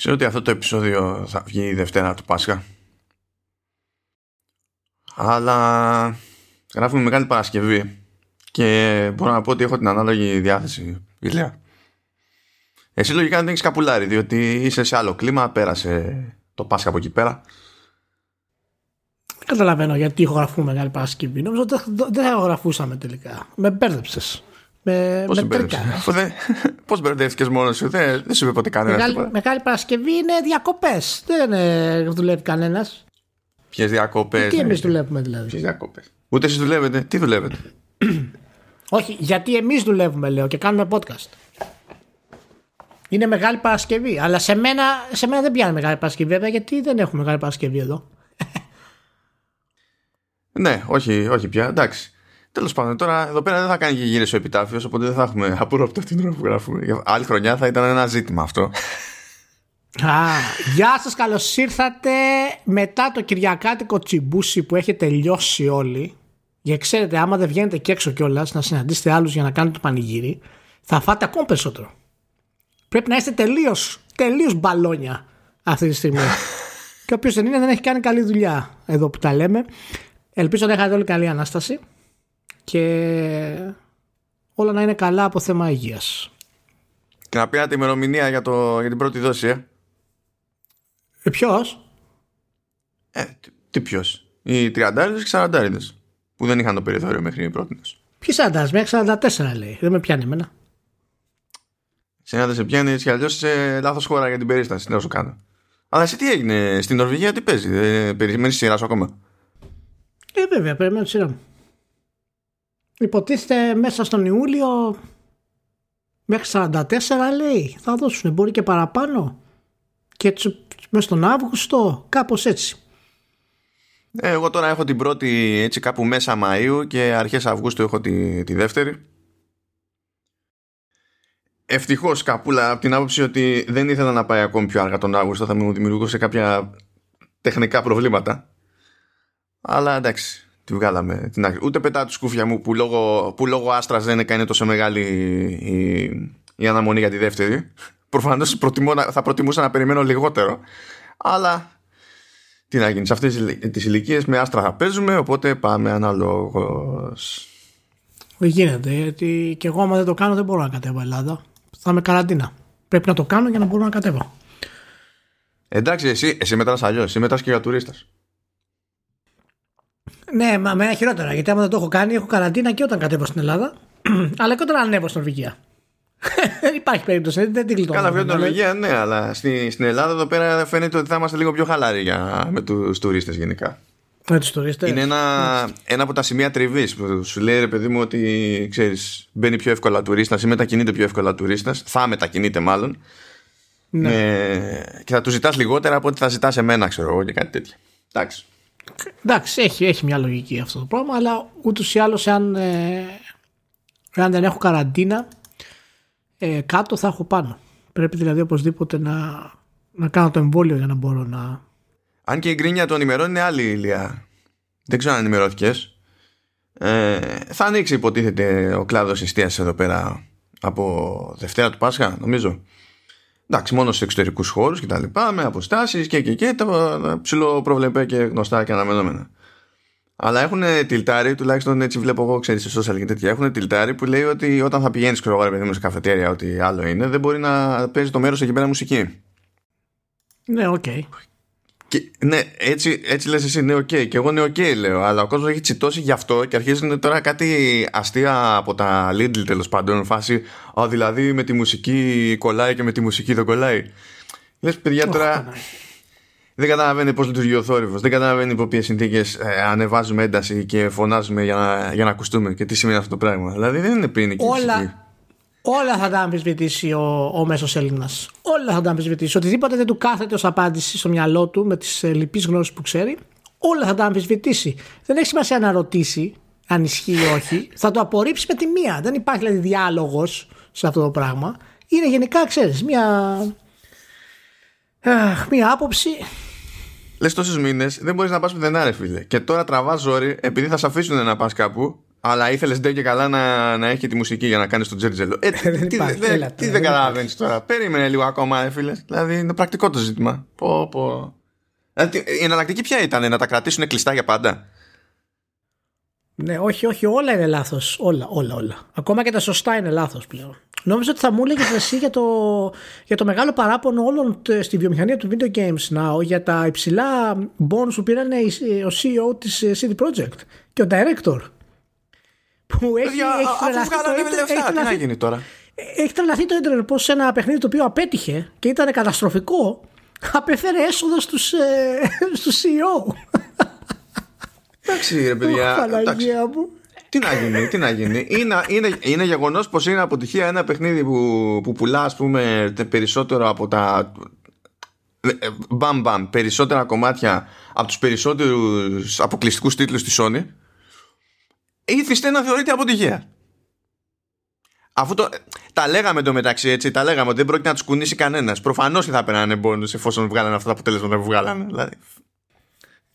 Ξέρω ότι αυτό το επεισόδιο θα βγει η Δευτέρα του Πάσχα. Αλλά γράφουμε Μεγάλη Παρασκευή και μπορώ να πω ότι έχω την ανάλογη διάθεση. Ηλία. Εσύ λογικά δεν έχεις καπουλάρι, διότι είσαι σε άλλο κλίμα, πέρασε το Πάσχα από εκεί πέρα. Δεν καταλαβαίνω γιατί ηχογραφούμε Μεγάλη Παρασκευή. Νομίζω ότι δεν θα ηχογραφούσαμε τελικά. Με μπέρδεψες. Με, Πώς με Πώς μπερδεύτηκες μόνος σου, δεν, δεν σου είπε ποτέ κανένας. Μεγάλη, μεγάλη Παρασκευή είναι διακοπές. Δεν ε, δουλεύει κανένας. Ποιες διακοπές. Τι εμείς δουλεύουμε δηλαδή; Ποιες διακοπές; Ούτε εσείς δουλεύετε; Τι δουλεύετε; Όχι, γιατί εμείς δουλεύουμε, λέω, και κάνουμε podcast. Είναι Μεγάλη Παρασκευή. Αλλά σε μένα, σε μένα δεν πιάνει Μεγάλη Παρασκευή, βέβαια, γιατί δεν έχουμε Μεγάλη Παρασκευή εδώ. ναι, όχι, όχι πια. Εντάξει. Τέλος πάντων, τώρα εδώ πέρα δεν θα κάνει και γύρω ο επιτάφιος, οπότε δεν θα έχουμε απορρόπτω την ώρα που γράφουμε. Άλλη χρονιά θα ήταν ένα ζήτημα αυτό. Α, γεια σας, καλώς ήρθατε. Μετά το Κυριακάτικο τσιμπούσι που έχει τελειώσει όλοι γιατί ξέρετε άμα δεν βγαίνετε και έξω κιόλας να συναντήσετε άλλους για να κάνετε το πανηγύρι θα φάτε ακόμα περισσότερο. Πρέπει να είστε τελείως, τελείως μπαλόνια αυτή τη στιγμή. Και όποιος δεν είναι δεν έχει κάνει καλή δουλειά εδώ που τα λέμε. Ελπίζω να έχετε όλοι καλή Ανάσταση και όλα να είναι καλά από θέμα υγείας. Και να πήρατε ημερομηνία για, το, για την πρώτη δόση, ε. ε ποιος; Ε, τι ποιος; Οι 30 και 40 που δεν είχαν το περιθώριο μέχρι η πρώτη Ποιοι 40 μέχρι 44 λέει. Δεν με πιάνει εμένα. Σε δεν σε πιάνει έτσι κι αλλιώς σε λάθος χώρα για την περίσταση. Δεν σου κάνω. Αλλά εσύ τι έγινε στην Νορβηγία, τι παίζει. Δεν περιμένεις σειρά σου ακόμα; Ε, βέβαια, περιμένω τη σειρά μου. Υποτίθεται μέσα στον Ιούλιο μέχρι 44 λέει θα δώσουν μπορεί και παραπάνω. Και έτσι μέσα στον Αύγουστο κάπως έτσι. Ε, εγώ τώρα έχω την πρώτη έτσι κάπου μέσα Μαΐου και αρχές Αυγούστου έχω τη, τη δεύτερη. Ευτυχώς καπούλα από την άποψη ότι δεν ήθελα να πάει ακόμη πιο αργά τον Αύγουστο θα μου δημιουργούσε κάποια τεχνικά προβλήματα. Αλλά εντάξει Τη βγάλαμε την άκρη. Ούτε πετά του σκούφια μου που λόγω, που λόγω άστρας δεν είναι τόσο μεγάλη η, η αναμονή για τη δεύτερη. Προφανώς θα προτιμούσα να περιμένω λιγότερο. Αλλά τι να γίνει, σε αυτές τις ηλικίες με άστρα θα παίζουμε, οπότε πάμε αναλόγως. Δεν γίνεται, γιατί και εγώ άμα δεν το κάνω δεν μπορώ να κατέβω Ελλάδα. Θα είμαι καραντίνα. Πρέπει να το κάνω για να μπορώ να κατέβω. Εντάξει, εσύ, εσύ μετράς αλλιώς. Εσύ μετράς και για τουρίστας. Ναι, μα με ένα χειρότερα. Γιατί άμα δεν το έχω κάνει, έχω καραντίνα και όταν κατέβω στην Ελλάδα, αλλά και όταν ανέβω στην Νορβηγία. δεν υπάρχει περίπτωση, δεν την κλειτώνω. Καλά, στην Νορβηγία, ναι, αλλά στην, στην Ελλάδα εδώ πέρα φαίνεται ότι θα είμαστε λίγο πιο χαλάροι για, με τους τουρίστες γενικά. Με τους τουρίστες. Είναι ένα, ένα από τα σημεία τριβής που σου λέει ρε παιδί μου ότι ξέρεις, μπαίνει πιο εύκολα τουρίστας ή μετακινείται πιο εύκολα τουρίστας. Θα μετακινείται μάλλον. Ναι. Με, και θα του ζητάς λιγότερα από ό,τι θα ζητάς εμένα, ξέρω εγώ, και κάτι τέτοιο. Εντάξει. Εντάξει, έχει, έχει μια λογική αυτό το πράγμα, αλλά ούτως ή άλλως, αν, ε, αν δεν έχω καραντίνα, ε, κάτω θα έχω πάνω. Πρέπει δηλαδή οπωσδήποτε να, να κάνω το εμβόλιο για να μπορώ να. Αν και η γκρίνια των ημερών είναι άλλη ηλία. Δεν ξέρω αν ενημερώθηκες. Ε, θα ανοίξει υποτίθεται ο κλάδος εστίαση εδώ πέρα από Δευτέρα του Πάσχα, νομίζω. Εντάξει, μόνο σε εξωτερικούς χώρους και τα λοιπά, με αποστάσεις και και και, τα ψηλό προβλεπέ και γνωστά και αναμενόμενα. Αλλά έχουν τιλτάρι, τουλάχιστον έτσι βλέπω εγώ, ξέρεις, σε social και τέτοια. Έχουν τιλτάρι που λέει ότι όταν θα πηγαίνεις, ξέρω εγώ, παιδί μου, σε καφετέρια, ό,τι άλλο είναι, δεν μπορεί να παίζει το μέρος εκεί πέρα μουσική. Ναι, OK. Okay. Και, ναι, έτσι, έτσι λες εσύ, ναι, OK. Okay. Και εγώ ναι, οκ, okay, λέω. Αλλά ο κόσμος έχει τσιτώσει γι' αυτό και αρχίζουν τώρα κάτι αστεία από τα Lidl τέλος πάντων. Φάση, α, δηλαδή με τη μουσική κολλάει και με τη μουσική δεν κολλάει. Λες, παιδιά, τώρα. Oh, δεν καταλαβαίνει πώς λειτουργεί ο θόρυβος. Δεν καταλαβαίνει υπό ποιες συνθήκες ε, ανεβάζουμε ένταση και φωνάζουμε για να, για να ακουστούμε και τι σημαίνει αυτό το πράγμα. Δηλαδή δεν είναι ποινική Όλα, Όλα θα τα αμφισβητήσει ο, ο μέσος Έλληνας. Όλα θα τα αμφισβητήσει. Οτιδήποτε δεν του κάθεται ως απάντηση στο μυαλό του με τις ε, λοιπεί γνώσεις που ξέρει, όλα θα τα αμφισβητήσει. Δεν έχει σημασία να ρωτήσει αν ισχύει ή όχι. θα το απορρίψει με τη μία. Δεν υπάρχει δηλαδή διάλογος σε αυτό το πράγμα. Είναι γενικά, ξέρεις, μία. Αχ, μία άποψη. Λες τόσους μήνες δεν μπορείς να πας πουθενά, ρε φίλε. Και τώρα τραβάς ζόρι επειδή θα σε αφήσουν να πας κάπου Αλλά ήθελες ντε και καλά να, να έχει τη μουσική για να κάνεις τον Τζέρτζελο. Ε, τι, τι, δε, τι δεν καταλαβαίνεις τώρα. Περίμενε λίγο ακόμα, φίλε. Δηλαδή είναι πρακτικό το ζήτημα. Πω, πω. Δηλαδή, η εναλλακτική ποια ήταν, να τα κρατήσουν κλειστά για πάντα; Ναι, όχι, όχι, όλα είναι λάθος. Όλα, όλα, όλα. Ακόμα και τα σωστά είναι λάθος πλέον. Νόμιζα ότι θα μου έλεγες εσύ για το, για το μεγάλο παράπονο όλων στη βιομηχανία του Video Games Now για τα υψηλά bonus που πήραν ο CEO της ε, CD Projekt και ο Director. Που έχει, Παιδιά, έχει αφού βγάλανε λεφτά, τι να γίνει τώρα; Έχει τρελαθεί το ίντερνετ πως σε ένα παιχνίδι το οποίο απέτυχε και ήταν καταστροφικό απεφέρε έσοδο στους, ε, στους CEO. Εντάξει ρε παιδιά. μου. Τι να γίνει, τι να γίνει. Είναι, είναι, είναι γεγονός πως είναι αποτυχία ένα παιχνίδι που, που πουλά ας πούμε περισσότερο από τα μπαμ μπαμ περισσότερα κομμάτια από τους περισσότερους αποκλειστικούς τίτλους της Sony ήθιστε να θεωρείται αποτυχία. Αφού το, τα λέγαμε το μεταξύ έτσι, τα λέγαμε ότι δεν πρόκειται να τους κουνήσει κανένας. Προφανώς και θα περνάνε μπόνου εφόσον βγάλανε αυτά τα αποτελέσματα που βγάλανε. Δηλαδή.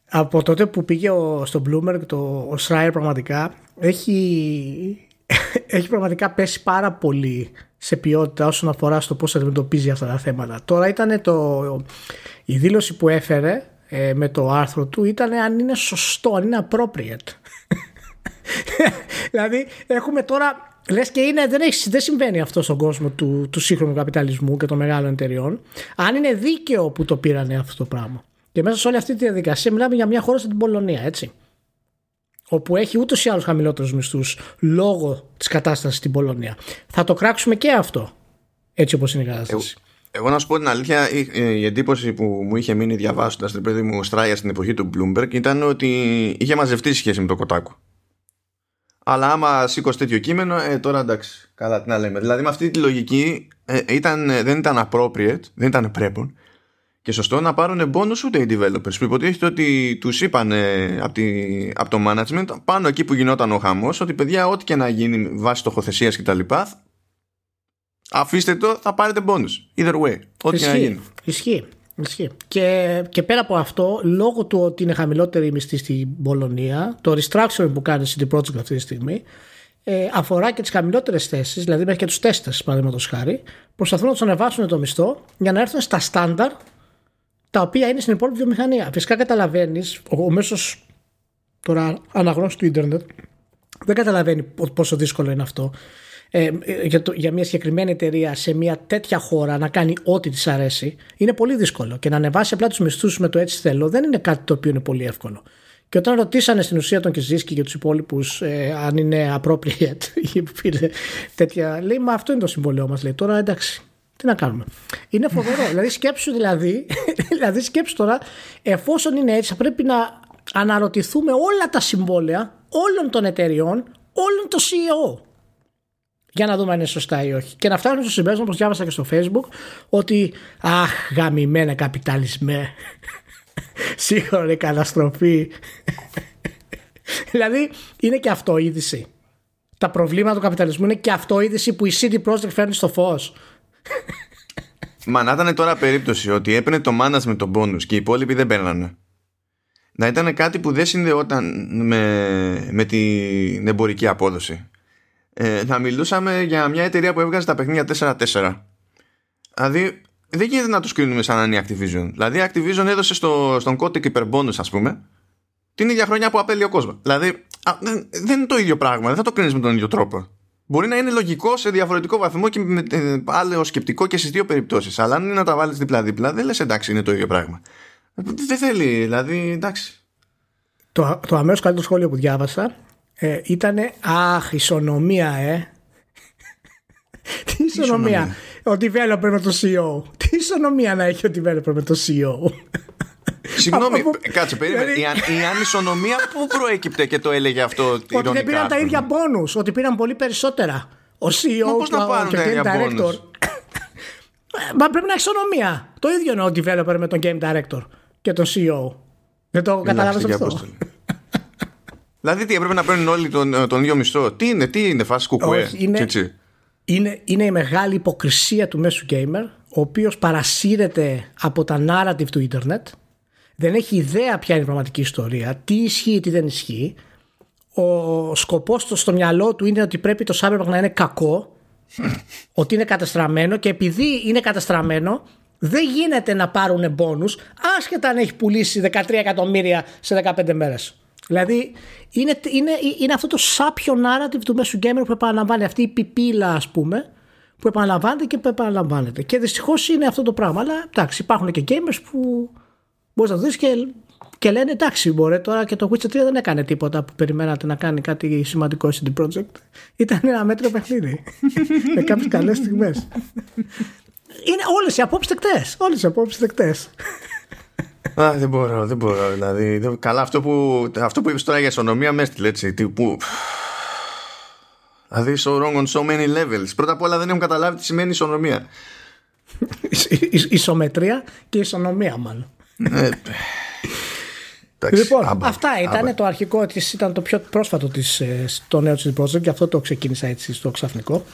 Από τότε που πήγε ο, στο Bloomberg το, ο Schreier πραγματικά έχει, έχει πραγματικά πέσει πάρα πολύ σε ποιότητα όσον αφορά στο πώς αντιμετωπίζει αυτά τα θέματα. Τώρα ήταν το, η δήλωση που έφερε ε, με το άρθρο του ήταν αν είναι σωστό, αν είναι appropriate. δηλαδή έχουμε τώρα Λες και είναι, δεν, έχεις, δεν συμβαίνει αυτό στον κόσμο του, του σύγχρονου καπιταλισμού και των μεγάλων εταιριών. Αν είναι δίκαιο που το πήρανε αυτό το πράγμα. Και μέσα σε όλη αυτή τη διαδικασία μιλάμε για μια χώρα στην Πολωνία, έτσι. Όπου έχει ούτως ή άλλως χαμηλότερους μισθούς λόγω της κατάστασης στην Πολωνία. Θα το κράξουμε και αυτό. Έτσι όπως είναι η κατάσταση. Εγώ, να σου πω την αλήθεια, η, η εντύπωση που μου είχε μείνει διαβάζοντας την παιδί μου Στράια στην εποχή του Bloomberg ήταν ότι είχε μαζευτεί σχέση με το Κοτάκου. Αλλά άμα σήκωσε τέτοιο κείμενο, ε, τώρα εντάξει, καλά τι να λέμε. Δηλαδή με αυτή τη λογική ε, ήταν, δεν ήταν appropriate, δεν ήταν πρέπον και σωστό να πάρουν bonus ούτε οι developers. Που υποτίθεται ότι τους είπαν από, από το management πάνω εκεί που γινόταν ο χαμός ότι παιδιά, ό,τι και να γίνει βάσει στοχοθεσία κτλ. Αφήστε το, θα πάρετε bonus. Either way. Ό,τι και να γίνει. Ισχύει. Ισχύει. Και, και πέρα από αυτό, λόγω του ότι είναι χαμηλότερη η μισθή στην Πολωνία, το restructuring που κάνει η CD Projekt αυτή τη στιγμή ε, αφορά και τις χαμηλότερες θέσεις, δηλαδή μέχρι και τους τέστες, παραδείγματος χάρη, προσπαθούν να τους ανεβάσουν το μισθό για να έρθουν στα στάνταρ τα οποία είναι στην υπόλοιπη βιομηχανία. Φυσικά καταλαβαίνεις, ο, ο μέσος τώρα αναγνώστης του Ιντερνετ δεν καταλαβαίνει πόσο δύσκολο είναι αυτό. Ε, για, το, για μια συγκεκριμένη εταιρεία σε μια τέτοια χώρα να κάνει ό,τι της αρέσει είναι πολύ δύσκολο. Και να ανεβάσει απλά τους μισθούς με το έτσι θέλω δεν είναι κάτι το οποίο είναι πολύ εύκολο. Και όταν ρωτήσανε στην ουσία τον Κιζίσκι και τους υπόλοιπους ε, αν είναι appropriate ή πήρε τέτοια. Λέει, Μα αυτό είναι το συμβολέο μας. Λέει τώρα εντάξει. Τι να κάνουμε. Είναι φοβερό. δηλαδή, σκέψου δηλαδή, δηλαδή, σκέψου τώρα, εφόσον είναι έτσι, θα πρέπει να αναρωτηθούμε όλα τα συμβόλαια όλων των εταιριών, όλων των CEO για να δούμε αν είναι σωστά ή όχι. Και να φτάσουμε στο συμπέρασμα, όπως διάβασα και στο Facebook, ότι αχ, γαμημένα καπιταλισμέ. Σύγχρονη καταστροφή. δηλαδή, είναι και αυτό είδηση. Τα προβλήματα του καπιταλισμού είναι και αυτό είδηση που η CD Projekt φέρνει στο φως. Μα να ήταν τώρα περίπτωση ότι έπαιρνε το management τον bonus και οι υπόλοιποι δεν παίρνανε. Να ήταν κάτι που δεν συνδεόταν με, με την εμπορική απόδοση ε, θα μιλούσαμε για μια εταιρεία που έβγαζε τα παιχνίδια 4-4. Δηλαδή, δεν γίνεται να τους κρίνουμε σαν να είναι η Activision. Δηλαδή, η Activision έδωσε στο, στον Kotick υπερμπόνους, ας πούμε, την ίδια χρονιά που απέλει ο κόσμος. Δηλαδή, α, δεν, δεν, είναι το ίδιο πράγμα. Δεν θα το κρίνεις με τον ίδιο τρόπο. Μπορεί να είναι λογικό σε διαφορετικό βαθμό και με ε, άλλο σκεπτικό και στις δύο περιπτώσεις. Αλλά αν είναι να τα βάλεις δίπλα-δίπλα, δεν λες εντάξει, είναι το ίδιο πράγμα. Δεν θέλει, δηλαδή, εντάξει. Το, το αμέσως καλύτερο σχόλιο που διάβασα ε, ήτανε αχ ισονομία ε τι ισονομία ο developer με το CEO τι ισονομία να έχει ο developer με το CEO Συγγνώμη, κάτσε, περίμενε. Δηλαδή- η, ανισονομία πού προέκυπτε και το έλεγε αυτό Ότι δεν πήραν τα ίδια μπόνους, ότι πήραν πολύ περισσότερα. Ο CEO και ο Game Director. Μα πρέπει να έχει ισονομία. Το ίδιο είναι ο developer με τον Game Director και τον CEO. Δεν το καταλάβεις αυτό; Δηλαδή τι έπρεπε να παίρνουν όλοι τον, τον ίδιο μισθό. Τι είναι, τι είναι, φάση κουκουέ. είναι, είναι, είναι η μεγάλη υποκρισία του μέσου gamer, ο οποίος παρασύρεται από τα narrative του ίντερνετ, δεν έχει ιδέα ποια είναι η πραγματική ιστορία, τι ισχύει, τι δεν ισχύει. ο σκοπός του στο μυαλό του είναι ότι πρέπει το Cyberpunk να είναι κακό ότι είναι καταστραμμένο και επειδή είναι καταστραμμένο δεν γίνεται να πάρουν μπόνους άσχετα αν έχει πουλήσει 13 εκατομμύρια σε 15 μέρες. Δηλαδή είναι, είναι, είναι αυτό το σάπιο narrative του μέσου gamer που επαναλαμβάνει αυτή η πιπίλα ας πούμε που επαναλαμβάνεται και που επαναλαμβάνεται. Και δυστυχώς είναι αυτό το πράγμα. Αλλά εντάξει, υπάρχουν και gamers που μπορείς να δεις και, και λένε εντάξει, μπορεί τώρα και το Witcher 3 δεν έκανε τίποτα που περιμένατε να κάνει κάτι σημαντικό CD Projekt. Ήταν ένα μέτρο παιχνίδι. με κάποιες καλές στιγμές. Είναι όλες οι απόψεις δεκτές. Όλες οι απόψεις δεκτές. Α, δεν μπορώ, δεν μπορώ. Δηλαδή, καλά, αυτό που, αυτό που είπες τώρα για ισονομία μες έστειλε έτσι. Τύπου, Δηλαδή, so wrong on so many levels. Πρώτα απ' όλα δεν έχουν καταλάβει τι σημαίνει ισονομία. Ισομετρία και ισονομία, μάλλον. Ε, λοιπόν, αυτά ήταν το αρχικό της, ήταν το πιο πρόσφατο της, ε, το νέο της project και αυτό το ξεκίνησα έτσι στο ξαφνικό.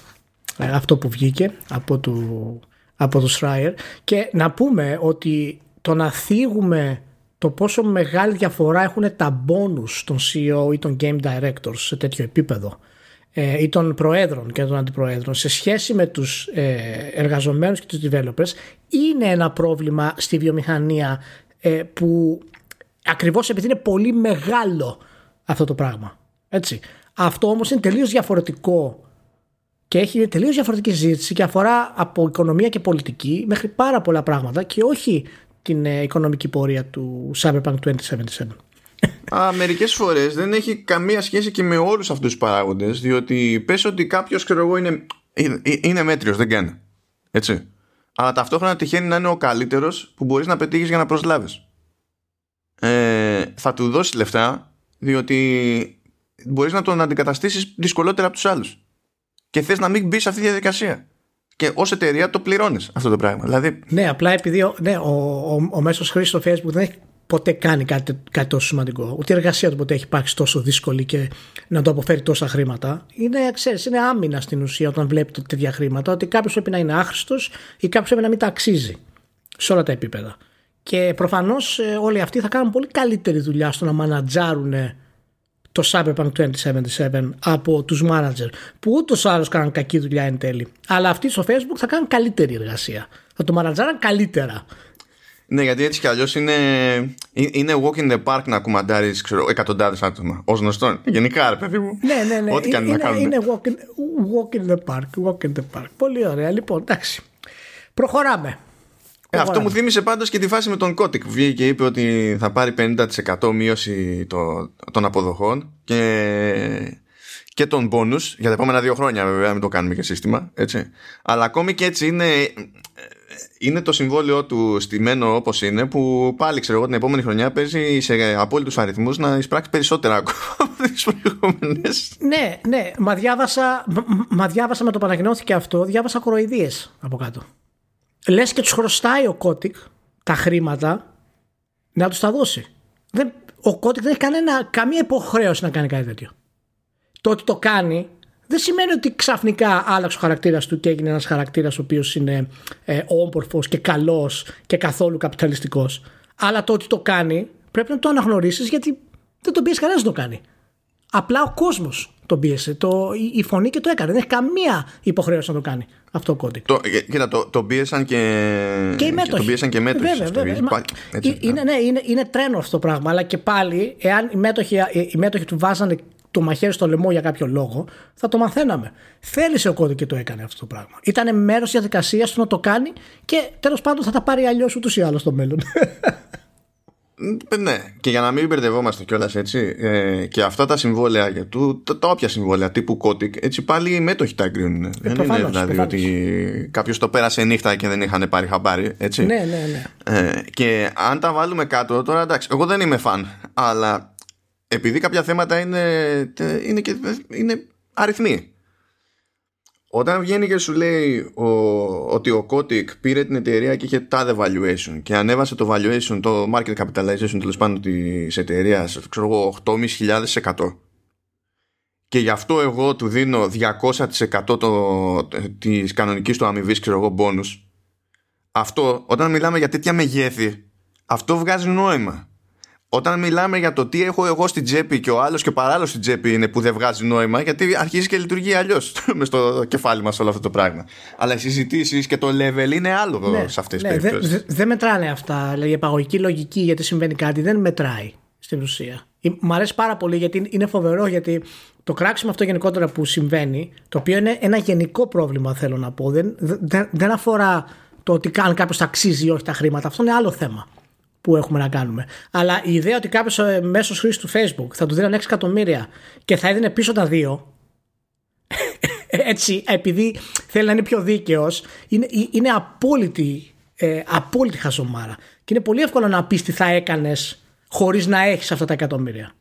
Ε, αυτό που βγήκε από του, από το Schreier. Και να πούμε ότι το να θίγουμε το πόσο μεγάλη διαφορά έχουν τα bonus των CEO ή των game directors σε τέτοιο επίπεδο ε, ή των προέδρων και των αντιπροέδρων σε σχέση με τους ε, εργαζομένους και τους developers είναι ένα πρόβλημα στη βιομηχανία ε, που ακριβώς επειδή είναι πολύ μεγάλο αυτό το πράγμα. Έτσι. Αυτό όμως είναι τελείως διαφορετικό και έχει τελείως διαφορετική συζήτηση και αφορά από οικονομία και πολιτική μέχρι πάρα πολλά πράγματα και όχι την οικονομική πορεία του Cyberpunk 2077. Α, Μερικές φορές δεν έχει καμία σχέση και με όλους αυτούς τους παράγοντες, διότι πες ότι κάποιος, ξέρω εγώ, είναι, είναι μέτριος, δεν κάνει. Έτσι. Αλλά ταυτόχρονα τυχαίνει να είναι ο καλύτερος που μπορείς να πετύχεις για να προσλάβεις. Ε, θα του δώσεις λεφτά, διότι μπορείς να τον αντικαταστήσεις δυσκολότερα από τους άλλους. Και θες να μην μπει σε αυτή τη διαδικασία. Και ως εταιρεία το πληρώνεις αυτό το πράγμα. Δηλαδή... Ναι, απλά επειδή ναι, ο, ο, ο μέσος χρήστη στο Facebook δεν έχει ποτέ κάνει κάτι, κάτι τόσο σημαντικό. Ούτε η εργασία του ποτέ έχει υπάρξει τόσο δύσκολη και να το αποφέρει τόσα χρήματα. Είναι, ξέρεις, είναι άμυνα στην ουσία όταν βλέπει τέτοια χρήματα ότι κάποιος πρέπει να είναι άχρηστος ή κάποιος πρέπει να μην τα αξίζει σε όλα τα επίπεδα. Και προφανώς ε, όλοι αυτοί θα κάνουν πολύ καλύτερη δουλειά στο να μανατζάρουν το Cyberpunk 2077 από τους μάνατζερ που ούτως ή άλλως κάνουν κακή δουλειά εν τέλει. Αλλά αυτοί στο Facebook θα κάνουν καλύτερη εργασία. Θα το μανατζάρουν καλύτερα. Ναι, γιατί έτσι κι αλλιώς είναι, είναι walk in the park να κουμαντάρεις εκατοντάδες άτομα. Ω γνωστό. Γενικά, ρε παιδί μου. Ναι, ναι, ναι. Ό,τι κάνει είναι, να κάνουν. Είναι walk in, walk in the park. Walk in the park. Πολύ ωραία. Λοιπόν, εντάξει. Προχωράμε. Ε, αυτό μου θύμισε πάντως και τη φάση με τον Κώτικ που βγήκε και είπε ότι θα πάρει 50% μείωση το, των αποδοχών και, και τον πόνους για τα επόμενα δύο χρόνια βέβαια μην το κάνουμε και σύστημα έτσι. αλλά ακόμη και έτσι είναι είναι το συμβόλαιο του στημένο όπως είναι που πάλι ξέρω εγώ την επόμενη χρονιά παίζει σε απόλυτους αριθμούς να εισπράξει περισσότερα από τις προηγούμενες. Ναι, ναι, μα διάβασα, μα διάβασα με το παραγνώθηκε αυτό, διάβασα κοροϊδίες από κάτω. Λες και τους χρωστάει ο Κώτικ τα χρήματα να τους τα δώσει. Δεν, ο Κώτικ δεν έχει κανένα, καμία υποχρέωση να κάνει κάτι τέτοιο. Το ότι το κάνει δεν σημαίνει ότι ξαφνικά άλλαξε ο χαρακτήρας του και έγινε ένας χαρακτήρας ο οποίος είναι ε, όμορφος και καλός και καθόλου καπιταλιστικός. Αλλά το ότι το κάνει πρέπει να το αναγνωρίσεις γιατί δεν τον πίεσε κανένας να το κάνει. Απλά ο κόσμος τον πίεσε. Το, η, φωνή και το έκανε. Δεν έχει καμία υποχρέωση να το κάνει αυτό ο κώδικα. Το, κοίτα, το, το πίεσαν και. Και οι μέτοχοι. Το πίεσαν και μέτοχοι. Βέβαια, βέβαια. Μα, έτσι, είναι, ναι, είναι, είναι τρένος αυτό το πράγμα. Αλλά και πάλι, εάν οι μέτοχοι, οι μέτοχοι του βάζανε το μαχαίρι στο λαιμό για κάποιο λόγο, θα το μαθαίναμε. Θέλησε ο κώδικα και το έκανε αυτό το πράγμα. Ήταν μέρος τη διαδικασίας του να το κάνει και τέλος πάντων θα τα πάρει αλλιώς ούτως ή άλλως στο μέλλον. Ναι, και για να μην μπερδευόμαστε κιόλας έτσι, ε, και αυτά τα συμβόλαια για του, τα, τα όποια συμβόλαια τύπου κώτικ, έτσι πάλι οι μέτοχοι τα εγκρίνουν. Ε, δεν προφανώς, είναι δηλαδή προφανώς. ότι κάποιος το πέρασε νύχτα και δεν είχαν πάρει χαμπάρι. Έτσι. Ναι, ναι, ναι. Ε, και αν τα βάλουμε κάτω, τώρα εντάξει, εγώ δεν είμαι φαν, αλλά επειδή κάποια θέματα είναι, είναι, και, είναι αριθμοί. Όταν βγαίνει και σου λέει ο, ότι ο Kotick πήρε την εταιρεία και είχε τάδε valuation και ανέβασε το valuation, το market capitalization τέλος πάντων της εταιρείας, ξέρω εγώ, 8.500% και γι' αυτό εγώ του δίνω 200% το, της κανονικής του αμοιβής, ξέρω εγώ, bonus. Αυτό, όταν μιλάμε για τέτοια μεγέθη, αυτό βγάζει νόημα. Όταν μιλάμε για το τι έχω εγώ στην τσέπη και ο άλλος και ο παράλληλος στην τσέπη είναι που δεν βγάζει νόημα, γιατί αρχίζει και λειτουργεί αλλιώς με στο κεφάλι μας όλο αυτό το πράγμα. Αλλά οι συζητήσεις και το level είναι άλλο ναι, σε αυτές τις ναι, περιπτώσεις. Δεν δε μετράνε αυτά. Δηλαδή, η επαγωγική λογική γιατί συμβαίνει κάτι δεν μετράει στην ουσία. Μ' αρέσει πάρα πολύ γιατί είναι φοβερό γιατί το κράξιμο αυτό γενικότερα που συμβαίνει, το οποίο είναι ένα γενικό πρόβλημα, θέλω να πω, δεν, δεν, δεν αφορά το ότι καν κάποιος τα αξίζει ή όχι τα χρήματα. Αυτό είναι άλλο θέμα που έχουμε να κάνουμε. Αλλά η ιδέα ότι κάποιος ε, μέσω χρήσης του Facebook θα του δίνει 6 εκατομμύρια και θα έδινε πίσω τα δύο. έτσι, επειδή θέλει να είναι πιο δίκαιος, είναι, ε, είναι απόλυτη, ε, απόλυτη χαζομάρα. Και είναι πολύ εύκολο να πεις τι θα έκανες χωρίς να έχεις αυτά τα εκατομμύρια.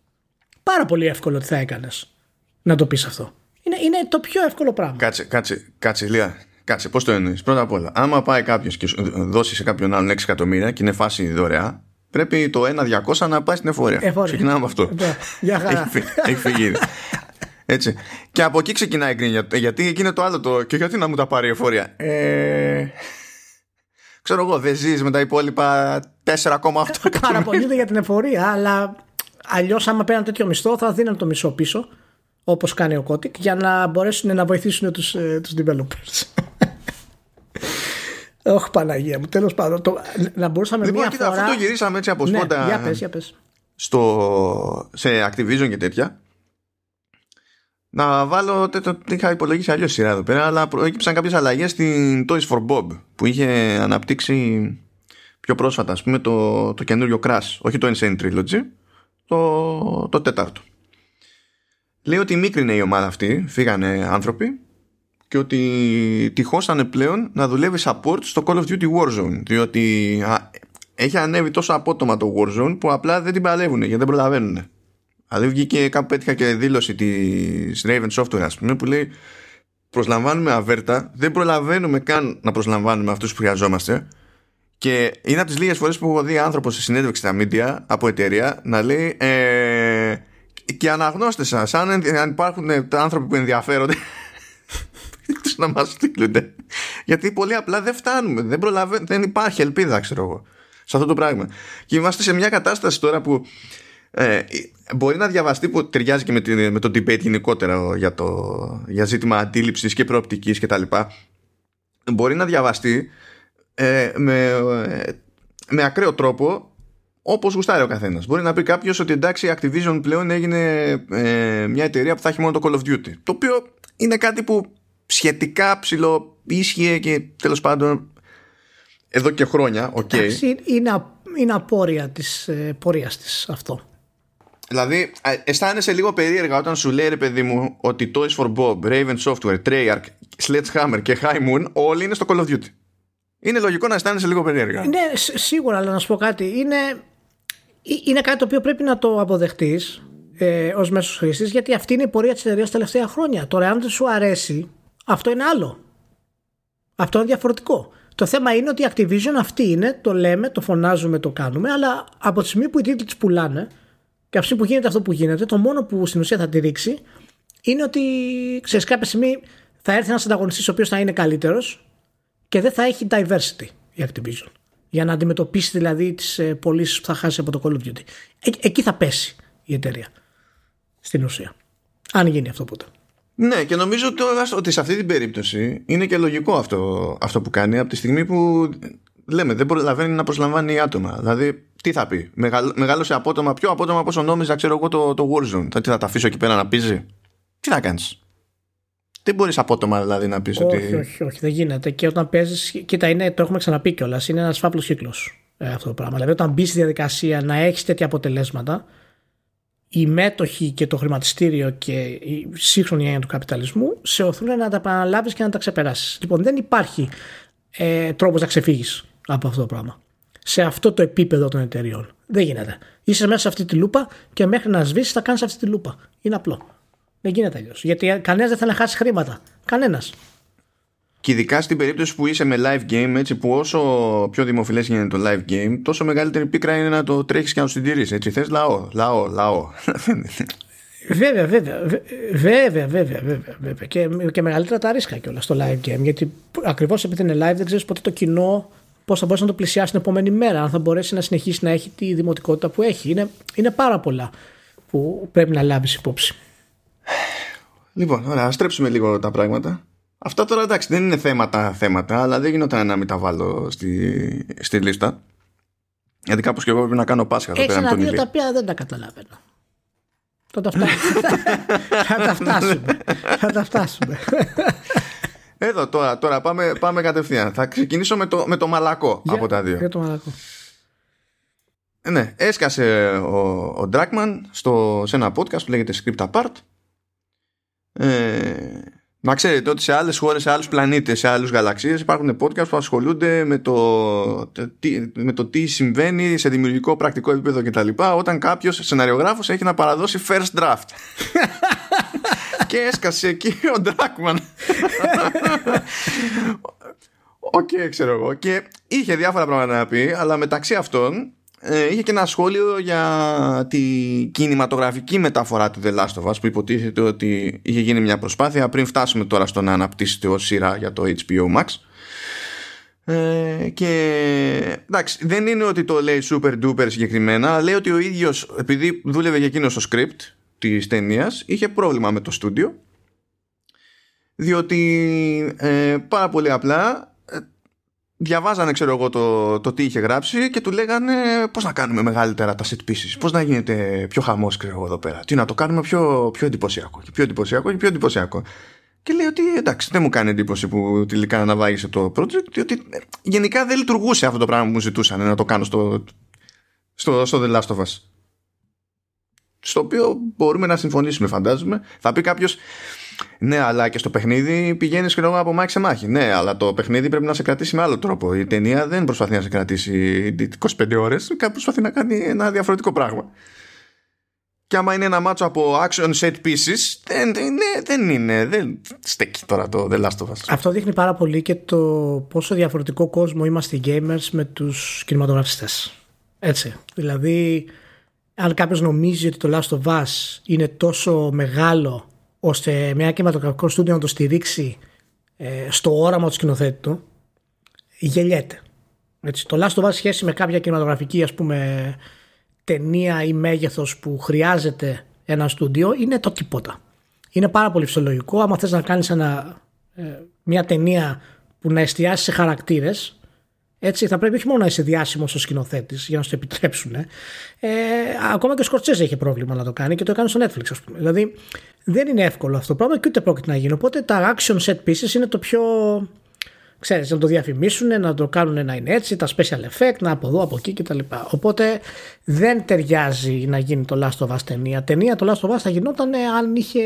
Πάρα πολύ εύκολο τι θα έκανες να το πεις αυτό. Είναι, είναι το πιο εύκολο πράγμα. Κάτσε, κάτσε, κάτσε, Λία. Κάτσε, πώς το εννοείς; Πρώτα απ' όλα, άμα πάει κάποιος και δώσει σε κάποιον άλλον 6 εκατομμύρια και είναι φάση δωρεά, πρέπει το 1-200 να πάει στην εφορία. εφορία. Ξεκινάμε από αυτό. Ναι, για χαρά. Έχει φύγει. Έτσι. Και από εκεί ξεκινάει η γκρίνια. Γιατί εκεί είναι το άλλο το. Και γιατί να μου τα πάρει η εφορία; Ε... Ξέρω εγώ, δεν ζεις με τα υπόλοιπα 4,8 εκατομμύρια. Παραπονιούνται για την εφορία, αλλά αλλιώς άμα παίρνουν τέτοιο μισθό θα δίνουν το μισό πίσω όπως κάνει ο Kotick για να μπορέσουν να βοηθήσουν τους, ε, τους developers. Όχι Παναγία μου, τέλος πάντων. Το, να μπορούσαμε λοιπόν, μία κοίτα, φορά... αυτό το γυρίσαμε έτσι από ναι, σπόντα για πες, για πες. Στο, σε Activision και τέτοια. Να βάλω, το, το, το είχα υπολογίσει αλλιώς σειρά εδώ πέρα, αλλά προέκυψαν κάποιες αλλαγές στην Toys for Bob που είχε αναπτύξει πιο πρόσφατα, ας πούμε, το, το καινούριο Crash. Όχι το Insane Trilogy, το, το τέταρτο. Λέει ότι μίκρινε η ομάδα αυτή, φύγανε άνθρωποι και ότι τυχώσανε πλέον να δουλεύει support στο Call of Duty Warzone διότι α, έχει ανέβει τόσο απότομα το Warzone που απλά δεν την παλεύουν γιατί δεν προλαβαίνουν. Δηλαδή βγήκε κάπου πέτυχα και δήλωση της Raven Software ας πούμε που λέει προσλαμβάνουμε αβέρτα, δεν προλαβαίνουμε καν να προσλαμβάνουμε αυτούς που χρειαζόμαστε και είναι από τις λίγες φορές που έχω δει άνθρωπος σε συνέντευξη στα media από εταιρεία να λέει ε, και αναγνώστες σας, αν, υπάρχουν άνθρωποι που ενδιαφέρονται να μας στείλουν γιατί πολύ απλά δεν φτάνουμε δεν, προλαβα... δεν υπάρχει ελπίδα ξέρω εγώ σε αυτό το πράγμα και είμαστε σε μια κατάσταση τώρα που ε, μπορεί να διαβαστεί που ταιριάζει και με, με το debate γενικότερα για, το, για ζήτημα αντίληψης και προοπτικής και τα λοιπά μπορεί να διαβαστεί ε, με, ε, με ακραίο τρόπο Όπως γουστάρει ο καθένας. Μπορεί να πει κάποιος ότι εντάξει, η Activision πλέον έγινε ε, μια εταιρεία που θα έχει μόνο το Call of Duty. Το οποίο είναι κάτι που σχετικά ψηλό ίσχυε και τέλος πάντων εδώ και χρόνια. Okay. Εντάξει, είναι, είναι απόρρια της ε, πορείας της αυτό. Δηλαδή, αισθάνεσαι λίγο περίεργα όταν σου λέει ρε παιδί μου ότι Toys for Bob, Raven Software, Treyarch, Sledgehammer και High Moon όλοι είναι στο Call of Duty. Είναι λογικό να αισθάνεσαι λίγο περίεργα. Ναι, σίγουρα, αλλά να σου πω κάτι. Είναι, είναι κάτι το οποίο πρέπει να το αποδεχτείς ε, ως μέσος χρήστη, γιατί αυτή είναι η πορεία της εταιρείας τα τελευταία χρόνια. Τώρα, αν δεν σου αρέσει, αυτό είναι άλλο. Αυτό είναι διαφορετικό. Το θέμα είναι ότι η Activision αυτή είναι, το λέμε, το φωνάζουμε, το κάνουμε, αλλά από τη στιγμή που οι τίτλοι τη πουλάνε και από τη στιγμή που γίνεται αυτό που γίνεται, το μόνο που στην ουσία θα τη ρίξει είναι ότι ξέρεις, κάποια στιγμή θα έρθει ένας ανταγωνιστής ο οποίος θα είναι καλύτερος και δεν θα έχει diversity η Activision για να αντιμετωπίσει δηλαδή τις ε, πωλήσεις που θα χάσει από το Call of Duty. Ε, εκεί θα πέσει η εταιρεία στην ουσία. Αν γίνει αυτό ποτέ. Ναι, και νομίζω τώρα ότι σε αυτή την περίπτωση είναι και λογικό αυτό, αυτό που κάνει από τη στιγμή που λέμε δεν προλαβαίνει να προσλαμβάνει άτομα. Δηλαδή, τι θα πει, Μεγαλ, μεγάλωσε απότομα, πιο απότομα από όσο νόμιζα, ξέρω εγώ, το, το Warzone. Θα, τι θα τα αφήσω εκεί πέρα να πίζει. Τι θα κάνεις; Δεν μπορείς απότομα δηλαδή να πεις ότι. Όχι, όχι, όχι, δεν γίνεται. Και όταν παίζεις. Κοίτα, είναι, το έχουμε ξαναπεί κιόλας. Είναι ένας φαύλο κύκλος ε, αυτό το πράγμα. Δηλαδή, όταν μπεις στη διαδικασία να έχεις τέτοια αποτελέσματα, οι μέτοχοι και το χρηματιστήριο και η σύγχρονη έννοια του καπιταλισμού σε οθούν να τα επαναλάβει και να τα ξεπεράσεις. Λοιπόν, δεν υπάρχει ε, τρόπος να ξεφύγεις από αυτό το πράγμα. Σε αυτό το επίπεδο των εταιριών. Δεν γίνεται. Είσαι μέσα σε αυτή τη λούπα και μέχρι να σβήσεις θα κάνεις αυτή τη λούπα. Είναι απλό. Δεν γίνεται αλλιώς. Γιατί κανένας δεν θέλει να χάσει χρήματα. Κανένας. Και ειδικά στην περίπτωση που είσαι με live game, έτσι που όσο πιο δημοφιλές γίνεται το live game, τόσο μεγαλύτερη πίκρα είναι να το τρέχεις και να το συντηρήσεις. Έτσι θες λαό, λαό, λαό. Βέβαια, βέβαια, βέβαια, βέβαια, βέβαια, Και, και μεγαλύτερα τα ρίσκα κιόλας στο live game. Γιατί ακριβώς επειδή είναι live δεν ξέρεις ποτέ το κοινό πώς θα μπορέσει να το πλησιάσει την επόμενη μέρα, αν θα μπορέσει να συνεχίσει να έχει τη δημοτικότητα που έχει. Είναι, είναι πάρα πολλά που πρέπει να λάβεις υπόψη. Λοιπόν, ωραία, ας στρέψουμε λίγο τα πράγματα. Αυτά τώρα εντάξει δεν είναι θέματα θέματα, αλλά δεν γινόταν να μην τα βάλω στη, στη λίστα. Γιατί κάπως και εγώ πρέπει να κάνω Πάσχα εδώ πέρα. Έχει ένα τα οποία δεν τα καταλαβαίνω. Θα τα φτάσουμε. θα τα φτάσουμε. θα τα φτάσουμε. Εδώ τώρα, τώρα πάμε, πάμε κατευθείαν. Θα ξεκινήσω με το, με το μαλακό από τα δύο. Για το μαλακό. Ναι, έσκασε ο, ο Dragman στο, σε ένα podcast που λέγεται Script Apart. Ε, να ξέρετε ότι σε άλλες χώρες, σε άλλους πλανήτες, σε άλλους γαλαξίες υπάρχουν podcast που ασχολούνται με το, με το τι συμβαίνει σε δημιουργικό πρακτικό επίπεδο κτλ. όταν κάποιος σεναριογράφος έχει να παραδώσει first draft. και έσκασε εκεί ο Ντράκμαν. OK, okay, ξέρω εγώ. Και είχε διάφορα πράγματα να πει, αλλά μεταξύ αυτών ε, είχε και ένα σχόλιο για τη κινηματογραφική μεταφορά του The Last of Us που υποτίθεται ότι είχε γίνει μια προσπάθεια. Πριν φτάσουμε τώρα στο να αναπτύσσεται ως σειρά για το HBO Max. Ε, και εντάξει δεν είναι ότι το λέει super duper συγκεκριμένα λέει ότι ο ίδιος επειδή δούλευε για εκείνο στο script της ταινίας, είχε πρόβλημα με το στούντιο. Διότι ε, πάρα πολύ απλά διαβάζανε ξέρω εγώ το, το τι είχε γράψει και του λέγανε πώς να κάνουμε μεγαλύτερα τα set pieces, πώς να γίνεται πιο χαμός ξέρω εγώ εδώ πέρα, τι να το κάνουμε πιο, πιο εντυπωσιακό και πιο εντυπωσιακό και πιο εντυπωσιακό. Και λέει ότι εντάξει δεν μου κάνει εντύπωση που τελικά αναβάγησε το project διότι ε, γενικά δεν λειτουργούσε αυτό το πράγμα που μου ζητούσαν να το κάνω στο, στο, στο The Last of Us. Στο οποίο μπορούμε να συμφωνήσουμε φαντάζομαι. Θα πει κάποιος, ναι, αλλά και στο παιχνίδι πηγαίνεις και από μάχη σε μάχη. Ναι, αλλά το παιχνίδι πρέπει να σε κρατήσει με άλλο τρόπο. Η ταινία δεν προσπαθεί να σε κρατήσει 25 ώρες, κάπου προσπαθεί να κάνει ένα διαφορετικό πράγμα. Και άμα είναι ένα μάτσο από action set pieces, δεν, ναι, δεν είναι. Δεν στέκει τώρα το The Last of Us. Αυτό δείχνει πάρα πολύ και το πόσο διαφορετικό κόσμο είμαστε οι gamers με τους κινηματογραφιστές. Έτσι. Δηλαδή, αν κάποιος νομίζει ότι το Last of Us είναι τόσο μεγάλο ώστε μια κινηματογραφικό στούντιο να το στηρίξει ε, στο όραμα του σκηνοθέτη του, γελιέται. Έτσι, το Last of Us σχέση με κάποια κινηματογραφική ας πούμε ταινία ή μέγεθος που χρειάζεται ένα στούντιο είναι το τίποτα. Είναι πάρα πολύ φυσιολογικό. Άμα θες να κάνεις ένα, ε, μια ταινία που να εστιάσει σε χαρακτήρες έτσι, θα πρέπει όχι μόνο να είσαι διάσημος ως σκηνοθέτης για να σου το επιτρέψουν. Ε, ακόμα και ο Σκορτσέζ έχει πρόβλημα να το κάνει και το έκανε στο Netflix, ας πούμε. Δηλαδή, δεν είναι εύκολο αυτό το πράγμα και ούτε πρόκειται να γίνει. Οπότε τα action set pieces είναι το πιο. Ξέρεις, να το διαφημίσουν, να το κάνουν να είναι έτσι, τα special effect, να από εδώ, από εκεί κτλ. Οπότε δεν ταιριάζει να γίνει το Last of Us ταινία. Ταινία το Last of Us θα γινόταν αν είχε,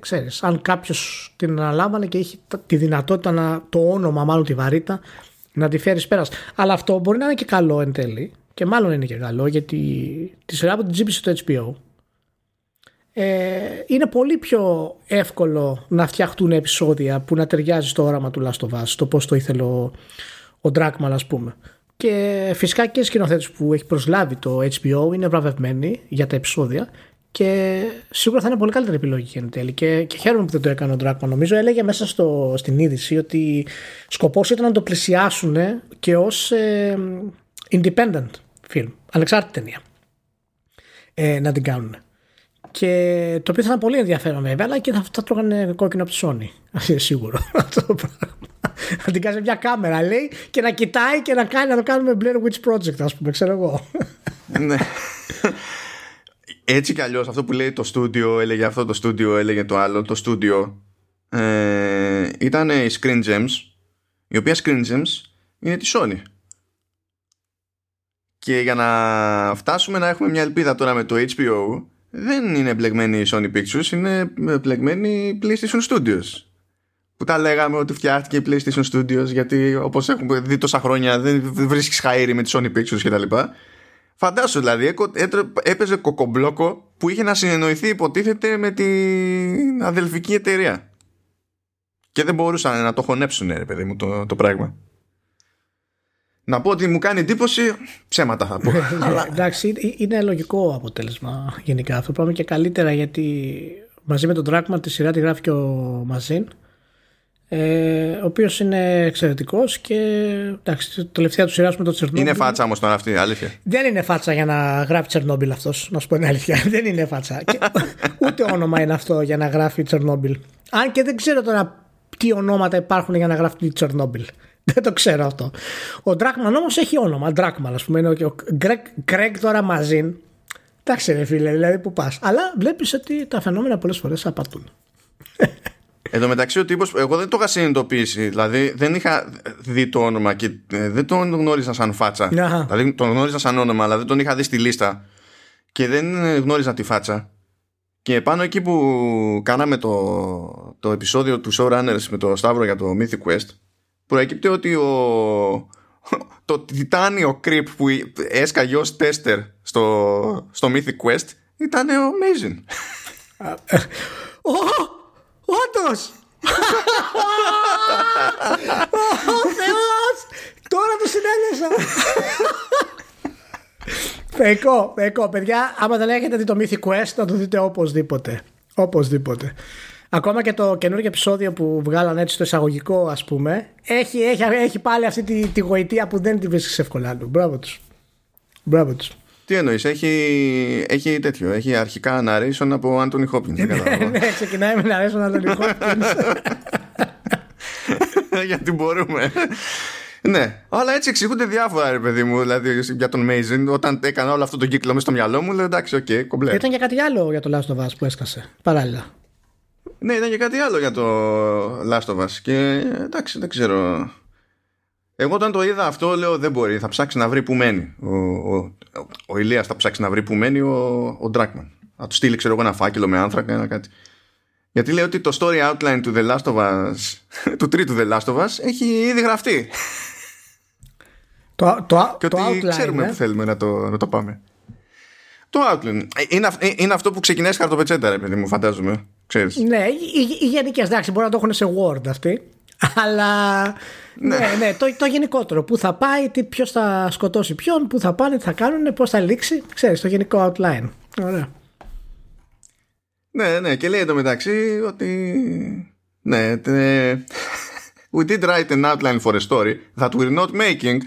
ξέρεις, αν κάποιος την αναλάμβανε και είχε τη δυνατότητα να, το όνομα, μάλλον τη βαρύτητα, να τη φέρεις πέρας. Αλλά αυτό μπορεί να είναι και καλό εν τέλει. Και μάλλον είναι και καλό γιατί τη σειρά που την τζίπησε το HBO ε, είναι πολύ πιο εύκολο να φτιαχτούν επεισόδια που να ταιριάζει στο όραμα του Last of Us, το πώς το ήθελε ο, ο Dragman ας πούμε. Και φυσικά και οι σκηνοθέτες που έχει προσλάβει το HBO είναι βραβευμένοι για τα επεισόδια και σίγουρα θα είναι πολύ καλύτερη επιλογή εν τέλει. Και, και χαίρομαι που δεν το έκανε ο Ντράκμα. Νομίζω έλεγε μέσα στο, στην είδηση ότι σκοπός ήταν να το πλησιάσουν και ως ε, independent film, ανεξάρτητη ταινία. Ε, να την κάνουν. Και το οποίο θα ήταν πολύ ενδιαφέρον βέβαια, αλλά και θα, θα τρώγανε κόκκινο από τη Sony. Σίγουρο αυτό το πράγμα. Να την κάνει μια κάμερα, λέει, και να κοιτάει και να κάνει να το κάνουμε Blair Witch Project, ας πούμε, ξέρω εγώ. Ναι έτσι κι αλλιώς αυτό που λέει το στούντιο έλεγε αυτό το στούντιο έλεγε το άλλο το στούντιο ε, ήταν η Screen Gems η οποία Screen Gems είναι τη Sony και για να φτάσουμε να έχουμε μια ελπίδα τώρα με το HBO δεν είναι μπλεγμένη η Sony Pictures είναι μπλεγμένη η PlayStation Studios που τα λέγαμε ότι φτιάχτηκε η PlayStation Studios γιατί όπως έχουμε δει τόσα χρόνια δεν βρίσκεις χαΐρι με τη Sony Pictures κτλ. Φαντάσου δηλαδή, έπαιζε κοκομπλόκο που είχε να συνεννοηθεί υποτίθεται με την αδελφική εταιρεία. Και δεν μπορούσαν να το χωνέψουν, ρε παιδί μου, το, το πράγμα. Να πω ότι μου κάνει εντύπωση, ψέματα θα πω. Αλλά... Εντάξει, είναι λογικό αποτέλεσμα γενικά αυτό. Πράγμα και καλύτερα γιατί μαζί με τον Dragman τη σειρά τη γράφει και ο Μαζίν. Ε, ο οποίος είναι εξαιρετικός και εντάξει, τελευταία του σειράς με το Τσερνόμπιλ. Είναι φάτσα όμως τώρα αυτή, αλήθεια. Δεν είναι φάτσα για να γράφει Τσερνόμπιλ αυτός, να σου πω την αλήθεια. Δεν είναι φάτσα. και, ούτε όνομα είναι αυτό για να γράφει Τσερνόμπιλ. Αν και δεν ξέρω τώρα τι ονόματα υπάρχουν για να γράφει Τσερνόμπιλ. Δεν το ξέρω αυτό. Ο Ντράκμαν όμως έχει όνομα. Ντράκμαν, ας πούμε. Είναι ο Γκρέγκ τώρα μαζί. Εντάξει, ρε φίλε, δηλαδή που πας. Αλλά βλέπεις ότι τα φαινόμενα πολλές φορές απατούν. Εν τω μεταξύ ο τύπος, εγώ δεν το είχα συνειδητοποιήσει, δηλαδή δεν είχα δει το όνομα και ε, δεν τον γνώριζα σαν φάτσα. Δηλαδή τον γνώριζα σαν όνομα, αλλά δεν τον είχα δει στη λίστα και δεν γνώριζα τη φάτσα. Και πάνω εκεί που κάναμε το, το επεισόδιο του Showrunners με το Σταύρο για το Mythic Quest, προέκυπτε ότι ο, το τιτάνιο creep που έσκαγε ως τέστερ στο, στο Mythic Quest ήταν ο Amazing. Όντως! Ο Θεός! Τώρα το συνέλεσα! Φεϊκό, φεϊκό. Παιδιά, άμα δεν έχετε δει το Mythic Quest, να το δείτε οπωσδήποτε. Οπωσδήποτε. Ακόμα και το καινούργιο επεισόδιο που βγάλαν έτσι στο εισαγωγικό, ας πούμε, έχει, έχει, έχει πάλι αυτή τη, τη γοητεία που δεν τη βρίσκεις εύκολα. Μπράβο τους. Μπράβο τους. Τι εννοείς, έχει, έχει τέτοιο. Έχει αρχικά narration από Anthony Hopkins. ναι, ξεκινάει με narration Anthony Hopkins. Γιατί μπορούμε. Ναι, αλλά έτσι εξηγούνται διάφορα, ρε παιδί μου. Δηλαδή για τον Μέιζιν, όταν έκανα όλο αυτό το κύκλο μέσα στο μυαλό μου, λέω εντάξει, OK, okay, κομπλέ. Ήταν και κάτι άλλο για το Last of Us που έσκασε παράλληλα. Ναι, ήταν και κάτι άλλο για το Last of Us. Και εντάξει, δεν ξέρω. Εγώ όταν το είδα αυτό λέω δεν μπορεί, θα ψάξει να βρει που μένει. Ο, ο, ο Ηλίας θα ψάξει να βρει που μένει ο, ο Dragman. Θα του στείλει ξέρω εγώ ένα φάκελο με άνθρακα ένα κάτι. Γιατί λέει ότι το story outline του The Last of Us, του τρίτου The Last of Us έχει ήδη γραφτεί. Το, το, και το ότι outline, ξέρουμε ε; που θέλουμε να το, να το πάμε. Το outline. Ε, Είναι, αυ- είναι αυτό που ξεκινάει χαρτοπετσέτα, ρε παιδί μου, φαντάζομαι. Ξέρεις. Ναι, οι, οι γενικές εντάξει, μπορεί να το έχουν σε Word αυτοί. Αλλά ναι, ναι, το, το γενικότερο. Πού θα πάει, τι, ποιος θα σκοτώσει ποιον, πού θα πάνε, τι θα κάνουν, πώς θα λήξει. Ξέρεις, το γενικό outline. Ωραία. Ναι, ναι, και λέει εντωμεταξύ ότι. Ναι, τε... We did write an outline for a story that we're not making.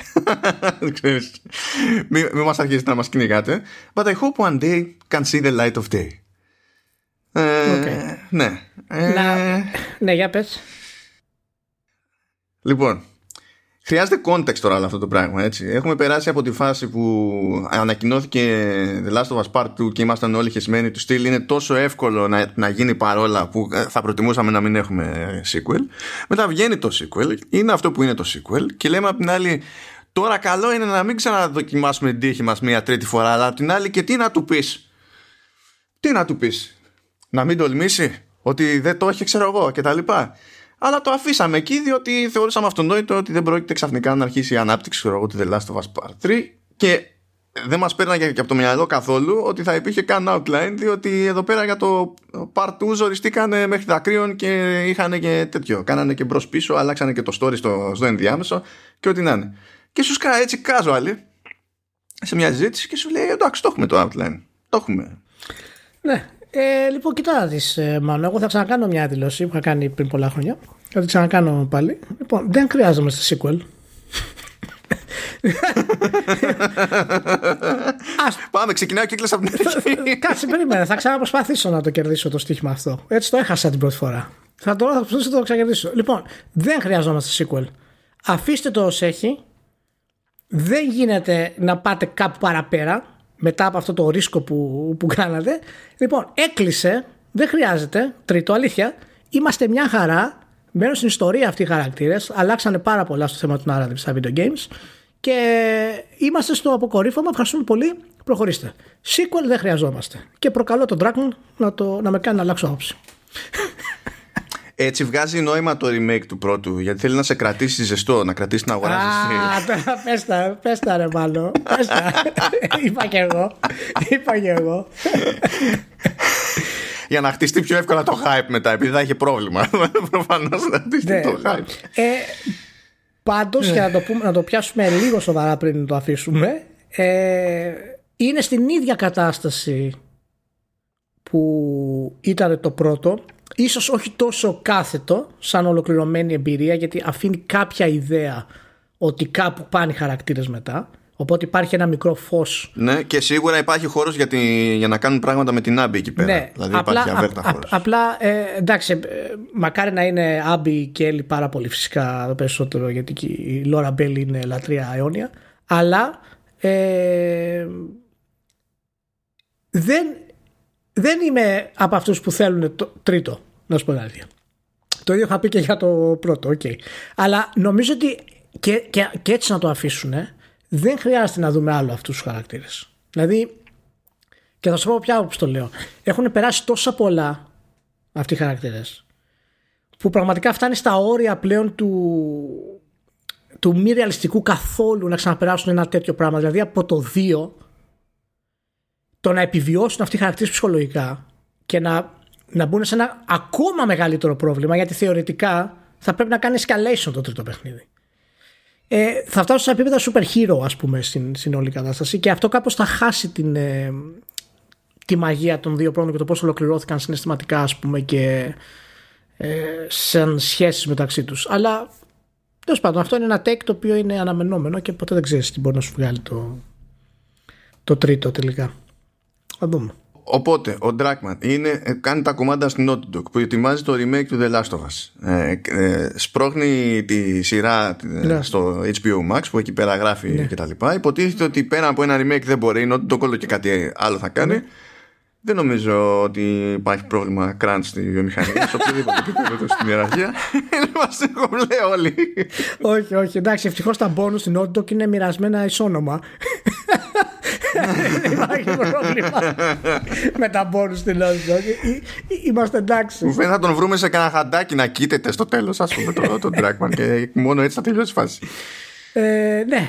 Ξέρεις, μη, μη μας αρχίσετε να μας κυνηγάτε. But I hope one day can see the light of day. Ε, Οκ. Ναι. Ε, Να, ναι, για πες. Λοιπόν, χρειάζεται context τώρα όλο αυτό το πράγμα. Έτσι. Έχουμε περάσει από τη φάση που ανακοινώθηκε The Last of Us Part 2 και ήμασταν όλοι χεσμένοι του στυλ. Είναι τόσο εύκολο να, να γίνει παρόλα που ε, θα προτιμούσαμε να μην έχουμε sequel. Μετά βγαίνει το sequel, είναι αυτό που είναι το sequel και λέμε απ' την άλλη. Τώρα καλό είναι να μην ξαναδοκιμάσουμε την τύχη μας μία τρίτη φορά, αλλά απ' την άλλη και τι να του πεις; Τι να του πεις; Να μην τολμήσει; Ότι δεν το έχει ξέρω εγώ και τα λοιπά. Αλλά το αφήσαμε εκεί διότι θεωρούσαμε αυτονόητο ότι δεν πρόκειται ξαφνικά να αρχίσει η ανάπτυξη ξέρω εγώ, του The Last of Us Part 3 και δεν μας πέρναγε και από το μυαλό καθόλου ότι θα υπήρχε καν outline διότι εδώ πέρα για το Part 2 ζοριστήκανε μέχρι δακρύων και είχαν και τέτοιο. Κάνανε και μπρος πίσω, αλλάξανε και το story στο, στο ενδιάμεσο και ό,τι να είναι. Και σου σκά έτσι casual σε μια συζήτηση και σου λέει εντάξει το έχουμε το outline. Το έχουμε. Ναι. Ε, λοιπόν, κοιτά να δεις, ε, Μάνο, εγώ θα ξανακάνω μια δηλώση που είχα κάνει πριν πολλά χρόνια. Θα την ξανακάνω πάλι. Λοιπόν, δεν χρειάζομαστε sequel. Ας Πάμε, ξεκινάει ο κύκλος από την αρχή. Κάτσε, περίμενε. Θα ξαναπροσπαθήσω να το κερδίσω το στοίχημα αυτό. Έτσι το έχασα την πρώτη φορά. Θα το, θα προσπαθήσω να το ξανακερδίσω. Λοιπόν, δεν χρειαζόμαστε sequel. Αφήστε το ως έχει. Δεν γίνεται να πάτε κάπου παραπέρα μετά από αυτό το ρίσκο που, που κάνατε. Λοιπόν, έκλεισε. Δεν χρειάζεται. Τρίτο, αλήθεια. Είμαστε μια χαρά. Μένουν στην ιστορία αυτοί οι χαρακτήρες. Αλλάξανε πάρα πολλά στο θέμα του narrative στα video games. Και είμαστε στο αποκορύφωμα. Ευχαριστούμε πολύ. Προχωρήστε. Sequel δεν χρειαζόμαστε. Και προκαλώ τον Dragon να, το, να με κάνει να αλλάξω άποψη. Έτσι βγάζει νόημα το remake του πρώτου γιατί θέλει να σε κρατήσει ζεστό, να κρατήσει να αγοράζει. Α, τώρα πες τα, πες τα ρε μάλλον. Πες τα. Είπα και εγώ. Είπα και εγώ. Για να χτιστεί πιο εύκολα το hype μετά, επειδή θα είχε πρόβλημα. Προφανώς να χτιστεί Ναι. το hype. Ε, πάντως, για να το, πούμε, να το πιάσουμε λίγο σοβαρά πριν το αφήσουμε, ε, είναι στην ίδια κατάσταση που ήταν το πρώτο. Ίσως όχι τόσο κάθετο σαν ολοκληρωμένη εμπειρία γιατί αφήνει κάποια ιδέα ότι κάπου πάνε οι χαρακτήρες μετά Οπότε υπάρχει ένα μικρό φως. Ναι, και σίγουρα υπάρχει χώρος για, για να κάνουν πράγματα με την Άμπη εκεί πέρα. Ναι, δηλαδή απλά, υπάρχει αβέρτα χώρος. Απλά ε, εντάξει, ε, μακάρι να είναι Άμπη και Έλλη πάρα πολύ φυσικά περισσότερο γιατί η Λόρα Μπέλ είναι λατρεία αιώνια. Αλλά ε, δεν, δεν είμαι από αυτούς που θέλουν το τρίτο, να σου πω αλήθεια. Το ίδιο είχα πει και για το πρώτο, okay. Αλλά νομίζω ότι και, και, και έτσι να το αφήσουν δεν χρειάζεται να δούμε άλλο αυτούς τους χαρακτήρες. Δηλαδή, και θα σου πω πια όπως το λέω, έχουν περάσει τόσα πολλά αυτοί οι χαρακτήρες που πραγματικά φτάνει στα όρια πλέον του, του μη ρεαλιστικού καθόλου να ξαναπεράσουν ένα τέτοιο πράγμα. Δηλαδή από το 2 το να επιβιώσουν αυτοί οι χαρακτήρες ψυχολογικά και να, να μπουν σε ένα ακόμα μεγαλύτερο πρόβλημα γιατί θεωρητικά θα πρέπει να κάνεις escalation το τρίτο παιχνίδι. Ε, θα φτάσουν σε επίπεδα super hero ας πούμε στην, στην όλη κατάσταση και αυτό κάπως θα χάσει την, ε, τη μαγεία των δύο πρώτων και το πώς ολοκληρώθηκαν συναισθηματικά ας πούμε και ε, σαν σχέσεις μεταξύ τους. Αλλά τέλος πάντων αυτό είναι ένα take το οποίο είναι αναμενόμενο και ποτέ δεν ξέρεις τι μπορεί να σου βγάλει το, το τρίτο τελικά θα δούμε Οπότε, ο Dragman είναι, ε, κάνει τα κομμάτια στην Naughty Dog που ετοιμάζει το remake του The Last of Us. Ε, ε, σπρώχνει τη σειρά ε, ναι. στο HBO Max που εκεί πέρα γράφει ναι. κτλ. Υποτίθεται ότι πέρα από ένα remake δεν μπορεί, η Naughty Dog όλο και κάτι άλλο θα κάνει. Ναι. Δεν νομίζω ότι υπάρχει πρόβλημα crunch στη βιομηχανία, σε οποιοδήποτε επίπεδο στην ιεραρχία. Είμαστε κομπλέ όλοι. όχι, όχι. Εντάξει, ευτυχώς τα bonus στην Naughty Dog είναι μοιρασμένα ισόνομα. Δεν υπάρχει πρόβλημα με τα μπόνους στην Naughty Είμαστε εντάξει. Μου φαίνεται να τον βρούμε σε κανένα χαντάκι να κοίταται στο τέλος ας πούμε τον το Dragman και μόνο έτσι θα τελειώσει η φάση. Ε, ναι,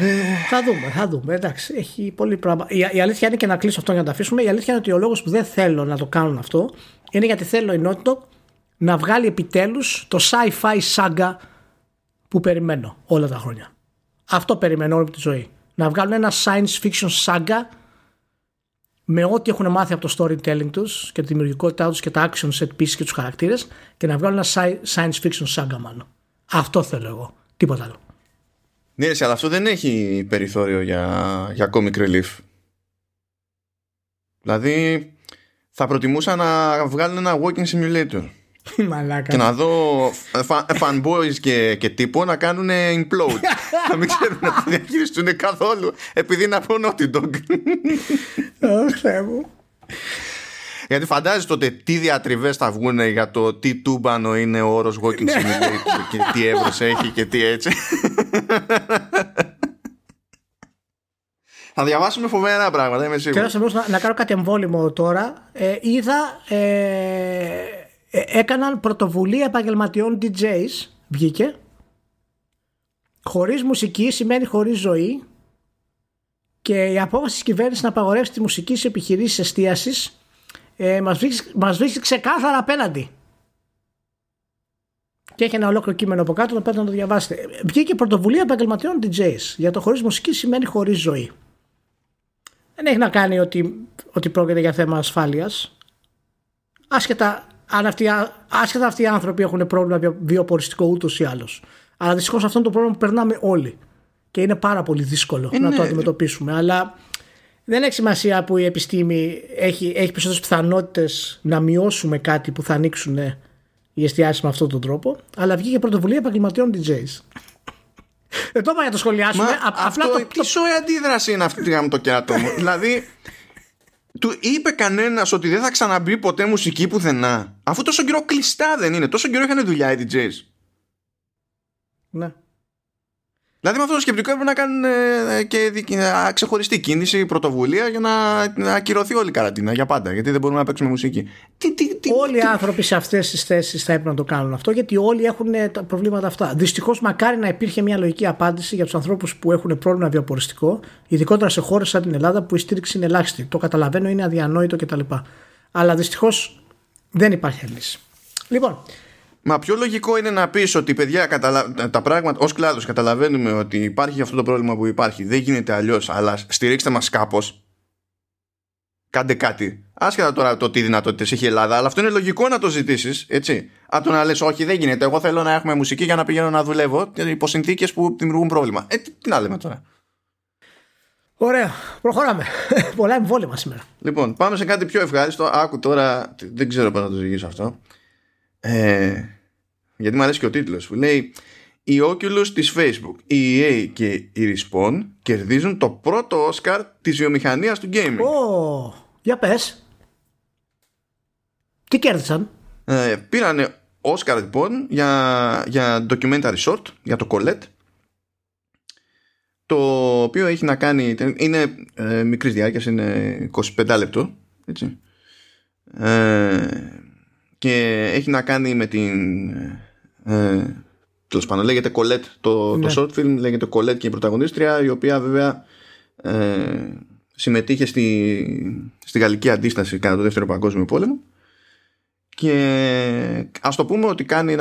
θα δούμε, θα δούμε. Εντάξει, έχει πολύ πράγμα. Η, η αλήθεια είναι και να κλείσω αυτό για να το αφήσουμε. Η αλήθεια είναι ότι ο λόγος που δεν θέλω να το κάνουν αυτό είναι γιατί θέλω η Naughty να βγάλει επιτέλους το sci-fi saga που περιμένω όλα τα χρόνια. Αυτό περιμένω όλη τη ζωή να βγάλουν ένα science fiction saga με ό,τι έχουν μάθει από το storytelling τους και τη δημιουργικότητά τους και τα action set pieces και τους χαρακτήρες και να βγάλουν ένα science fiction saga μάλλον. Αυτό θέλω εγώ. Τίποτα άλλο. Ναι, αλλά αυτό δεν έχει περιθώριο για, για comic relief. Δηλαδή θα προτιμούσα να βγάλουν ένα walking simulator. Μαλάκα. Και να δω fanboys και, και τύπο να κάνουν implode. να μην ξέρουν να το διαχειριστούν καθόλου. Επειδή είναι από Naughty Dog. Όχι, μου. Γιατί φαντάζεσαι τότε τι διατριβές θα βγουν για το τι τούμπανο είναι ο όρος Walking ναι. Simulator και τι εύρο έχει και τι έτσι. Θα διαβάσουμε φοβερά πράγματα, είμαι σίγουρος. Και να, να κάνω κάτι εμβόλυμο τώρα. Ε, είδα. Ε, ε, έκαναν πρωτοβουλία επαγγελματιών DJs, βγήκε. Χωρίς μουσική σημαίνει χωρίς ζωή και η απόφαση της κυβέρνησης να απαγορεύσει τη μουσική σε επιχειρήσεις εστίασης ε, μας, βρίσκει, μας βρίσκει ξεκάθαρα απέναντι. Και έχει ένα ολόκληρο κείμενο από κάτω, να να το διαβάσετε. Βγήκε πρωτοβουλία επαγγελματιών DJs για το χωρίς μουσική σημαίνει χωρίς ζωή. Δεν έχει να κάνει ότι, ότι πρόκειται για θέμα ασφάλειας. Άσχετα αν αυτοί, άσχετα αυτοί οι άνθρωποι έχουν πρόβλημα βιοποριστικό ούτως ή άλλως. Αλλά δυστυχώς αυτό είναι το πρόβλημα που περνάμε όλοι. Και είναι πάρα πολύ δύσκολο να το αντιμετωπίσουμε. Αλλά δεν έχει σημασία που η επιστήμη έχει, έχει περισσότερες πιθανότητες να μειώσουμε κάτι που θα ανοίξουν οι εστιάσεις με αυτόν τον τρόπο. Αλλά βγήκε πρωτοβουλία επαγγελματιών DJs. Δεν το είπα για το σχολιάσουμε. Μα αυτό, το, τι σοϊ αντίδραση είναι αυτή για το κερατό μου. δηλαδή, του είπε κανένας ότι δεν θα ξαναμπεί ποτέ μουσική πουθενά. Αφού τόσο καιρό κλειστά δεν είναι, τόσο καιρό είχαν δουλειά οι DJs. Ναι. Δηλαδή με αυτό το σκεπτικό έπρεπε να κάνουν ε, και ξεχωριστή κίνηση, πρωτοβουλία για να ακυρωθεί όλη η καραντίνα για πάντα. Γιατί δεν μπορούμε να παίξουμε μουσική. Τι, τι, τι, όλοι οι άνθρωποι σε αυτές τις θέσεις θα έπρεπε να το κάνουν αυτό, γιατί όλοι έχουν ε, τα προβλήματα αυτά. Δυστυχώς, μακάρι να υπήρχε μια λογική απάντηση για τους ανθρώπους που έχουν πρόβλημα βιοποριστικό, ειδικότερα σε χώρες σαν την Ελλάδα που η στήριξη είναι ελάχιστη. Το καταλαβαίνω, είναι αδιανόητο κτλ. Αλλά δυστυχώς δεν υπάρχει λύση. Λοιπόν, Μα πιο λογικό είναι να πεις ότι παιδιά καταλα... τα πράγματα ως κλάδος καταλαβαίνουμε ότι υπάρχει αυτό το πρόβλημα που υπάρχει δεν γίνεται αλλιώς αλλά στηρίξτε μας κάπως κάντε κάτι άσχετα τώρα το τι δυνατότητες έχει η Ελλάδα, αλλά αυτό είναι λογικό να το ζητήσεις, έτσι. Από το να λες, Όχι, δεν γίνεται. Εγώ θέλω να έχουμε μουσική για να πηγαίνω να δουλεύω υπό συνθήκες που δημιουργούν πρόβλημα. Ε, τι να λέμε τώρα. Ωραία, προχωράμε. Πολλά εμβόλυμα σήμερα. Λοιπόν, πάμε σε κάτι πιο ευχάριστο. Άκου τώρα, δεν ξέρω πώς να το ζητήσω αυτό. Ε, γιατί μου αρέσει και ο τίτλος που λέει η Oculus της Facebook, η EA και η Respawn κερδίζουν το πρώτο Oscar της βιομηχανίας του gaming. Ω, για πες. Τι κέρδισαν; Ε, πήρανε Oscar λοιπόν για, για documentary short, για το Colette το οποίο έχει να κάνει είναι ε, μικρής διάρκειας είναι 25 λεπτό έτσι ε, και έχει να κάνει με την ε, τέλος πάντων λέγεται Colette το, το ναι. short film λέγεται Colette και η πρωταγωνίστρια η οποία βέβαια ε, συμμετείχε στη, στη γαλλική αντίσταση κατά το δεύτερο παγκόσμιο πόλεμο και ας το πούμε ότι κάνει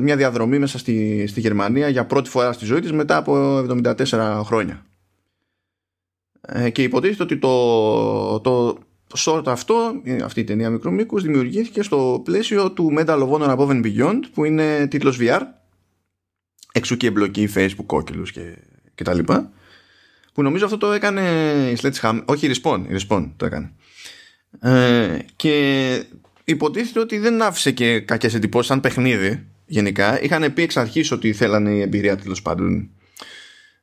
μια διαδρομή μέσα στη, στη Γερμανία για πρώτη φορά στη ζωή της μετά από 74 χρόνια ε, και υποτίθεται ότι το, το short αυτό, αυτή η ταινία μικρού μήκους δημιουργήθηκε στο πλαίσιο του Medal of Honor Above and Beyond που είναι τίτλος VR εξού και εμπλοκή Facebook, Oculus και, και τα λοιπά. Που νομίζω αυτό το έκανε η Sledgehammer, όχι η Respawn, η Respawn το έκανε. Ε, και υποτίθεται ότι δεν άφησε και κακές εντυπώσεις σαν παιχνίδι γενικά. Είχαν πει εξ αρχής ότι θέλανε η εμπειρία τέλος πάντων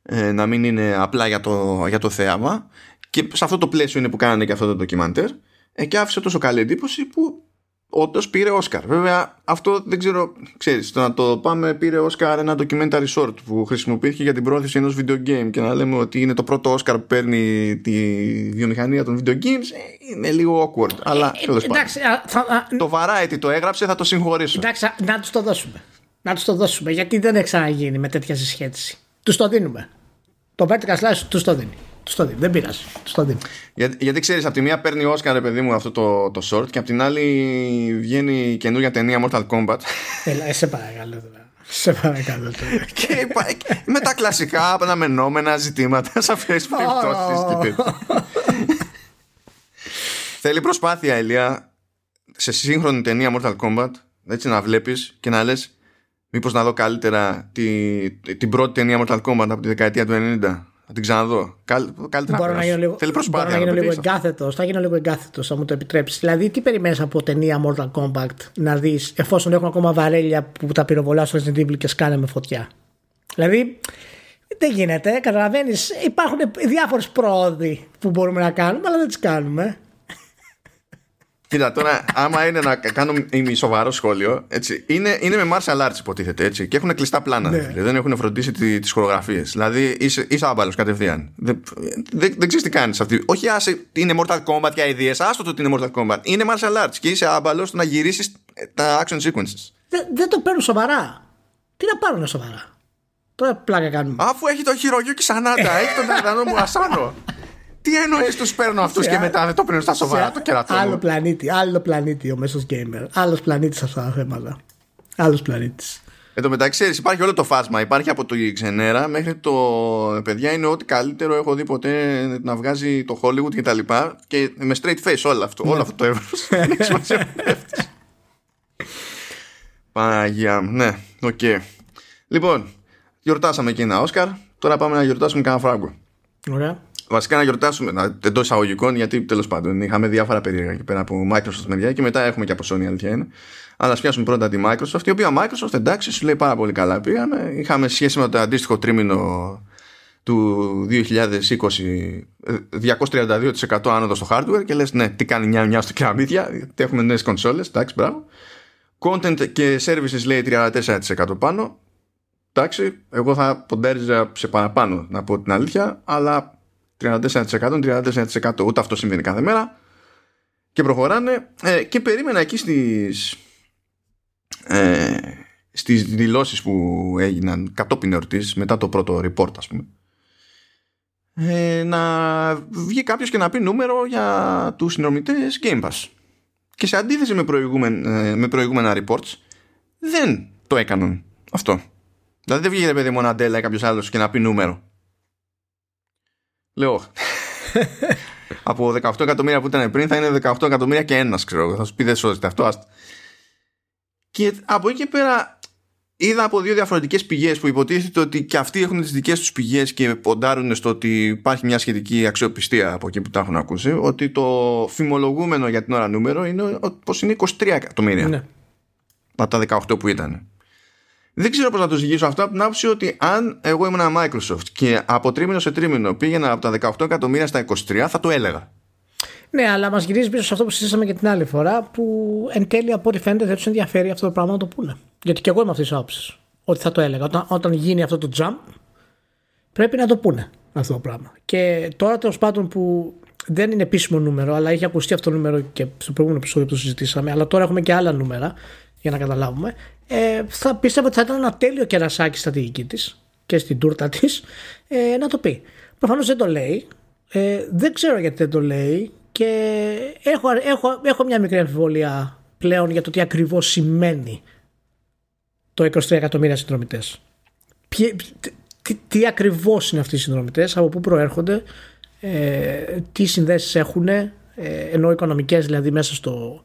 ε, να μην είναι απλά για το, για το θέαμα και σε αυτό το πλαίσιο είναι που κάνανε και αυτό το ντοκιμαντέρ ε, και άφησε τόσο καλή εντύπωση που όντως πήρε Όσκαρ. Βέβαια, αυτό δεν ξέρω, ξέρεις, το να το πάμε πήρε Όσκαρ ένα documentary short που χρησιμοποιήθηκε για την πρόθεση ενός video game και να λέμε ότι είναι το πρώτο Όσκαρ που παίρνει τη βιομηχανία των video games ε, είναι λίγο awkward. Αλλά ε, τέλος πάντων. Το Variety το έγραψε, θα το συγχωρήσω. Εντάξει, να τους το δώσουμε. Να τους το δώσουμε γιατί δεν έχει ξαναγίνει με τέτοια συσχέτιση. Τους το δίνουμε. Το Vertical Slice τους το δίνει. Τους το δίνει. Δεν πειράζει. Τους το δίνει. Για, γιατί ξέρεις, από τη μία παίρνει ο Όσκαρ, παιδί μου, αυτό το, το short και από την άλλη βγαίνει καινούργια ταινία Mortal Kombat. Έλα, ε, σε παρακαλώ τώρα. Σε παρακαλώ τώρα. και με τα κλασικά αναμενόμενα ζητήματα σε αυτές τις περιπτώσεις. Θέλει προσπάθεια, Ελία, σε σύγχρονη ταινία Mortal Kombat, έτσι να βλέπεις και να λες. Μήπως να δω καλύτερα τη, την πρώτη ταινία Mortal Kombat από τη δεκαετία του 90 θα την ξαναδώ. Καλύτερα μπορώ να γίνω λίγο, Θέλει προσπάθεια. Μπορώ να γίνω λίγο εγκάθετος. Θα γίνω λίγο εγκάθετος, θα μου το επιτρέψεις. Δηλαδή, τι περιμένεις από ταινία Mortal Kombat να δεις, εφόσον έχουν ακόμα βαρέλια που τα πυροβολάς στο Resident Evil και σκάνε με φωτιά; Δηλαδή, δεν γίνεται. Καταλαβαίνεις, υπάρχουν διάφορες πρόοδοι που μπορούμε να κάνουμε, αλλά δεν τις κάνουμε. Κοίτα, τώρα, άμα είναι να κάνω σοβαρό σχόλιο, έτσι, είναι, είναι με martial arts υποτίθεται έτσι, και έχουν κλειστά πλάνα. Ναι. δεν έχουν φροντίσει τι τις χορογραφίες. Δηλαδή είσαι, είσαι άμπαλο κατευθείαν. Δεν, δεν, δεν ξέρεις τι κάνεις αυτή. Όχι, άσε, είναι Mortal Kombat και ιδέες, άστο το ότι είναι Mortal Kombat. Είναι martial arts και είσαι άμπαλο να γυρίσεις τα action sequences. Δεν, δεν το παίρνουν σοβαρά. Τι να πάρουν σοβαρά; Τώρα πλάκα κάνουμε. Αφού έχει το χειρογείο και σανάτα, έχει τον Ταρδανό μου Ασάνο. Τι εννοείς τους παίρνω αυτούς και μετά δεν το παίρνω στα σοβαρά το κερατό. Άλλο πλανήτη, άλλο πλανήτη ο μέσος γκέιμερ. Άλλος πλανήτης σε αυτά τα θέματα. Άλλος πλανήτης. Εν τω μεταξύ, υπάρχει όλο το φάσμα. Υπάρχει από το ξενέρα μέχρι το. Παιδιά είναι ό,τι καλύτερο έχω δει ποτέ να βγάζει το Hollywood και τα λοιπά. Και με straight face όλο αυτό. Ναι. Όλο αυτό το εύρο. Παναγία Ναι, OK. Okay. Λοιπόν, γιορτάσαμε και ένα Όσκαρ. Τώρα πάμε να γιορτάσουμε κανένα φράγκο. Ωραία βασικά να γιορτάσουμε εντός εισαγωγικών, γιατί τέλος πάντων είχαμε διάφορα περίεργα εκεί πέρα από Microsoft μεριά και μετά έχουμε και από Sony, αλήθεια είναι. Αλλά ας πιάσουμε πρώτα τη Microsoft, η οποία Microsoft εντάξει σου λέει πάρα πολύ καλά. Πήγαμε, είχαμε σχέση με το αντίστοιχο τρίμηνο του 2020 232% άνοδο στο hardware και λες ναι τι κάνει νιάου νιάου στα κεραμίδια γιατί έχουμε νέες κονσόλες εντάξει μπράβο content και services λέει 34% πάνω εντάξει εγώ θα ποντέριζα σε παραπάνω να πω την αλήθεια αλλά 34%, 34%. Ούτε αυτό συμβαίνει κάθε μέρα. Και προχωράνε ε, και περίμενα εκεί στις, ε, στις δηλώσεις που έγιναν κατόπιν εορτής μετά το πρώτο report ας πούμε ε, να βγει κάποιος και να πει νούμερο για τους συνδρομητές Game Pass. Και σε αντίθεση με προηγούμενα, ε, με προηγούμενα reports δεν το έκαναν αυτό. Δηλαδή δεν βγήκε παιδί μου ένα ή κάποιος άλλος και να πει νούμερο. Λέω. από 18 εκατομμύρια που ήταν πριν θα είναι 18 εκατομμύρια και ένας, ξέρω. Θα σου πει δεν σώζεται αυτό. Και από εκεί και πέρα είδα από δύο διαφορετικές πηγές που υποτίθεται ότι και αυτοί έχουν τις δικές τους πηγές και ποντάρουν στο ότι υπάρχει μια σχετική αξιοπιστία από εκεί που τα έχουν ακούσει ότι το φημολογούμενο για την ώρα νούμερο είναι πως είναι 23 εκατομμύρια ναι. από τα 18 που ήταν. Δεν ξέρω πώς να το ζυγίσω αυτό από την άποψη ότι αν εγώ ήμουν Microsoft και από τρίμηνο σε τρίμηνο πήγαινα από τα 18 εκατομμύρια στα 23 θα το έλεγα. Ναι, αλλά μας γυρίζει πίσω σε αυτό που συζήτησαμε και την άλλη φορά, που εν τέλει από ό,τι φαίνεται δεν τους ενδιαφέρει αυτό το πράγμα να το πούνε. Γιατί και εγώ είμαι αυτής της άποψης. Ότι θα το έλεγα. Όταν, όταν γίνει αυτό το jump, πρέπει να το πούνε αυτό το πράγμα. Και τώρα τέλος πάντων που δεν είναι επίσημο νούμερο, αλλά είχε ακουστεί αυτό το νούμερο και στο προηγούμενο επεισόδιο που το συζητήσαμε, αλλά τώρα έχουμε και άλλα νούμερα για να καταλάβουμε. Ε, θα πίστευα ότι θα ήταν ένα τέλειο κερασάκι στρατηγική της και στην τούρτα της ε, να το πει. Προφανώς δεν το λέει. Ε, δεν ξέρω γιατί δεν το λέει και έχω, έχω, έχω μια μικρή αμφιβολία πλέον για το τι ακριβώς σημαίνει το 23 εκατομμύρια συνδρομητές. Τι, τι, ακριβώς είναι αυτοί οι συνδρομητές, από πού προέρχονται, ε, τι συνδέσεις έχουν, ε, ενώ οικονομικές δηλαδή μέσα στο,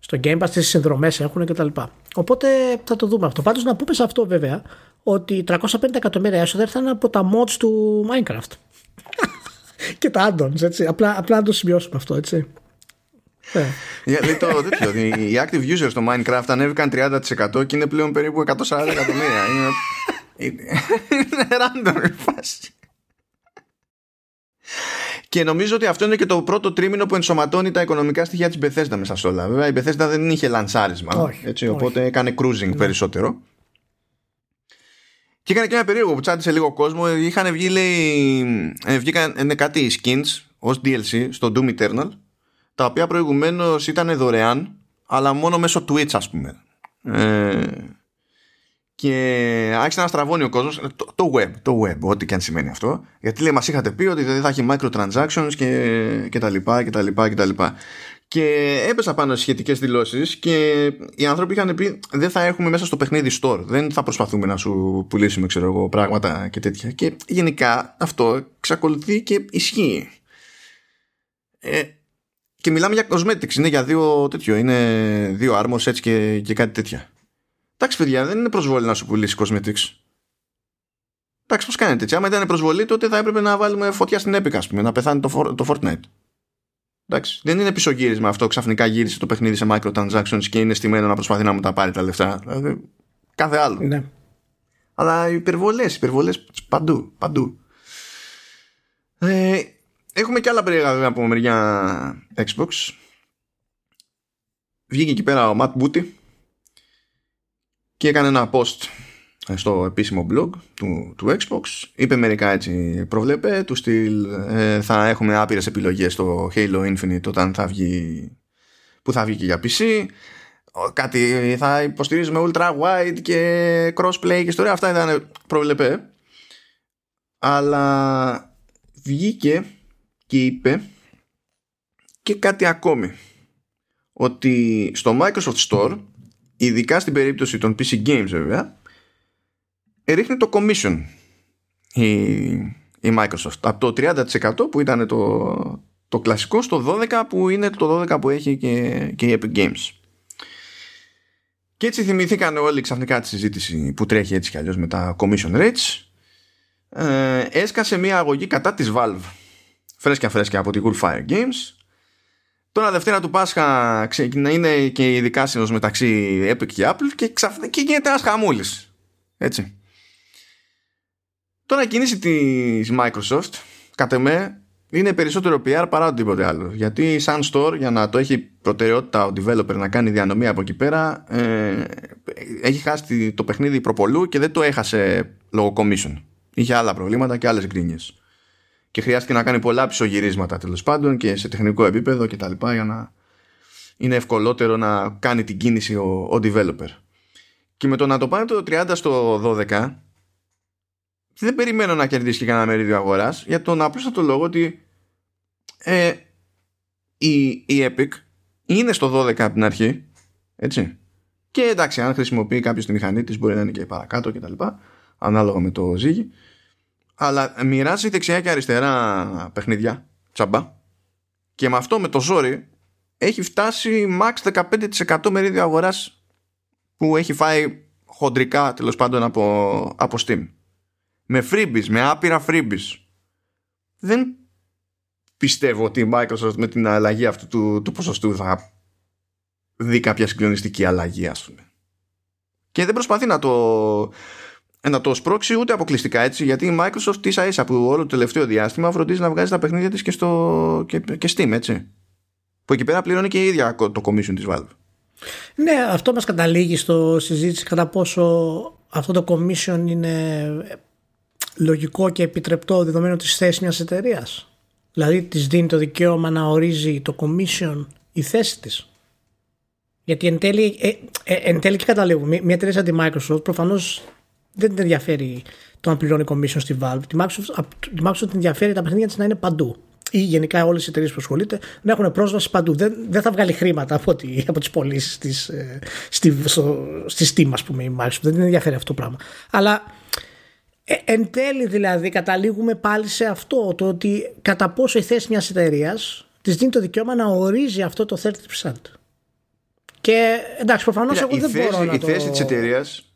στο Game Pass, τις συνδρομές έχουν κτλ. Οπότε θα το δούμε αυτό. Πάντως να πούμε σε αυτό βέβαια ότι 350 εκατομμύρια έσοδα ήρθαν από τα mods του Minecraft και τα add έτσι. Απλά, απλά να το σημειώσουμε αυτό, έτσι. Yeah, ε. λέει το τέτοιο, οι active users στο Minecraft ανέβηκαν 30% και είναι πλέον περίπου 140 εκατομμύρια. Είναι, είναι random η φάση. Και νομίζω ότι αυτό είναι και το πρώτο τρίμηνο που ενσωματώνει τα οικονομικά στοιχεία της Bethesda μέσα σε όλα. Βέβαια η Bethesda δεν είχε λανσάρισμα, όχι, έτσι, όχι. οπότε έκανε cruising ναι. περισσότερο. Και έκανε και ένα περίεργο που τσάτισε λίγο κόσμο. Είχαν βγει, λέει, ε, βγήκαν ε, κάτι skins ως DLC στο Doom Eternal, τα οποία προηγουμένως ήταν δωρεάν, αλλά μόνο μέσω Twitch, ας πούμε. Ε, και άρχισε να στραβώνει ο κόσμος το, το web, το web, ό,τι και αν σημαίνει αυτό γιατί λέει μας είχατε πει ότι δεν θα έχει microtransactions και, και τα λοιπά και τα λοιπά και τα λοιπά και έπεσα πάνω σε σχετικές δηλώσεις και οι άνθρωποι είχαν πει δεν θα έχουμε μέσα στο παιχνίδι store. Δεν θα προσπαθούμε να σου πουλήσουμε ξέρω εγώ, πράγματα και τέτοια. Και γενικά αυτό εξακολουθεί και ισχύει. Ε, και μιλάμε για cosmetics. Είναι για δύο τέτοιο. Είναι δύο άρμος έτσι και, και κάτι τέτοια. Εντάξει, παιδιά, δεν είναι προσβολή να σου πουλήσει cosmetics. Εντάξει, πώς κάνετε έτσι. Άμα ήταν προσβολή, τότε θα έπρεπε να βάλουμε φωτιά στην Epic, ας πούμε, να πεθάνει το, το Fortnite. Εντάξει, δεν είναι πισωγύρισμα αυτό. Ξαφνικά γύρισε το παιχνίδι σε microtransactions και είναι στημένο να προσπαθεί να μου τα πάρει τα λεφτά. Δηλαδή, κάθε άλλο. Ναι. Αλλά υπερβολές, υπερβολές παντού. παντού. Ε, έχουμε και άλλα περίεργα βέβαια από μεριά Xbox. Βγήκε εκεί πέρα ο Matt Booty και έκανε ένα post στο επίσημο blog του, του Xbox. Είπε μερικά έτσι προβλέπε του στυλ ε, θα έχουμε άπειρες επιλογές στο Halo Infinite όταν θα βγει που θα βγει και για PC κάτι θα υποστηρίζουμε ultra wide και crossplay και ιστορία. Αυτά ήταν προβλέπε. Αλλά βγήκε και είπε και κάτι ακόμη. Ότι στο Microsoft Store ειδικά στην περίπτωση των PC Games βέβαια ρίχνει το commission η, η Microsoft από το 30% που ήταν το, το κλασικό στο 12% που είναι το 12% που έχει και, και η Epic Games. Και έτσι θυμηθήκαν όλοι ξαφνικά τη συζήτηση που τρέχει έτσι κι αλλιώς με τα commission rates. Ε, έσκασε μια αγωγή κατά της Valve φρέσκια φρέσκια από τη Fire Games Τώρα Δευτέρα του Πάσχα ξεκινά, είναι και η δικάσινος μεταξύ Epic και Apple και ξαφνικά γίνεται ένας χαμούλης. Έτσι. Τώρα η κίνηση της Microsoft, κατά με, είναι περισσότερο PR παρά οτιδήποτε άλλο. Γιατί σαν store, για να το έχει προτεραιότητα ο developer να κάνει διανομή από εκεί πέρα, ε, έχει χάσει το παιχνίδι προπολού και δεν το έχασε λόγω commission. Είχε άλλα προβλήματα και άλλες γκρίνιες. Και χρειάστηκε να κάνει πολλά πισωγυρίσματα τέλος πάντων και σε τεχνικό επίπεδο και τα λοιπά για να είναι ευκολότερο να κάνει την κίνηση ο, ο developer. Και με το να το πάνε το 30 στο 12 δεν περιμένω να κερδίσει και κανένα μερίδιο αγοράς για τον απλούστατο λόγο ότι ε, η, η Epic είναι στο 12 από την αρχή. Έτσι. Και εντάξει, αν χρησιμοποιεί κάποιος τη μηχανή της, μπορεί να είναι και παρακάτω κτλ. Ανάλογα με το ζύγι. Αλλά μοιράζει δεξιά και αριστερά παιχνίδια. Τσαμπά. και με αυτό με το ζόρι έχει φτάσει max 15% μερίδιο αγοράς που έχει φάει χοντρικά τέλος πάντων από, από Steam. Με freebies, με άπειρα freebies. Δεν πιστεύω ότι η Microsoft με την αλλαγή αυτού του, του ποσοστού θα δει κάποια συγκλονιστική αλλαγή ας πούμε. Και δεν προσπαθεί να το, να το σπρώξει ούτε αποκλειστικά έτσι γιατί η Microsoft ίσα ίσα που όλο το τελευταίο διάστημα φροντίζει να βγάζει τα παιχνίδια της και, στο, και, και Steam έτσι. Που εκεί πέρα πληρώνει και η ίδια το commission της Valve. Ναι, αυτό μας καταλήγει στο συζήτηση κατά πόσο αυτό το commission είναι λογικό και επιτρεπτό δεδομένου της θέσης μιας εταιρείας. Δηλαδή της δίνει το δικαίωμα να ορίζει το commission η θέση της. Γιατί εν τέλει, ε, ε, εν τέλει και καταλήγουμε, μια εταιρεία σαν τη Microsoft προφανώς δεν την ενδιαφέρει το να πληρώνει commission στη Valve. Τη Microsoft, τη Microsoft την ενδιαφέρει τα παιχνίδια της να είναι παντού ή γενικά όλες οι εταιρείες που ασχολείται να έχουν πρόσβαση παντού. Δεν, δεν θα βγάλει χρήματα από, τη, από τις πωλήσεις της ε, στη, στη Steam, ας πούμε, η Microsoft. Δεν την ενδιαφέρει αυτό το πράγμα. Αλλά ε, εν τέλει δηλαδή καταλήγουμε πάλι σε αυτό το ότι κατά πόσο η θέση μιας εταιρείας της δίνει το δικαίωμα να ορίζει αυτό το 30%. Και εντάξει, προφανώς εγώ δεν θέση, μπορώ να η το... θέση της εταιρείας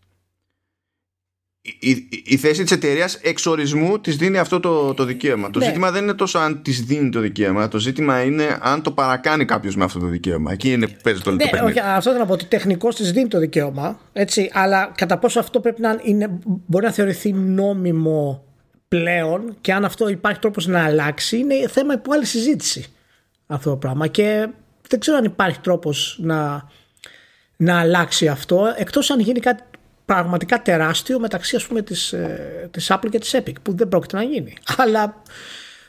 η, η, η θέση της εταιρείας εξορισμού της δίνει αυτό το, το δικαίωμα. Το Ναι. ζήτημα δεν είναι τόσο αν της δίνει το δικαίωμα. Το ζήτημα είναι αν το παρακάνει κάποιος με αυτό το δικαίωμα. Εκεί είναι που παίζει το, το Ναι, παιχνίδι. όχι, αυτό θέλω να πω ότι τεχνικώ της δίνει το δικαίωμα, έτσι, αλλά κατά πόσο αυτό πρέπει να είναι, μπορεί να θεωρηθεί νόμιμο πλέον και αν αυτό υπάρχει τρόπος να αλλάξει, είναι θέμα υπό άλλη συζήτηση αυτό το πράγμα. Και δεν ξέρω αν υπάρχει τρόπος να, να αλλάξει αυτό, εκτός αν γίνει κάτι πραγματικά τεράστιο μεταξύ ας πούμε της, ε, της Apple και της Epic που δεν πρόκειται να γίνει. Αλλά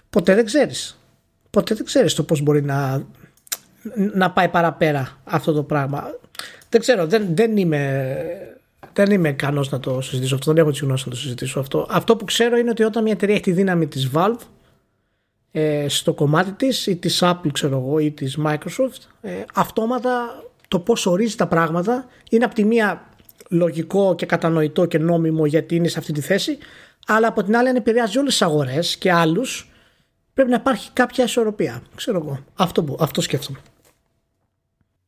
ποτέ δεν ξέρεις. Ποτέ δεν ξέρεις το πώς μπορεί να, να πάει παραπέρα αυτό το πράγμα. Δεν ξέρω, δεν, δεν είμαι δεν είμαι ικανός να το συζητήσω αυτό, δεν έχω τι γνώσει να το συζητήσω αυτό. Αυτό που ξέρω είναι ότι όταν μια εταιρεία έχει τη δύναμη της Valve ε, στο κομμάτι της ή της Apple ξέρω εγώ ή της Microsoft ε, αυτόματα το πώς ορίζει τα πράγματα είναι από τη μία λογικό και κατανοητό και νόμιμο γιατί είναι σε αυτή τη θέση αλλά από την άλλη αν επηρεάζει όλες τις αγορές και άλλους πρέπει να υπάρχει κάποια ισορροπία ξέρω εγώ αυτό, που, αυτό σκέφτομαι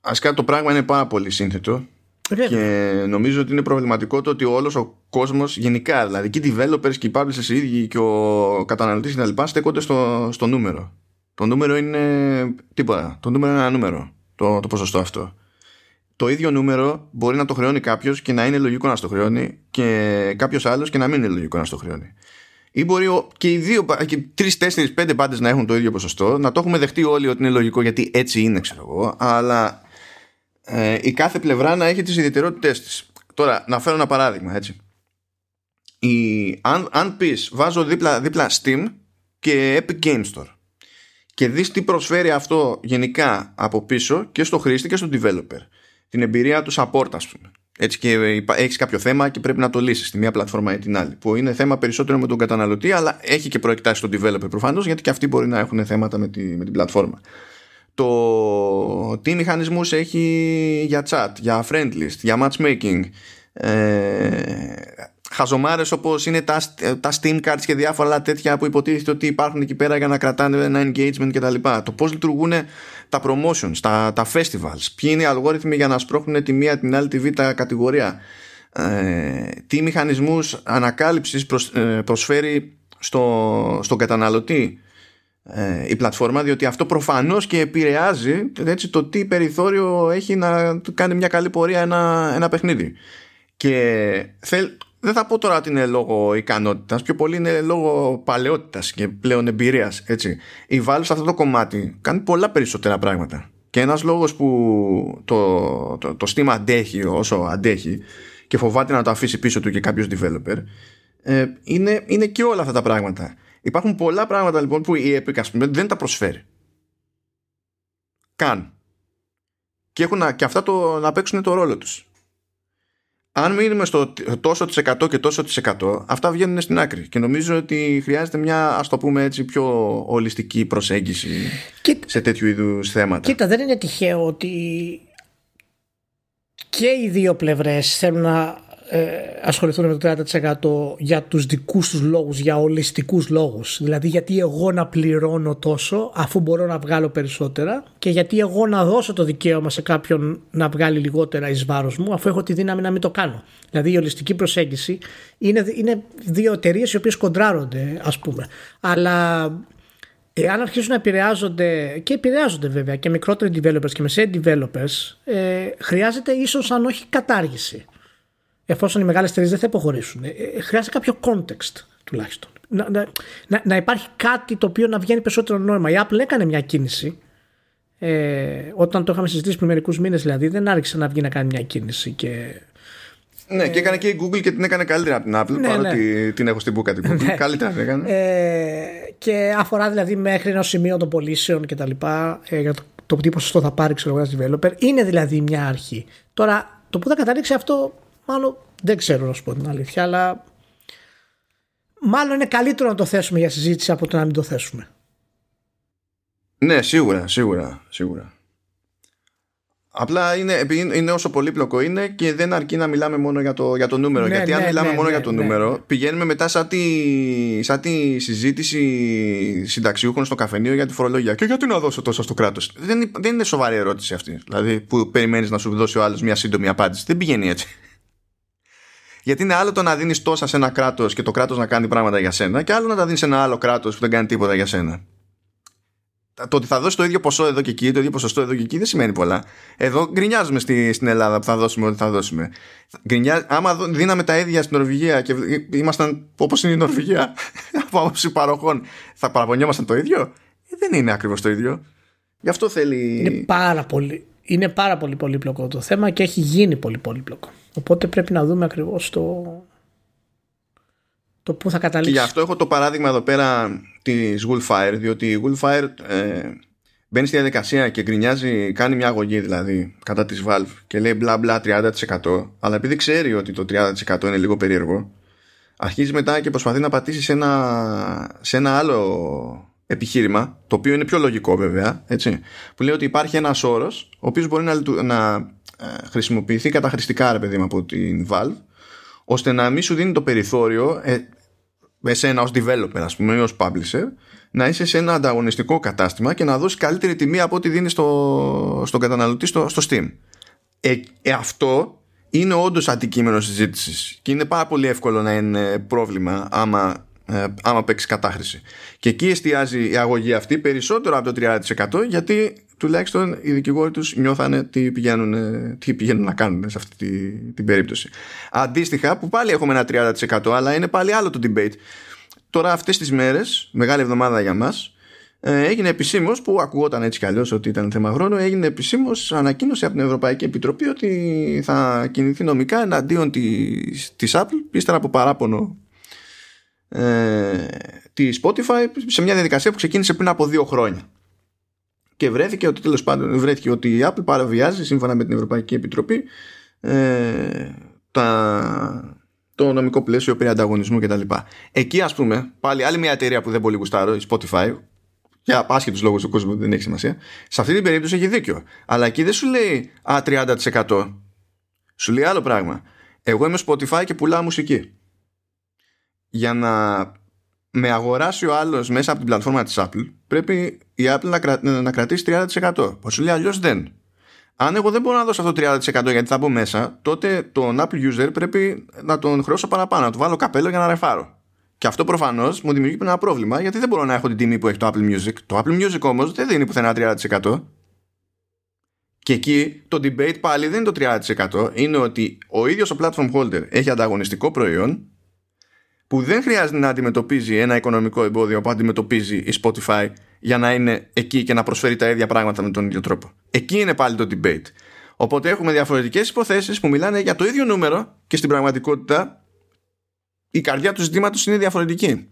Ασκά το πράγμα είναι πάρα πολύ σύνθετο Βέβαια. και νομίζω ότι είναι προβληματικό το ότι όλος ο κόσμος γενικά, δηλαδή και οι developers και οι publishers οι ίδιοι και ο καταναλωτής κτλ. στέκονται στο, στο νούμερο. Το νούμερο είναι τίποτα. Το νούμερο είναι ένα νούμερο. Το, το ποσοστό αυτό. Το ίδιο νούμερο μπορεί να το χρεώνει κάποιος και να είναι λογικό να στο χρεώνει και κάποιος άλλος και να μην είναι λογικό να στο χρεώνει. Ή μπορεί ο- και οι δύο, και τρεις, τέσσερις, πέντε πάντες να έχουν το ίδιο ποσοστό, να το έχουμε δεχτεί όλοι ότι είναι λογικό γιατί έτσι είναι, ξέρω εγώ, αλλά ε, η κάθε πλευρά να έχει τις ιδιαιτερότητές της. Τώρα, να φέρω ένα παράδειγμα, έτσι. Η, αν, αν πεις, βάζω δίπλα, δίπλα Steam και Epic Game Store και δεις τι προσφέρει αυτό γενικά από πίσω και στο χρήστη και στο developer. Την εμπειρία τους support, ας πούμε. Έτσι και υπά- έχεις κάποιο θέμα και πρέπει να το λύσεις στη μία πλατφόρμα ή την άλλη. Που είναι θέμα περισσότερο με τον καταναλωτή, αλλά έχει και προεκτάσεις τον developer προφανώς, γιατί και αυτοί μπορεί να έχουν θέματα με, τη, με την πλατφόρμα το τι μηχανισμούς έχει για chat, για friend list, για matchmaking ε, χαζομάρες όπως είναι τα, τα Steam cards και διάφορα άλλα τέτοια που υποτίθεται ότι υπάρχουν εκεί πέρα για να κρατάνε ένα engagement κτλ. Το πώς λειτουργούν τα promotions, τα, τα festivals, ποιοι είναι οι αλγόριθμοι για να σπρώχνουν τη μία την άλλη τη β' κατηγορία. Ε, τι μηχανισμούς ανακάλυψης προσ- ε, προσφέρει στο, στον καταναλωτή ε, η πλατφόρμα. Διότι αυτό προφανώς και επηρεάζει έτσι, το τι περιθώριο έχει να του κάνει μια καλή πορεία ένα, ένα παιχνίδι. Και θέλ, δεν θα πω τώρα ότι είναι λόγω ικανότητας πιο πολύ είναι λόγω παλαιότητας και πλέον εμπειρίας έτσι. η Valve σε αυτό το κομμάτι κάνει πολλά περισσότερα πράγματα και ένας λόγος που το, το, το Steam αντέχει όσο αντέχει και φοβάται να το αφήσει πίσω του και κάποιος developer ε, είναι, είναι και όλα αυτά τα πράγματα Υπάρχουν πολλά πράγματα λοιπόν που η Epic ας πούμε, δεν τα προσφέρει. Καν. Και έχουν να- και αυτά το, να παίξουν το ρόλο τους. Αν μείνουμε στο τόσο της εκατό και τόσο της εκατό, αυτά βγαίνουν στην άκρη. Και νομίζω ότι χρειάζεται μια, ας το πούμε έτσι, πιο ολιστική προσέγγιση Κοίτα, σε τέτοιου είδους θέματα. κοίτα, δεν είναι τυχαίο ότι και οι δύο πλευρές θέλουν να ε, ασχοληθούν με το 30% για τους δικούς τους λόγους, για ολιστικούς λόγους. Δηλαδή γιατί εγώ να πληρώνω τόσο αφού μπορώ να βγάλω περισσότερα και γιατί εγώ να δώσω το δικαίωμα σε κάποιον να βγάλει λιγότερα εις βάρος μου αφού έχω τη δύναμη να μην το κάνω. Δηλαδή η ολιστική προσέγγιση είναι, είναι δύο εταιρείες οι οποίες κοντράρονται ας πούμε. Αλλά εάν αρχίσουν να επηρεάζονται και επηρεάζονται βέβαια και μικρότεροι developers και μεσαίοι developers ε, χρειάζεται ίσως αν όχι κατάργηση εφόσον οι μεγάλες εταιρείες δεν θα υποχωρήσουν. Ε, ε, χρειάζεται κάποιο context τουλάχιστον. Να, να, να, υπάρχει κάτι το οποίο να βγαίνει περισσότερο νόημα. Η Apple έκανε μια κίνηση. Ε, όταν το είχαμε συζητήσει πριν μερικούς μήνες, δηλαδή, δεν άρχισε να βγει να κάνει μια κίνηση. Και, ναι, και έκανε και η Google και την έκανε καλύτερα από την Apple, ναι, παρότι ναι. την έχω στην μπουκα την Google. Ναι. καλύτερα την έκανε. Ε, και αφορά δηλαδή μέχρι ένα σημείο των πωλήσεων κτλ. Ε, για το, το τι ποσοστό θα πάρει ξέρω, ένα developer. Είναι δηλαδή μια αρχή. Τώρα, το που θα καταλήξει αυτό Μάλλον δεν ξέρω να σου πω την αλήθεια, αλλά μάλλον είναι καλύτερο να το θέσουμε για συζήτηση από το να μην το θέσουμε. Ναι, σίγουρα, σίγουρα, σίγουρα. Απλά είναι, είναι όσο πολύπλοκο είναι και δεν αρκεί να μιλάμε μόνο για το, για το νούμερο. Ναι, γιατί αν ναι, μιλάμε ναι, μόνο για το νούμερο, πηγαίνουμε μετά σαν τη, σαν τη συζήτηση συνταξιούχων στο καφενείο για τη φορολογία. Και γιατί να δώσω τόσο στο κράτος; Δεν, δεν είναι σοβαρή ερώτηση αυτή. Δηλαδή που περιμένεις να σου δώσει ο άλλος μια σύντομη απάντηση. Δεν πηγαίνει έτσι. Γιατί είναι άλλο το να δίνεις τόσα σε ένα κράτος και το κράτος να κάνει πράγματα για σένα, και άλλο να τα δίνεις σε ένα άλλο κράτος που δεν κάνει τίποτα για σένα. Το ότι θα δώσει το ίδιο ποσό εδώ και εκεί, το ίδιο ποσοστό εδώ και εκεί δεν σημαίνει πολλά. Εδώ γκρινιάζουμε στη, στην Ελλάδα που θα δώσουμε ό,τι θα δώσουμε. Γκρινιά, άμα δίναμε τα ίδια στην Νορβηγία και ήμασταν όπως είναι η Νορβηγία από άποψη παροχών, θα παραπονιόμασταν το ίδιο; Ε, δεν είναι ακριβώς το ίδιο. Γι' αυτό θέλει. Είναι πάρα πολύ, είναι πάρα πολύ πολύπλοκο το θέμα και έχει γίνει πολύ πολύπλοκο. Οπότε πρέπει να δούμε ακριβώς το, το πού θα καταλήξει. Και γι' αυτό έχω το παράδειγμα εδώ πέρα της Wolfire, διότι η Wolfire ε, μπαίνει στη διαδικασία και γκρινιάζει, κάνει μια αγωγή δηλαδή κατά της Valve και λέει μπλα μπλα 30% αλλά επειδή ξέρει ότι το 30% είναι λίγο περίεργο αρχίζει μετά και προσπαθεί να πατήσει σε ένα, σε ένα άλλο επιχείρημα το οποίο είναι πιο λογικό βέβαια έτσι, που λέει ότι υπάρχει ένας όρος ο οποίος μπορεί να, να ε, χρησιμοποιηθεί καταχρηστικά ρε παιδί μου από την Valve ώστε να μην σου δίνει το περιθώριο ε, εσένα ως developer ας πούμε ή ως publisher να είσαι σε ένα ανταγωνιστικό κατάστημα και να δώσεις καλύτερη τιμή από ό,τι δίνεις στο, στον καταναλωτή στο, στο Steam ε, ε, αυτό είναι όντως αντικείμενο συζήτησης και είναι πάρα πολύ εύκολο να είναι πρόβλημα άμα, ε, άμα παίξεις κατάχρηση. Και εκεί εστιάζει η αγωγή αυτή περισσότερο από το 30% γιατί τουλάχιστον οι δικηγόροι τους νιώθανε τι πηγαίνουν, τι πηγαίνουν να κάνουν σε αυτή τη, την περίπτωση. Αντίστοιχα που πάλι έχουμε ένα 30% αλλά είναι πάλι άλλο το debate. Τώρα αυτές τις μέρες, μεγάλη εβδομάδα για μας, ε, έγινε επισήμως που ακουγόταν έτσι κι αλλιώς ότι ήταν θέμα χρόνου, έγινε επισήμως ανακοίνωση από την Ευρωπαϊκή Επιτροπή ότι θα κινηθεί νομικά εναντίον της Apple, ύστερα από παράπονο ε, της Spotify, σε μια διαδικασία που ξεκίνησε πριν από δύο χρόνια και βρέθηκε ότι τέλος πάντων βρέθηκε ότι η Apple παραβιάζει σύμφωνα με την Ευρωπαϊκή Επιτροπή ε, τα, το νομικό πλαίσιο περί ανταγωνισμού κτλ. Εκεί ας πούμε πάλι άλλη μια εταιρεία που δεν πολύ γουστάρω η Spotify για άσχετους λόγους του κόσμου δεν έχει σημασία σε αυτή την περίπτωση έχει δίκιο. Αλλά εκεί δεν σου λέει α 30% σου λέει άλλο πράγμα. Εγώ είμαι Spotify και πουλάω μουσική. Για να με αγοράσει ο άλλος μέσα από την πλατφόρμα της Apple, πρέπει η Apple να, κρα... να κρατήσει 30%. Πώ σου λέει αλλιώς δεν. Αν εγώ δεν μπορώ να δώσω αυτό το 30% γιατί θα μπω μέσα, τότε τον Apple user πρέπει να τον χρεώσω παραπάνω, να του βάλω καπέλο για να ρεφάρω. Και αυτό προφανώς μου δημιουργεί ένα πρόβλημα γιατί δεν μπορώ να έχω την τιμή που έχει το Apple Music. Το Apple Music όμως δεν δίνει πουθενά 30%. Και εκεί το debate πάλι δεν είναι το 30%. Είναι ότι ο ίδιος ο platform holder έχει ανταγωνιστικό προϊόν που δεν χρειάζεται να αντιμετωπίζει ένα οικονομικό εμπόδιο που αντιμετωπίζει η Spotify για να είναι εκεί και να προσφέρει τα ίδια πράγματα με τον ίδιο τρόπο. Εκεί είναι πάλι το debate. Οπότε έχουμε διαφορετικές υποθέσεις που μιλάνε για το ίδιο νούμερο και στην πραγματικότητα η καρδιά του ζητήματος είναι διαφορετική.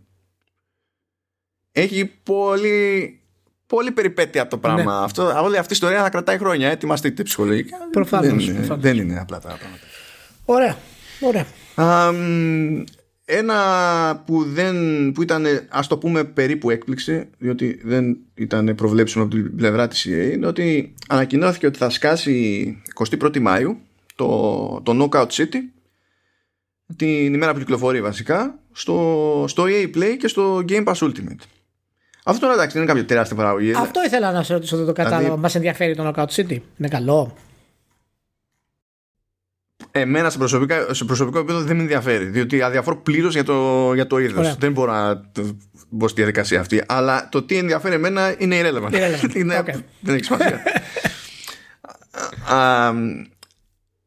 Έχει πολύ, πολύ περιπέτεια το πράγμα. Ναι. Αυτό, όλη αυτή η ιστορία θα κρατάει χρόνια. Ετοιμαστείτε ψυχολογικά. Προφανώς, δεν, προφανώς. δεν είναι απλά τα πράγματα. Ωραία. Ωραία. Ένα που, δεν, που ήταν ας το πούμε περίπου έκπληξη διότι δεν ήταν προβλέψιμο από την πλευρά της EA είναι ότι ανακοινώθηκε ότι θα σκάσει 21η Μάιου το, το Knockout City την ημέρα που κυκλοφορεί βασικά στο, στο EA Play και στο Game Pass Ultimate. Αυτό τώρα εντάξει δεν είναι κάποια τεράστια παραγωγή. Αυτό ήθελα να σε ρωτήσω, δεν το κατάλαβα. Δηλαδή... Μας ενδιαφέρει το Knockout City. Είναι καλό; Εμένα σε, προσωπικά, σε προσωπικό επίπεδο δεν με ενδιαφέρει. Διότι αδιαφορώ πλήρως για το, για το είδος. Δεν μπορώ να μπω στη διαδικασία αυτή. Αλλά το τι ενδιαφέρει εμένα είναι irrelevant. είναι, okay. δεν έχει σημασία.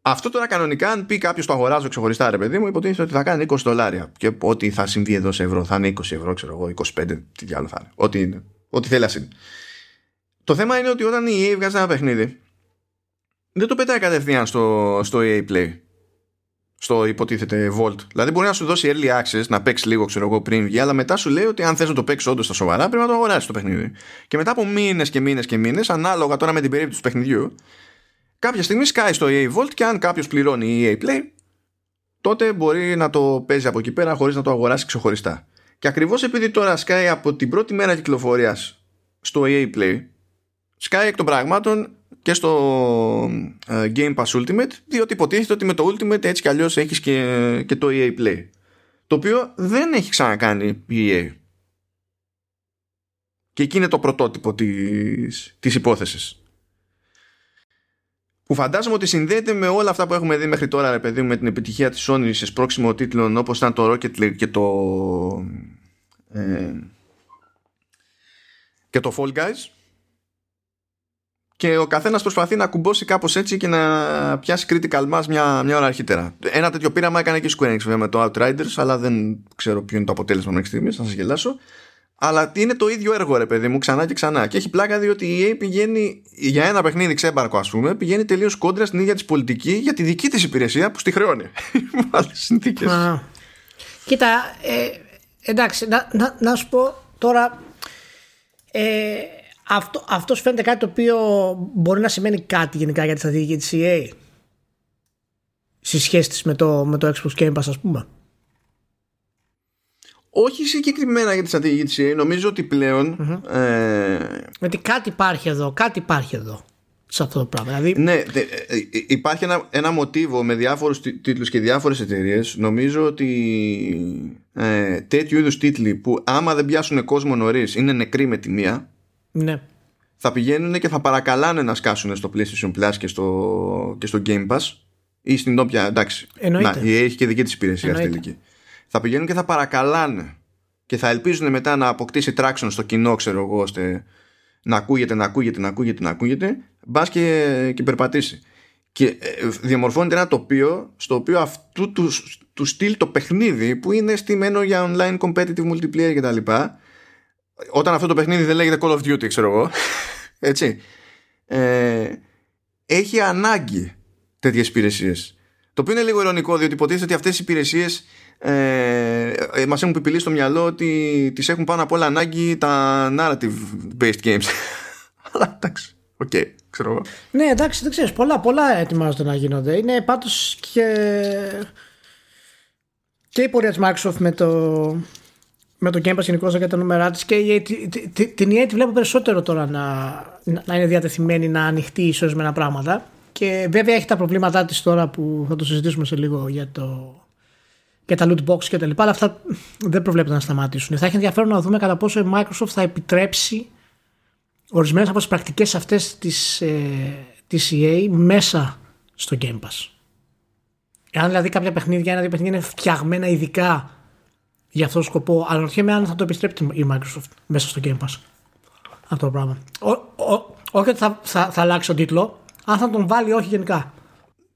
Αυτό τώρα κανονικά, αν πει κάποιος το αγοράζω ξεχωριστά, ρε παιδί μου, υποτίθεται ότι θα κάνει 20 δολάρια. Και ό,τι θα συμβεί εδώ σε ευρώ, θα είναι 20 ευρώ, ξέρω εγώ, 25, τι διάλογο θα είναι. Ό,τι είναι. Ό,τι θέλει να είναι. Το θέμα είναι ότι όταν η EA βγάζει ένα παιχνίδι, δεν το πετάει κατευθείαν στο, στο EA Play. Στο υποτίθεται Vault. Δηλαδή μπορεί να σου δώσει early access, να παίξεις λίγο, ξέρω εγώ, πριν βγει, αλλά μετά σου λέει ότι αν θες να το παίξεις όντως στα σοβαρά, πρέπει να το αγοράσεις το παιχνίδι. Και μετά από μήνες και μήνες και μήνες, ανάλογα τώρα με την περίπτωση του παιχνιδιού, κάποια στιγμή σκάει στο EA Vault και αν κάποιος πληρώνει EA Play, τότε μπορεί να το παίζει από εκεί πέρα χωρίς να το αγοράσει ξεχωριστά. Και ακριβώς επειδή τώρα σκάει από την πρώτη μέρα κυκλοφορίας στο EA Play, σκάει εκ των πραγμάτων και στο ε, Game Pass Ultimate διότι υποτίθεται ότι με το Ultimate έτσι κι αλλιώς έχεις και, και το EA Play. Το οποίο δεν έχει ξανακάνει η EA και εκεί είναι το πρωτότυπο της, της υπόθεσης. Που φαντάζομαι ότι συνδέεται με όλα αυτά που έχουμε δει μέχρι τώρα ρε παιδί με την επιτυχία της Sony σε σπρώξιμο τίτλων όπως ήταν το Rocket League και το ε, και το Fall Guys και ο καθένας προσπαθεί να κουμπώσει κάπως έτσι και να πιάσει critical mass μια, μια ώρα αρχίτερα. Ένα τέτοιο πείραμα έκανε και η Square Enix με το Outriders, αλλά δεν ξέρω ποιο είναι το αποτέλεσμα μέχρι στιγμής, θα σας γελάσω. Αλλά είναι το ίδιο έργο, ρε παιδί μου, ξανά και ξανά. Και έχει πλάκα διότι η EA πηγαίνει για ένα παιχνίδι ξέμπαρκο, ας πούμε, πηγαίνει τελείως κόντρα στην ίδια της πολιτική για τη δική της υπηρεσία που στη χρεώνει. Με άλλες συνθήκες. Κοίτα, ε, εντάξει, να, να, να σου πω τώρα. Ε, αυτό, αυτός φαίνεται κάτι το οποίο μπορεί να σημαίνει κάτι γενικά για τη στρατηγική της EA στη σχέση της με το, με το Xbox Game Pass ας πούμε. Όχι συγκεκριμένα για τη στρατηγική της EA, νομίζω ότι πλέον... Mm-hmm. Ε... Γιατί κάτι υπάρχει εδώ, κάτι υπάρχει εδώ σε αυτό το πράγμα. Δηλαδή... Ναι, ε, ε, υπάρχει ένα, ένα μοτίβο με διάφορους τίτλους και διάφορες εταιρείες. Νομίζω ότι ε, τέτοιου είδους τίτλοι που άμα δεν πιάσουν κόσμο νωρίς είναι νεκροί με τη μία ναι. Θα πηγαίνουν και θα παρακαλάνε να σκάσουν στο PlayStation Plus και στο, και στο Game Pass ή στην όποια. Εντάξει. Εννοείται. Να, έχει και δική της υπηρεσία τελική. Θα πηγαίνουν και θα παρακαλάνε και θα ελπίζουν μετά να αποκτήσει traction στο κοινό, ξέρω εγώ, ώστε να ακούγεται, να ακούγεται, να ακούγεται, να ακούγεται, μπας και, και περπατήσει. Και ε, διαμορφώνεται ένα τοπίο στο οποίο αυτού τους, τους στυλ το παιχνίδι που είναι στημένο για online competitive multiplayer κτλ όταν αυτό το παιχνίδι δεν λέγεται Call of Duty ξέρω εγώ έτσι ε, έχει ανάγκη τέτοιες υπηρεσίες. το οποίο είναι λίγο ειρωνικό διότι υποτίθεται ότι αυτές οι υπηρεσίες ε, ε, μας έχουν πιπηλεί στο μυαλό ότι τις έχουν πάνω απ' όλα ανάγκη τα narrative based games αλλά εντάξει OK, okay, ξέρω εγώ. Ναι, εντάξει, δεν ξέρεις. Πολλά, πολλά ετοιμάζονται να γίνονται. Είναι πάντως και. και η πορεία της Microsoft με το, με το Game Pass γενικώς για τα νούμερά της και η, την EA τη βλέπω περισσότερο τώρα να, να είναι διατεθειμένη να ανοιχτεί ίσως με ένα πράγματα. Και βέβαια έχει τα προβλήματά της τώρα που θα το συζητήσουμε σε λίγο για, το, για τα loot box και τα λοιπά, αλλά αυτά δεν προβλέπεται να σταματήσουν. Θα έχει ενδιαφέρον να δούμε κατά πόσο η Microsoft θα επιτρέψει ορισμένες από τις πρακτικές αυτές της ε, της EA μέσα στο Game Pass. Εάν δηλαδή κάποια παιχνίδια, ένα-δύο παιχνίδια είναι φτιαγμένα ειδικά για αυτόν τον σκοπό. Αναρωτιέμαι αν θα το επιστρέψει η Microsoft μέσα στο Game Pass. Αυτό το πράγμα. όχι ότι θα, θα, θα αλλάξει τον τίτλο, αν θα τον βάλει όχι γενικά.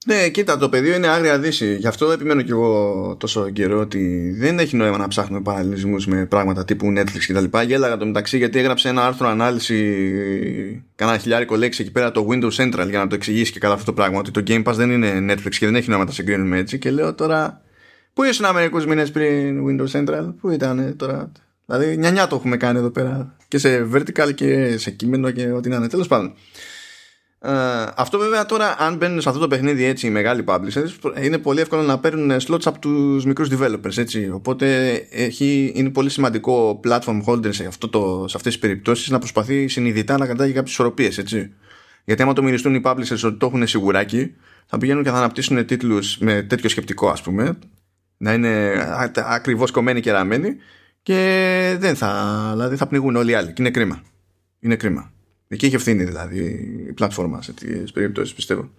Ναι, κοίτα, το πεδίο είναι άγρια δύση. Γι' αυτό επιμένω κι εγώ τόσο καιρό ότι δεν έχει νόημα να ψάχνουμε παραλληλισμούς με πράγματα τύπου Netflix κτλ. Γέλαγα το μεταξύ γιατί έγραψε ένα άρθρο ανάλυση, κανένα χιλιάρικο λέξη εκεί πέρα το Windows Central για να το εξηγήσει και καλά αυτό το πράγμα. Ότι το Game Pass δεν είναι Netflix και δεν έχει νόημα να τα συγκρίνουμε έτσι. Και λέω τώρα Πού ήσουν μερικούς μήνες πριν Windows Central, πού ήταν τώρα; Δηλαδή, νιανιά το έχουμε κάνει εδώ πέρα. Και σε vertical και σε κείμενο και ό,τι να είναι. Τέλος πάντων. Ε, αυτό βέβαια τώρα, αν μπαίνουν σε αυτό το παιχνίδι έτσι οι μεγάλοι publishers, είναι πολύ εύκολο να παίρνουν slots από τους μικρούς developers. Έτσι. Οπότε έχει, είναι πολύ σημαντικό platform holder σε, αυτό το, σε αυτές τις περιπτώσεις να προσπαθεί συνειδητά να κρατάει κάποιες ισορροπίες. Γιατί άμα το μοιριστούν οι publishers ότι το έχουν σιγουράκι, θα πηγαίνουν και θα αναπτύσσουν τίτλους με τέτοιο σκεπτικό, ας πούμε, να είναι ακριβώς κομμένοι και ραμμένοι και δεν θα, δηλαδή θα πνιγούν όλοι οι άλλοι και είναι κρίμα. Είναι κρίμα. Εκεί έχει ευθύνη δηλαδή η πλατφόρμα σε τέτοιες περιπτώσεις πιστεύω.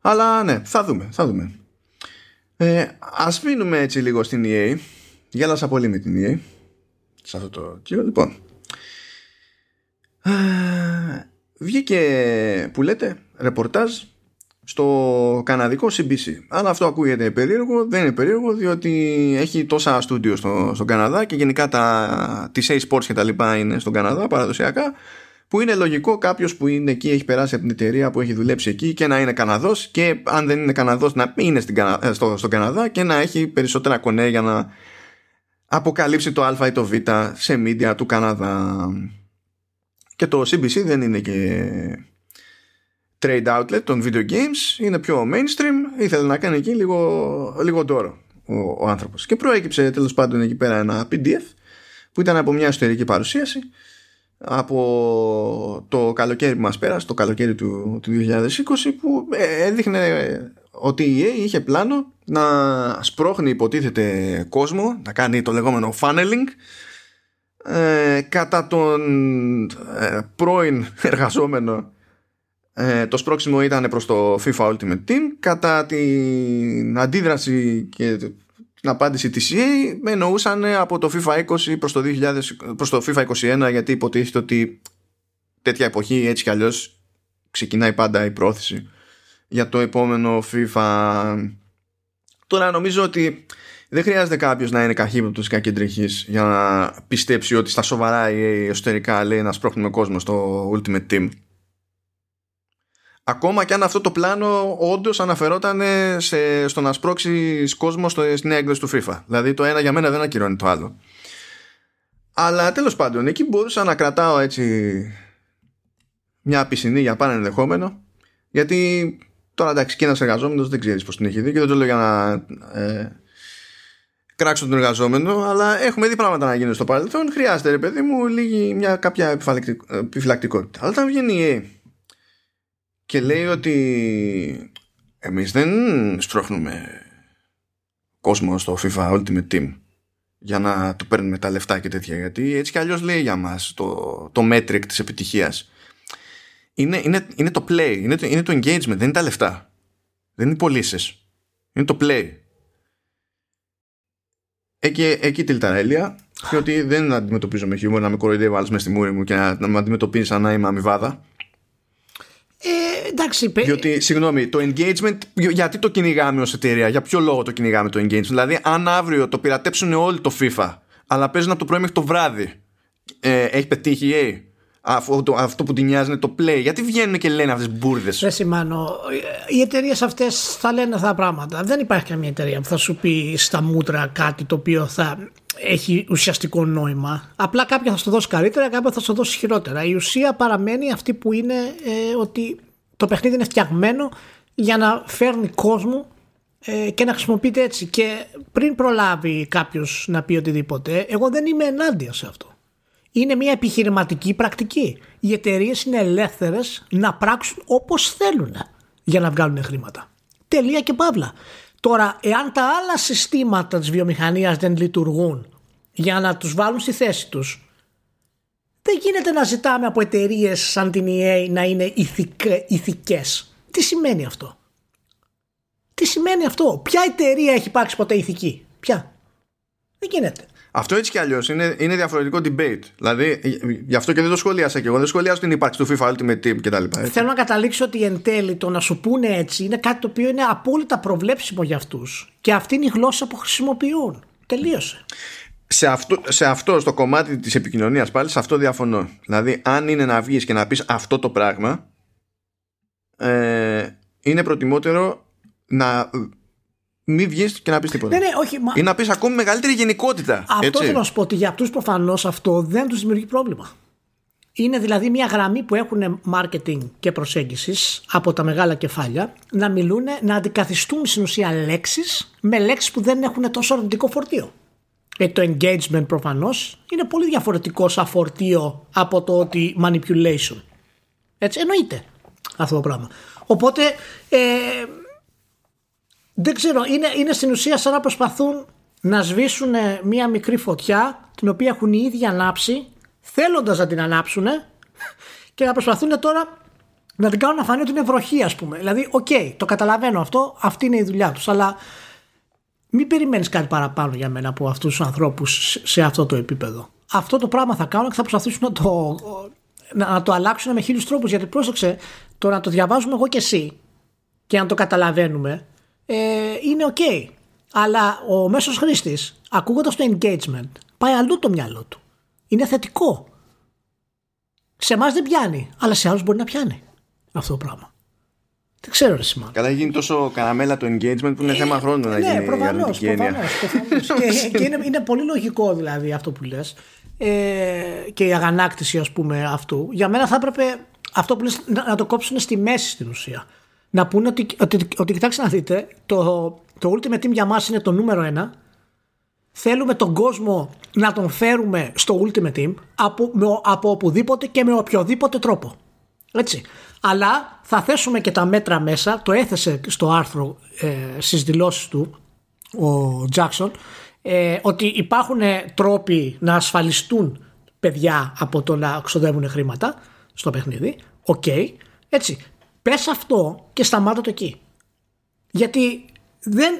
Αλλά ναι, θα δούμε, θα δούμε. Ε, ας μείνουμε έτσι λίγο στην EA. Γέλασα πολύ με την EA. Σε αυτό το κύριο. Λοιπόν. βγήκε που λέτε ρεπορτάζ στο καναδικό CBC. Αν αυτό ακούγεται περίεργο, δεν είναι περίεργο διότι έχει τόσα στούντιο στο, στον Καναδά και γενικά τα, τις A-Sports και τα λοιπά είναι στον Καναδά παραδοσιακά που είναι λογικό κάποιος που είναι εκεί, έχει περάσει από την εταιρεία που έχει δουλέψει εκεί και να είναι Καναδός και αν δεν είναι Καναδός να είναι στην, ε, στο, στον Καναδά και να έχει περισσότερα κονέ για να αποκαλύψει το Α ή το Β σε media του Καναδά. Και το CBC δεν είναι και trade outlet των video games, είναι πιο mainstream, ήθελε να κάνει εκεί λίγο, λίγο ντόρο ο, ο άνθρωπος. Και προέκυψε τέλος πάντων εκεί πέρα ένα PDF που ήταν από μια εσωτερική παρουσίαση από το καλοκαίρι που μας πέρασε, το καλοκαίρι του, του 2020 που ε, έδειχνε ότι η EA είχε πλάνο να σπρώχνει υποτίθεται κόσμο, να κάνει το λεγόμενο funneling ε, κατά τον ε, πρώην εργαζόμενο ε, το σπρώξιμο ήταν προς το FIFA Ultimate Team. Κατά την αντίδραση και την απάντηση της EA με εννοούσαν από το FIFA 20 προς το, 2000, προς το FIFA 21 γιατί υποτίθεται ότι τέτοια εποχή έτσι κι αλλιώς ξεκινάει πάντα η πρόθεση για το επόμενο FIFA. Τώρα νομίζω ότι δεν χρειάζεται κάποιος να είναι καχύποπτος και ακεντρεχής για να πιστέψει ότι στα σοβαρά η εσωτερικά λέει να σπρώχνουμε κόσμο στο Ultimate Team Ακόμα και αν αυτό το πλάνο όντως αναφερόταν σε, στο να σπρώξει κόσμο στο, στην έκδοση του FIFA. Δηλαδή το ένα για μένα δεν ακυρώνει το άλλο. Αλλά τέλος πάντων, εκεί μπορούσα να κρατάω έτσι μια πισινή για πάνω ενδεχόμενο. Γιατί τώρα εντάξει, και ένας εργαζόμενος δεν ξέρεις πώς την έχει δει και δεν το λέω για να ε, κράξω τον εργαζόμενο, αλλά έχουμε δει πράγματα να γίνουν στο παρελθόν. Χρειάζεται, ρε παιδί μου, λίγη μια κάποια επιφυλακτικότητα. Αλλά όταν βγαίνει η και λέει ότι εμείς δεν στρώχνουμε κόσμο στο FIFA Ultimate Team για να του παίρνουμε τα λεφτά και τέτοια γιατί έτσι κι αλλιώς λέει για μας το, το metric της επιτυχίας. Είναι, είναι, είναι το play, είναι το, είναι το engagement, δεν είναι τα λεφτά. Δεν είναι οι πωλήσεις. είναι το play. Εκεί, εκεί έλεια και ότι δεν αντιμετωπίζω με χιούμορ να με κοροϊδεύω άλλος μες στη μούρη μου και να, να με αντιμετωπίζεις σαν να είμαι αμοιβάδα ε, εντάξει, Διότι, συγγνώμη, το engagement, γιατί το κυνηγάμε ως εταιρεία, για ποιο λόγο το κυνηγάμε το engagement; Δηλαδή, αν αύριο το πειρατέψουν όλοι το FIFA, αλλά παίζουν από το πρωί μέχρι το βράδυ, ε, έχει πετύχει η EA. Αυτό, το, αυτό που την νοιάζει είναι το play. Γιατί βγαίνουν και λένε αυτές τις μπουρδες; Δεν σημαίνω. Οι εταιρείες αυτές θα λένε αυτά τα πράγματα. Δεν υπάρχει καμία εταιρεία που θα σου πει στα μούτρα κάτι το οποίο θα έχει ουσιαστικό νόημα. Απλά κάποια θα σου το δώσει καλύτερα, κάποια θα σου το δώσει χειρότερα. Η ουσία παραμένει αυτή που είναι ε, ότι το παιχνίδι είναι φτιαγμένο για να φέρνει κόσμο ε, και να χρησιμοποιείται έτσι. Και πριν προλάβει κάποιος να πει οτιδήποτε, εγώ δεν είμαι ενάντια σε αυτό. Είναι μια επιχειρηματική πρακτική. Οι εταιρείες είναι ελεύθερες να πράξουν όπως θέλουν για να βγάλουν χρήματα. Τελεία και παύλα. Τώρα, εάν τα άλλα συστήματα της βιομηχανίας δεν λειτουργούν για να τους βάλουν στη θέση τους, δεν γίνεται να ζητάμε από εταιρείες σαν την EA να είναι ηθικές. Τι σημαίνει αυτό; Τι σημαίνει αυτό; Ποια εταιρεία έχει υπάρξει ποτέ ηθική; Ποια; Δεν γίνεται. Αυτό έτσι κι αλλιώς είναι, είναι διαφορετικό debate. Δηλαδή, γι' αυτό και δεν το σχολίασα και εγώ. Δεν σχολιάζω την ύπαρξη του FIFA Ultimate Team κτλ. Θέλω να καταλήξω ότι εν τέλει το να σου πούνε έτσι είναι κάτι το οποίο είναι απόλυτα προβλέψιμο για αυτούς. Και αυτή είναι η γλώσσα που χρησιμοποιούν. Τελείωσε. Σε αυτό, σε αυτό στο κομμάτι της επικοινωνίας πάλι, σε αυτό διαφωνώ. Δηλαδή, αν είναι να βγεις και να πεις αυτό το πράγμα, ε, είναι προτιμότερο να μην βγεις και να πεις τίποτα. Ναι, ναι, όχι, μα... Ή να πεις ακόμη μεγαλύτερη γενικότητα. Αυτό έτσι. θέλω να σου πω ότι για αυτούς προφανώς αυτό δεν τους δημιουργεί πρόβλημα. Είναι δηλαδή μια γραμμή που έχουν marketing και προσέγγισης από τα μεγάλα κεφάλια να μιλούν, να αντικαθιστούν στην ουσία λέξεις με λέξεις που δεν έχουν τόσο αρνητικό φορτίο. Γιατί το engagement προφανώς είναι πολύ διαφορετικό σαν φορτίο από το ότι manipulation. Έτσι εννοείται αυτό το πράγμα. Οπότε ε, δεν ξέρω, είναι, είναι στην ουσία σαν να προσπαθούν να σβήσουν μία μικρή φωτιά την οποία έχουν οι ίδιοι ανάψει θέλοντας να την ανάψουν και να προσπαθούν τώρα να την κάνουν να φανεί ότι είναι βροχή ας πούμε. Δηλαδή, OK, okay, το καταλαβαίνω αυτό, αυτή είναι η δουλειά τους, αλλά μην περιμένεις κάτι παραπάνω για μένα από αυτούς τους ανθρώπους σε αυτό το επίπεδο. Αυτό το πράγμα θα κάνουν και θα προσπαθήσουν να το, να, το αλλάξουν με χίλιους τρόπους γιατί πρόσεξε, το να το διαβάζουμε εγώ και εσύ και να το καταλαβαίνουμε ε, είναι οκ. Αλλά ο μέσος χρήστης ακούγοντας το engagement πάει αλλού το μυαλό του. Είναι θετικό. Σε εμάς δεν πιάνει, αλλά σε άλλους μπορεί να πιάνει αυτό το πράγμα. Δεν ξέρω ρε σημαίνει. Καλά γίνει τόσο καραμέλα το engagement που είναι ε, θέμα χρόνου να ναι, γίνει προφανώς, προφανώς, και, και είναι, είναι πολύ λογικό δηλαδή αυτό που λες ε, και η αγανάκτηση ας πούμε αυτού. Για μένα θα έπρεπε αυτό που λες να, να το κόψουν στη μέση στην ουσία. Να πούνε ότι, ότι, ότι, ότι κοιτάξτε να δείτε το, το Ultimate Team για μας είναι το νούμερο ένα θέλουμε τον κόσμο να τον φέρουμε στο Ultimate Team από, με, από οπουδήποτε και με οποιοδήποτε τρόπο. Έτσι. Αλλά θα θέσουμε και τα μέτρα μέσα, το έθεσε στο άρθρο ε, στις δηλώσεις του ο Τζάξον, ε, ότι υπάρχουν τρόποι να ασφαλιστούν παιδιά από το να ξοδεύουν χρήματα στο παιχνίδι. Οκ. Έτσι. Πες αυτό και σταμάτα το εκεί. Γιατί δεν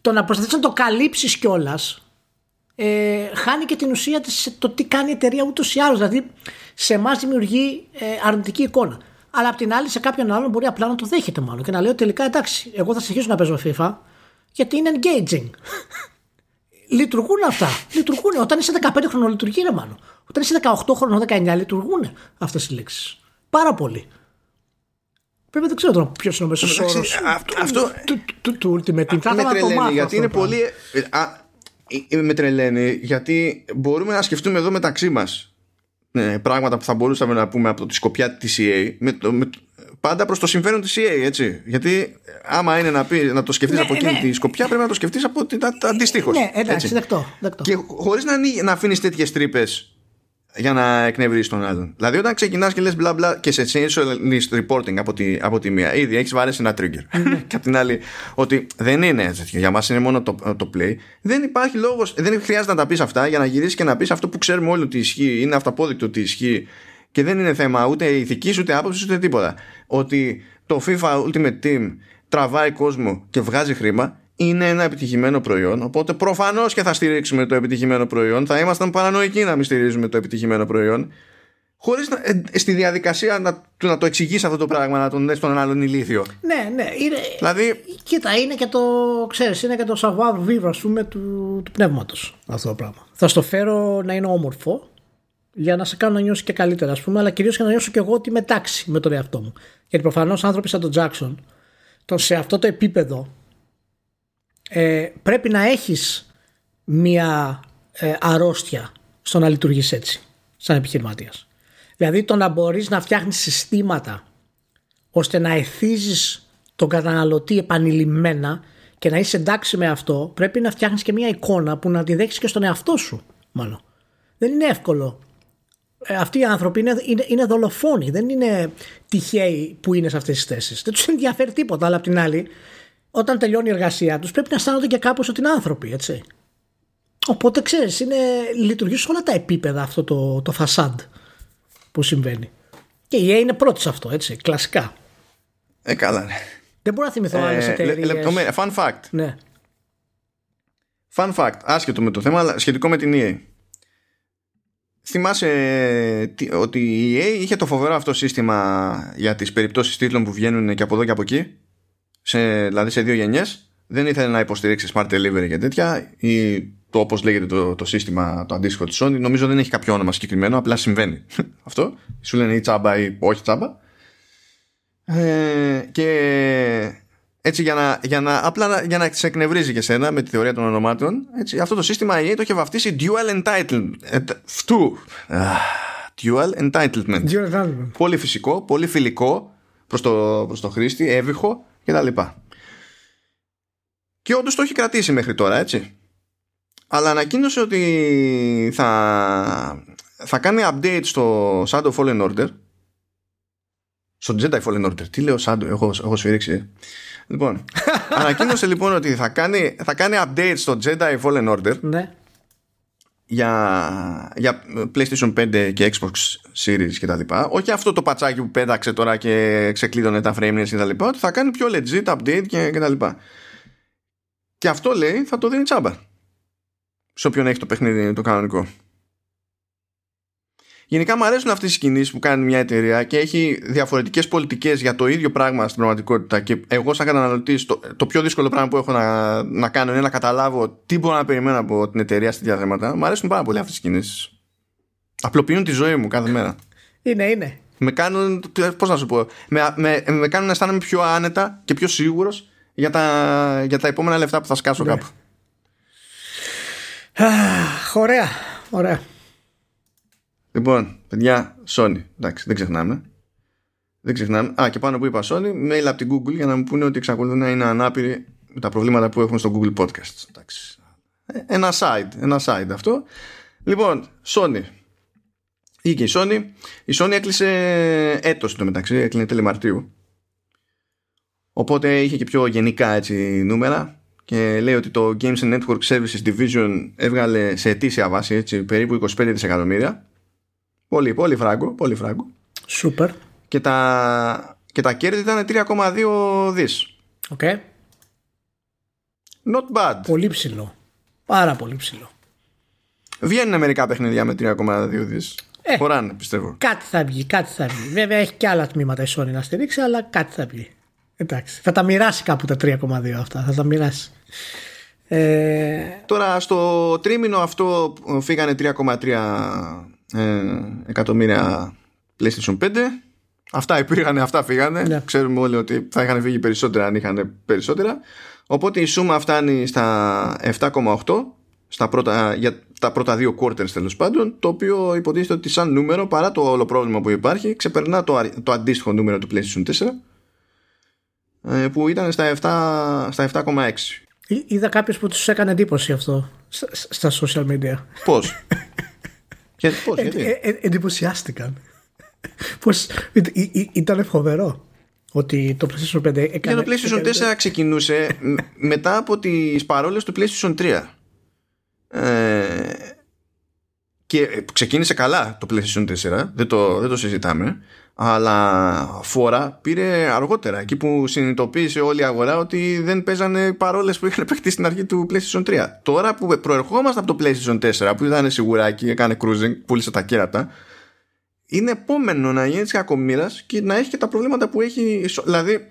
το να προσπαθείς να το καλύψεις κιόλας. Ε, χάνει και την ουσία της το τι κάνει η εταιρεία ούτως ή άλλως. Δηλαδή σε εμάς δημιουργεί ε, αρνητική εικόνα. Αλλά απ' την άλλη σε κάποιον άλλον μπορεί απλά να το δέχεται μάλλον και να λέει τελικά εντάξει εγώ θα συνεχίσω να παίζω FIFA γιατί είναι engaging. Λειτουργούν αυτά. Λειτουργούν όταν είσαι 15 χρονών λειτουργεί ρε μάλλον. Όταν είσαι 18 χρονών 19 λειτουργούν αυτές οι λέξεις. Πάρα πολύ Πρέπει δεν ξέρω τώρα ποιος είναι ο μέσος όρος αυτό, του, του, του Ultimate Team. Θα με τρελαίνει γιατί είναι πολύ. Α, ε, με τρελαίνει γιατί μπορούμε να σκεφτούμε εδώ μεταξύ μας ε, πράγματα που θα μπορούσαμε να πούμε από τη σκοπιά της EA με, με, πάντα προς το συμφέρον της EA έτσι γιατί άμα είναι να, πει, να το σκεφτείς ναι, από εκείνη ναι. τη σκοπιά πρέπει να το σκεφτείς από την αντιστοίχως. Ναι εντάξει δεκτό, δεκτό. και χωρίς να, να αφήνεις τέτοιες τρύπες για να εκνευρίσει τον άλλον. Δηλαδή, όταν ξεκινάς και λες μπλα μπλα και σε list reporting από τη, από τη μία, ήδη έχεις βαρέσει ένα trigger. Ναι. και από την άλλη, ότι δεν είναι έτσι. Για μας είναι μόνο το, το play. Δεν υπάρχει λόγος, δεν χρειάζεται να τα πεις αυτά για να γυρίσεις και να πεις αυτό που ξέρουμε όλοι ότι ισχύει. Είναι αυταπόδεικτο ότι ισχύει και δεν είναι θέμα ούτε ηθικής, ούτε άποψης, ούτε τίποτα. Ότι το FIFA Ultimate Team τραβάει κόσμο και βγάζει χρήμα είναι ένα επιτυχημένο προϊόν. Οπότε προφανώς και θα στηρίξουμε το επιτυχημένο προϊόν. Θα ήμασταν παρανοϊκοί να μην στηρίζουμε το επιτυχημένο προϊόν. Χωρίς ε, στη διαδικασία να, να το εξηγήσει αυτό το πράγμα, να τον δεις στον άλλον ηλίθιο. Ναι, ναι. Είναι, δηλαδή... Κοίτα, είναι και το, ξέρεις, είναι και το savoir vivre, ας πούμε, του, του πνεύματος αυτό το πράγμα. Θα στο φέρω να είναι όμορφο για να σε κάνω να νιώσεις και καλύτερα, ας πούμε, αλλά κυρίως για να νιώσω και εγώ ότι είμαι τάξη με τον εαυτό μου. Γιατί προφανώς άνθρωποι σαν τον Τζάξον, το σε αυτό το επίπεδο ε, πρέπει να έχεις μία ε, αρρώστια στο να λειτουργείς έτσι σαν επιχειρηματίας. Δηλαδή το να μπορείς να φτιάχνεις συστήματα ώστε να εθίζεις τον καταναλωτή επανειλημμένα και να είσαι εντάξει με αυτό πρέπει να φτιάχνεις και μία εικόνα που να τη δέχεις και στον εαυτό σου μάλλον. Δεν είναι εύκολο. Ε, αυτοί οι άνθρωποι είναι, είναι, είναι δολοφόνοι, δεν είναι τυχαίοι που είναι σε αυτές τις θέσεις. Δεν τους ενδιαφέρει τίποτα, αλλά απ' την άλλη όταν τελειώνει η εργασία τους, πρέπει να αισθάνονται και κάπως ότι είναι άνθρωποι, έτσι. Οπότε ξέρεις, λειτουργεί σε όλα τα επίπεδα αυτό το, το φασάντ που συμβαίνει. Και η EA είναι πρώτης σε αυτό, έτσι, κλασικά. Ε, καλά, ναι. Δεν μπορώ να θυμηθώ ε, άλλες εταιρείες. Λεπτομέρεια. Fun fact. Ναι. Fun fact. Άσχετο με το θέμα, αλλά σχετικό με την EA. Θυμάσαι ότι η EA είχε το φοβερό αυτό σύστημα για τις περιπτώσεις τίτλων που βγαίνουν και από εδώ και από εκεί; Σε, δηλαδή σε δύο γενιές δεν ήθελε να υποστηρίξει smart delivery και τέτοια ή το όπως λέγεται το, το σύστημα το αντίστοιχο της Sony νομίζω δεν έχει κάποιο όνομα συγκεκριμένο απλά συμβαίνει. Αυτό. Σου λένε ή τσάμπα ή όχι τσάμπα. Ε, και έτσι για να, για να, απλά για να σε εκνευρίζει και σένα με τη θεωρία των ονομάτων έτσι, αυτό το σύστημα EA το είχε βαφτίσει dual entitlement ε, φτού dual entitlement. Πολύ φυσικό, πολύ φιλικό προς το, προς το χρήστη, έβυχο και τα λοιπά. Και όντως το έχει κρατήσει μέχρι τώρα, έτσι. Αλλά ανακοίνωσε ότι θα, θα κάνει update στο Shadow Fallen Order. Στο Jedi Fallen Order. Τι λέω Shadow, έχω, έχω σφυρίξει. Λοιπόν, Ανακοίνωσε λοιπόν ότι θα κάνει, θα κάνει update στο Jedi Fallen Order Ναι. Για, για PlayStation 5 και Xbox Series και τα λοιπά. Όχι αυτό το πατσάκι που πέταξε τώρα και ξεκλείδωνε τα frame και τα λοιπά, ότι θα κάνει πιο legit update και, και τα λοιπά. Και αυτό λέει θα το δίνει τσάμπα. Σε όποιον έχει το παιχνίδι το κανονικό. Γενικά μου αρέσουν αυτές οι κινήσεις που κάνει μια εταιρεία και έχει διαφορετικές πολιτικές για το ίδιο πράγμα στην πραγματικότητα και εγώ σαν καταναλωτής το, το πιο δύσκολο πράγμα που έχω να, να κάνω είναι να καταλάβω τι μπορώ να περιμένω από την εταιρεία στη διαδέματα. Μου αρέσουν πάρα πολύ αυτές οι κινήσεις. Απλοποιούν τη ζωή μου κάθε μέρα. Είναι, είναι. Με κάνουν, πώς να σου πω, με, με, με κάνουν να αισθάνομαι πιο άνετα και πιο σίγουρος για τα, για τα επόμενα λεφτά που θα σκάσω Ναι. κάπου. Αχ, Ωραία. Ωραία. Λοιπόν, παιδιά, Sony. Εντάξει, δεν ξεχνάμε. Δεν ξεχνάμε. Α, και πάνω που είπα Sony, mail από την Google για να μου πούνε ότι εξακολουθούν να είναι ανάπηροι με τα προβλήματα που έχουν στο Google Podcast. Εντάξει. Ε, Ένα side, ένα side αυτό. Λοιπόν, Sony. Ή και η Sony. Η Sony έκλεισε έτος το μεταξύ, έκλεινε τέλη Μαρτίου. Οπότε είχε και πιο γενικά έτσι νούμερα και λέει ότι το Games and Network Services Division έβγαλε σε ετήσια βάση έτσι, περίπου 25 δισεκατομμύρια. Πολύ, πολύ φράγκο, πολύ φράγκο. Σούπερ. Και τα, και τα κέρδη ήταν 3,2 δις. OK. Not bad. Πολύ ψηλό. Πάρα πολύ ψηλό. Βγαίνουν μερικά παιχνίδια με 3,2 δις. Ε. Χωράνε, πιστεύω. Κάτι θα βγει, κάτι θα βγει. Βέβαια έχει και άλλα τμήματα η Sony να στηρίξει, αλλά κάτι θα βγει. Εντάξει. Θα τα μοιράσει κάπου τα 3,2 αυτά. Θα τα μοιράσει. Ε, Τώρα στο τρίμηνο αυτό φύγανε 3,3 ε, εκατομμύρια PlayStation 5. Αυτά υπήρχαν, αυτά φύγανε. Ναι. Ξέρουμε όλοι ότι θα είχαν φύγει περισσότερα αν είχαν περισσότερα. Οπότε η σούμα φτάνει στα 7,8 στα πρώτα, για τα πρώτα δύο quarters τέλος πάντων, το οποίο υποτίθεται ότι σαν νούμερο, παρά το όλο πρόβλημα που υπάρχει, ξεπερνά το, αρι- το αντίστοιχο νούμερο του PlayStation 4, ε, που ήταν στα 7, στα 7,6. Εί- είδα κάποιος που τους έκανε εντύπωση αυτό στα, στα social media. Πώς; Και, πώς, γιατί; Ε, ε, εντυπωσιάστηκαν. Πως ή- ή- ή- ήταν φοβερό ότι το PlayStation 5 έκανε. Για το PlayStation έκανε- 4 ξεκινούσε μ- μετά από τις παρόλες του PlayStation 3. Ε, και ε, ξεκίνησε καλά το PlayStation 4, δεν το, δεν το συζητάμε, αλλά φόρα πήρε αργότερα, εκεί που συνειδητοποίησε όλη η αγορά ότι δεν παίζανε παρόλες που είχαν παιχτεί στην αρχή του PlayStation 3. Τώρα που προερχόμαστε από το PlayStation 4, που ήταν σιγουράκι, έκανε cruising, πούλησε τα κέρατα, είναι επόμενο να γίνει της κακομοίρας και να έχει και τα προβλήματα που έχει. η Sony. Δηλαδή,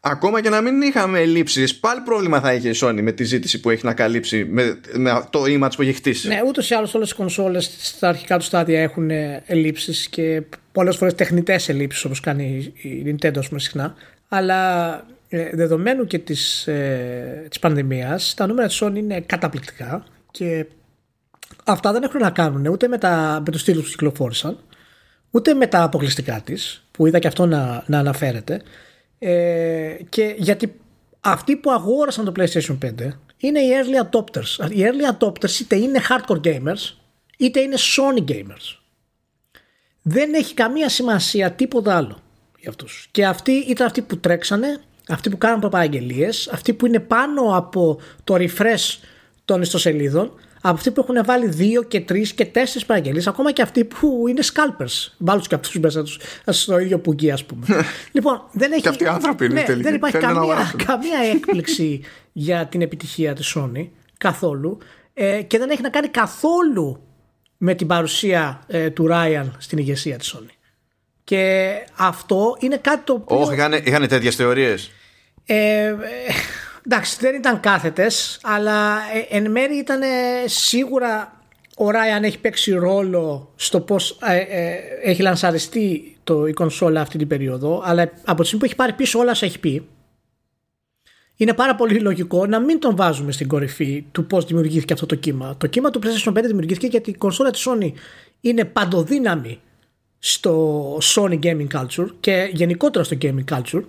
ακόμα και να μην είχαμε ελλείψει, πάλι πρόβλημα θα είχε η Sony με τη ζήτηση που έχει να καλύψει με, με το image που έχει χτίσει. Ναι, ούτως ή άλλως όλες οι κονσόλες στα αρχικά τους στάδια έχουν ελλείψει και πολλές φορές τεχνητές ελλείψεις όπως κάνει η Nintendo ας πούμε, συχνά. Αλλά ε, δεδομένου και της ε, της πανδημίας τα νούμερα της Sony είναι καταπληκτικά και αυτά δεν έχουν να κάνουν ούτε με, τα, με τους τίτλους που κυκλοφόρησαν ούτε με τα αποκλειστικά της που είδα και αυτό να, να αναφέρεται ε, και γιατί αυτοί που αγόρασαν το PlayStation 5 είναι οι early adopters. Οι early adopters είτε είναι hardcore gamers είτε είναι Sony gamers. Δεν έχει καμία σημασία τίποτα άλλο για αυτούς. Και αυτοί ήταν αυτοί που τρέξανε, αυτοί που κάναν παραγγελίες, αυτοί που είναι πάνω από το refresh των ιστοσελίδων, από αυτοί που έχουν βάλει δύο και τρεις και τέσσερις παραγγελίες, ακόμα και αυτοί που είναι scalpers. Βάλου και αυτούς μέσα τους στο ίδιο πουγγί, ας πούμε. λοιπόν, δεν έχει. Και αυτοί οι άνθρωποι είναι ναι, τελικά. Δεν υπάρχει Θέλουν να καμία, αγοράσουν. καμία έκπληξη για την επιτυχία της Sony καθόλου ε, και δεν έχει να κάνει καθόλου με την παρουσία ε, του Ryan στην ηγεσία της Sony. Και αυτό είναι κάτι το οποίο... Όχι, είχαν, είχαν τέτοιες θεωρίες. Ε, ε, εντάξει, δεν ήταν κάθετες, αλλά ε, εν μέρει ήταν ε, σίγουρα ο Ράιαν έχει παίξει ρόλο στο πώς ε, ε, έχει λανσαριστεί το, η κονσόλα αυτή την περίοδο, αλλά από τη στιγμή που έχει πάρει πίσω όλα όσα έχει πει, είναι πάρα πολύ λογικό να μην τον βάζουμε στην κορυφή του πώς δημιουργήθηκε αυτό το κύμα. Το κύμα του PlayStation 5 δημιουργήθηκε γιατί η κονσόλα της Sony είναι παντοδύναμη στο Sony Gaming Culture και γενικότερα στο Gaming Culture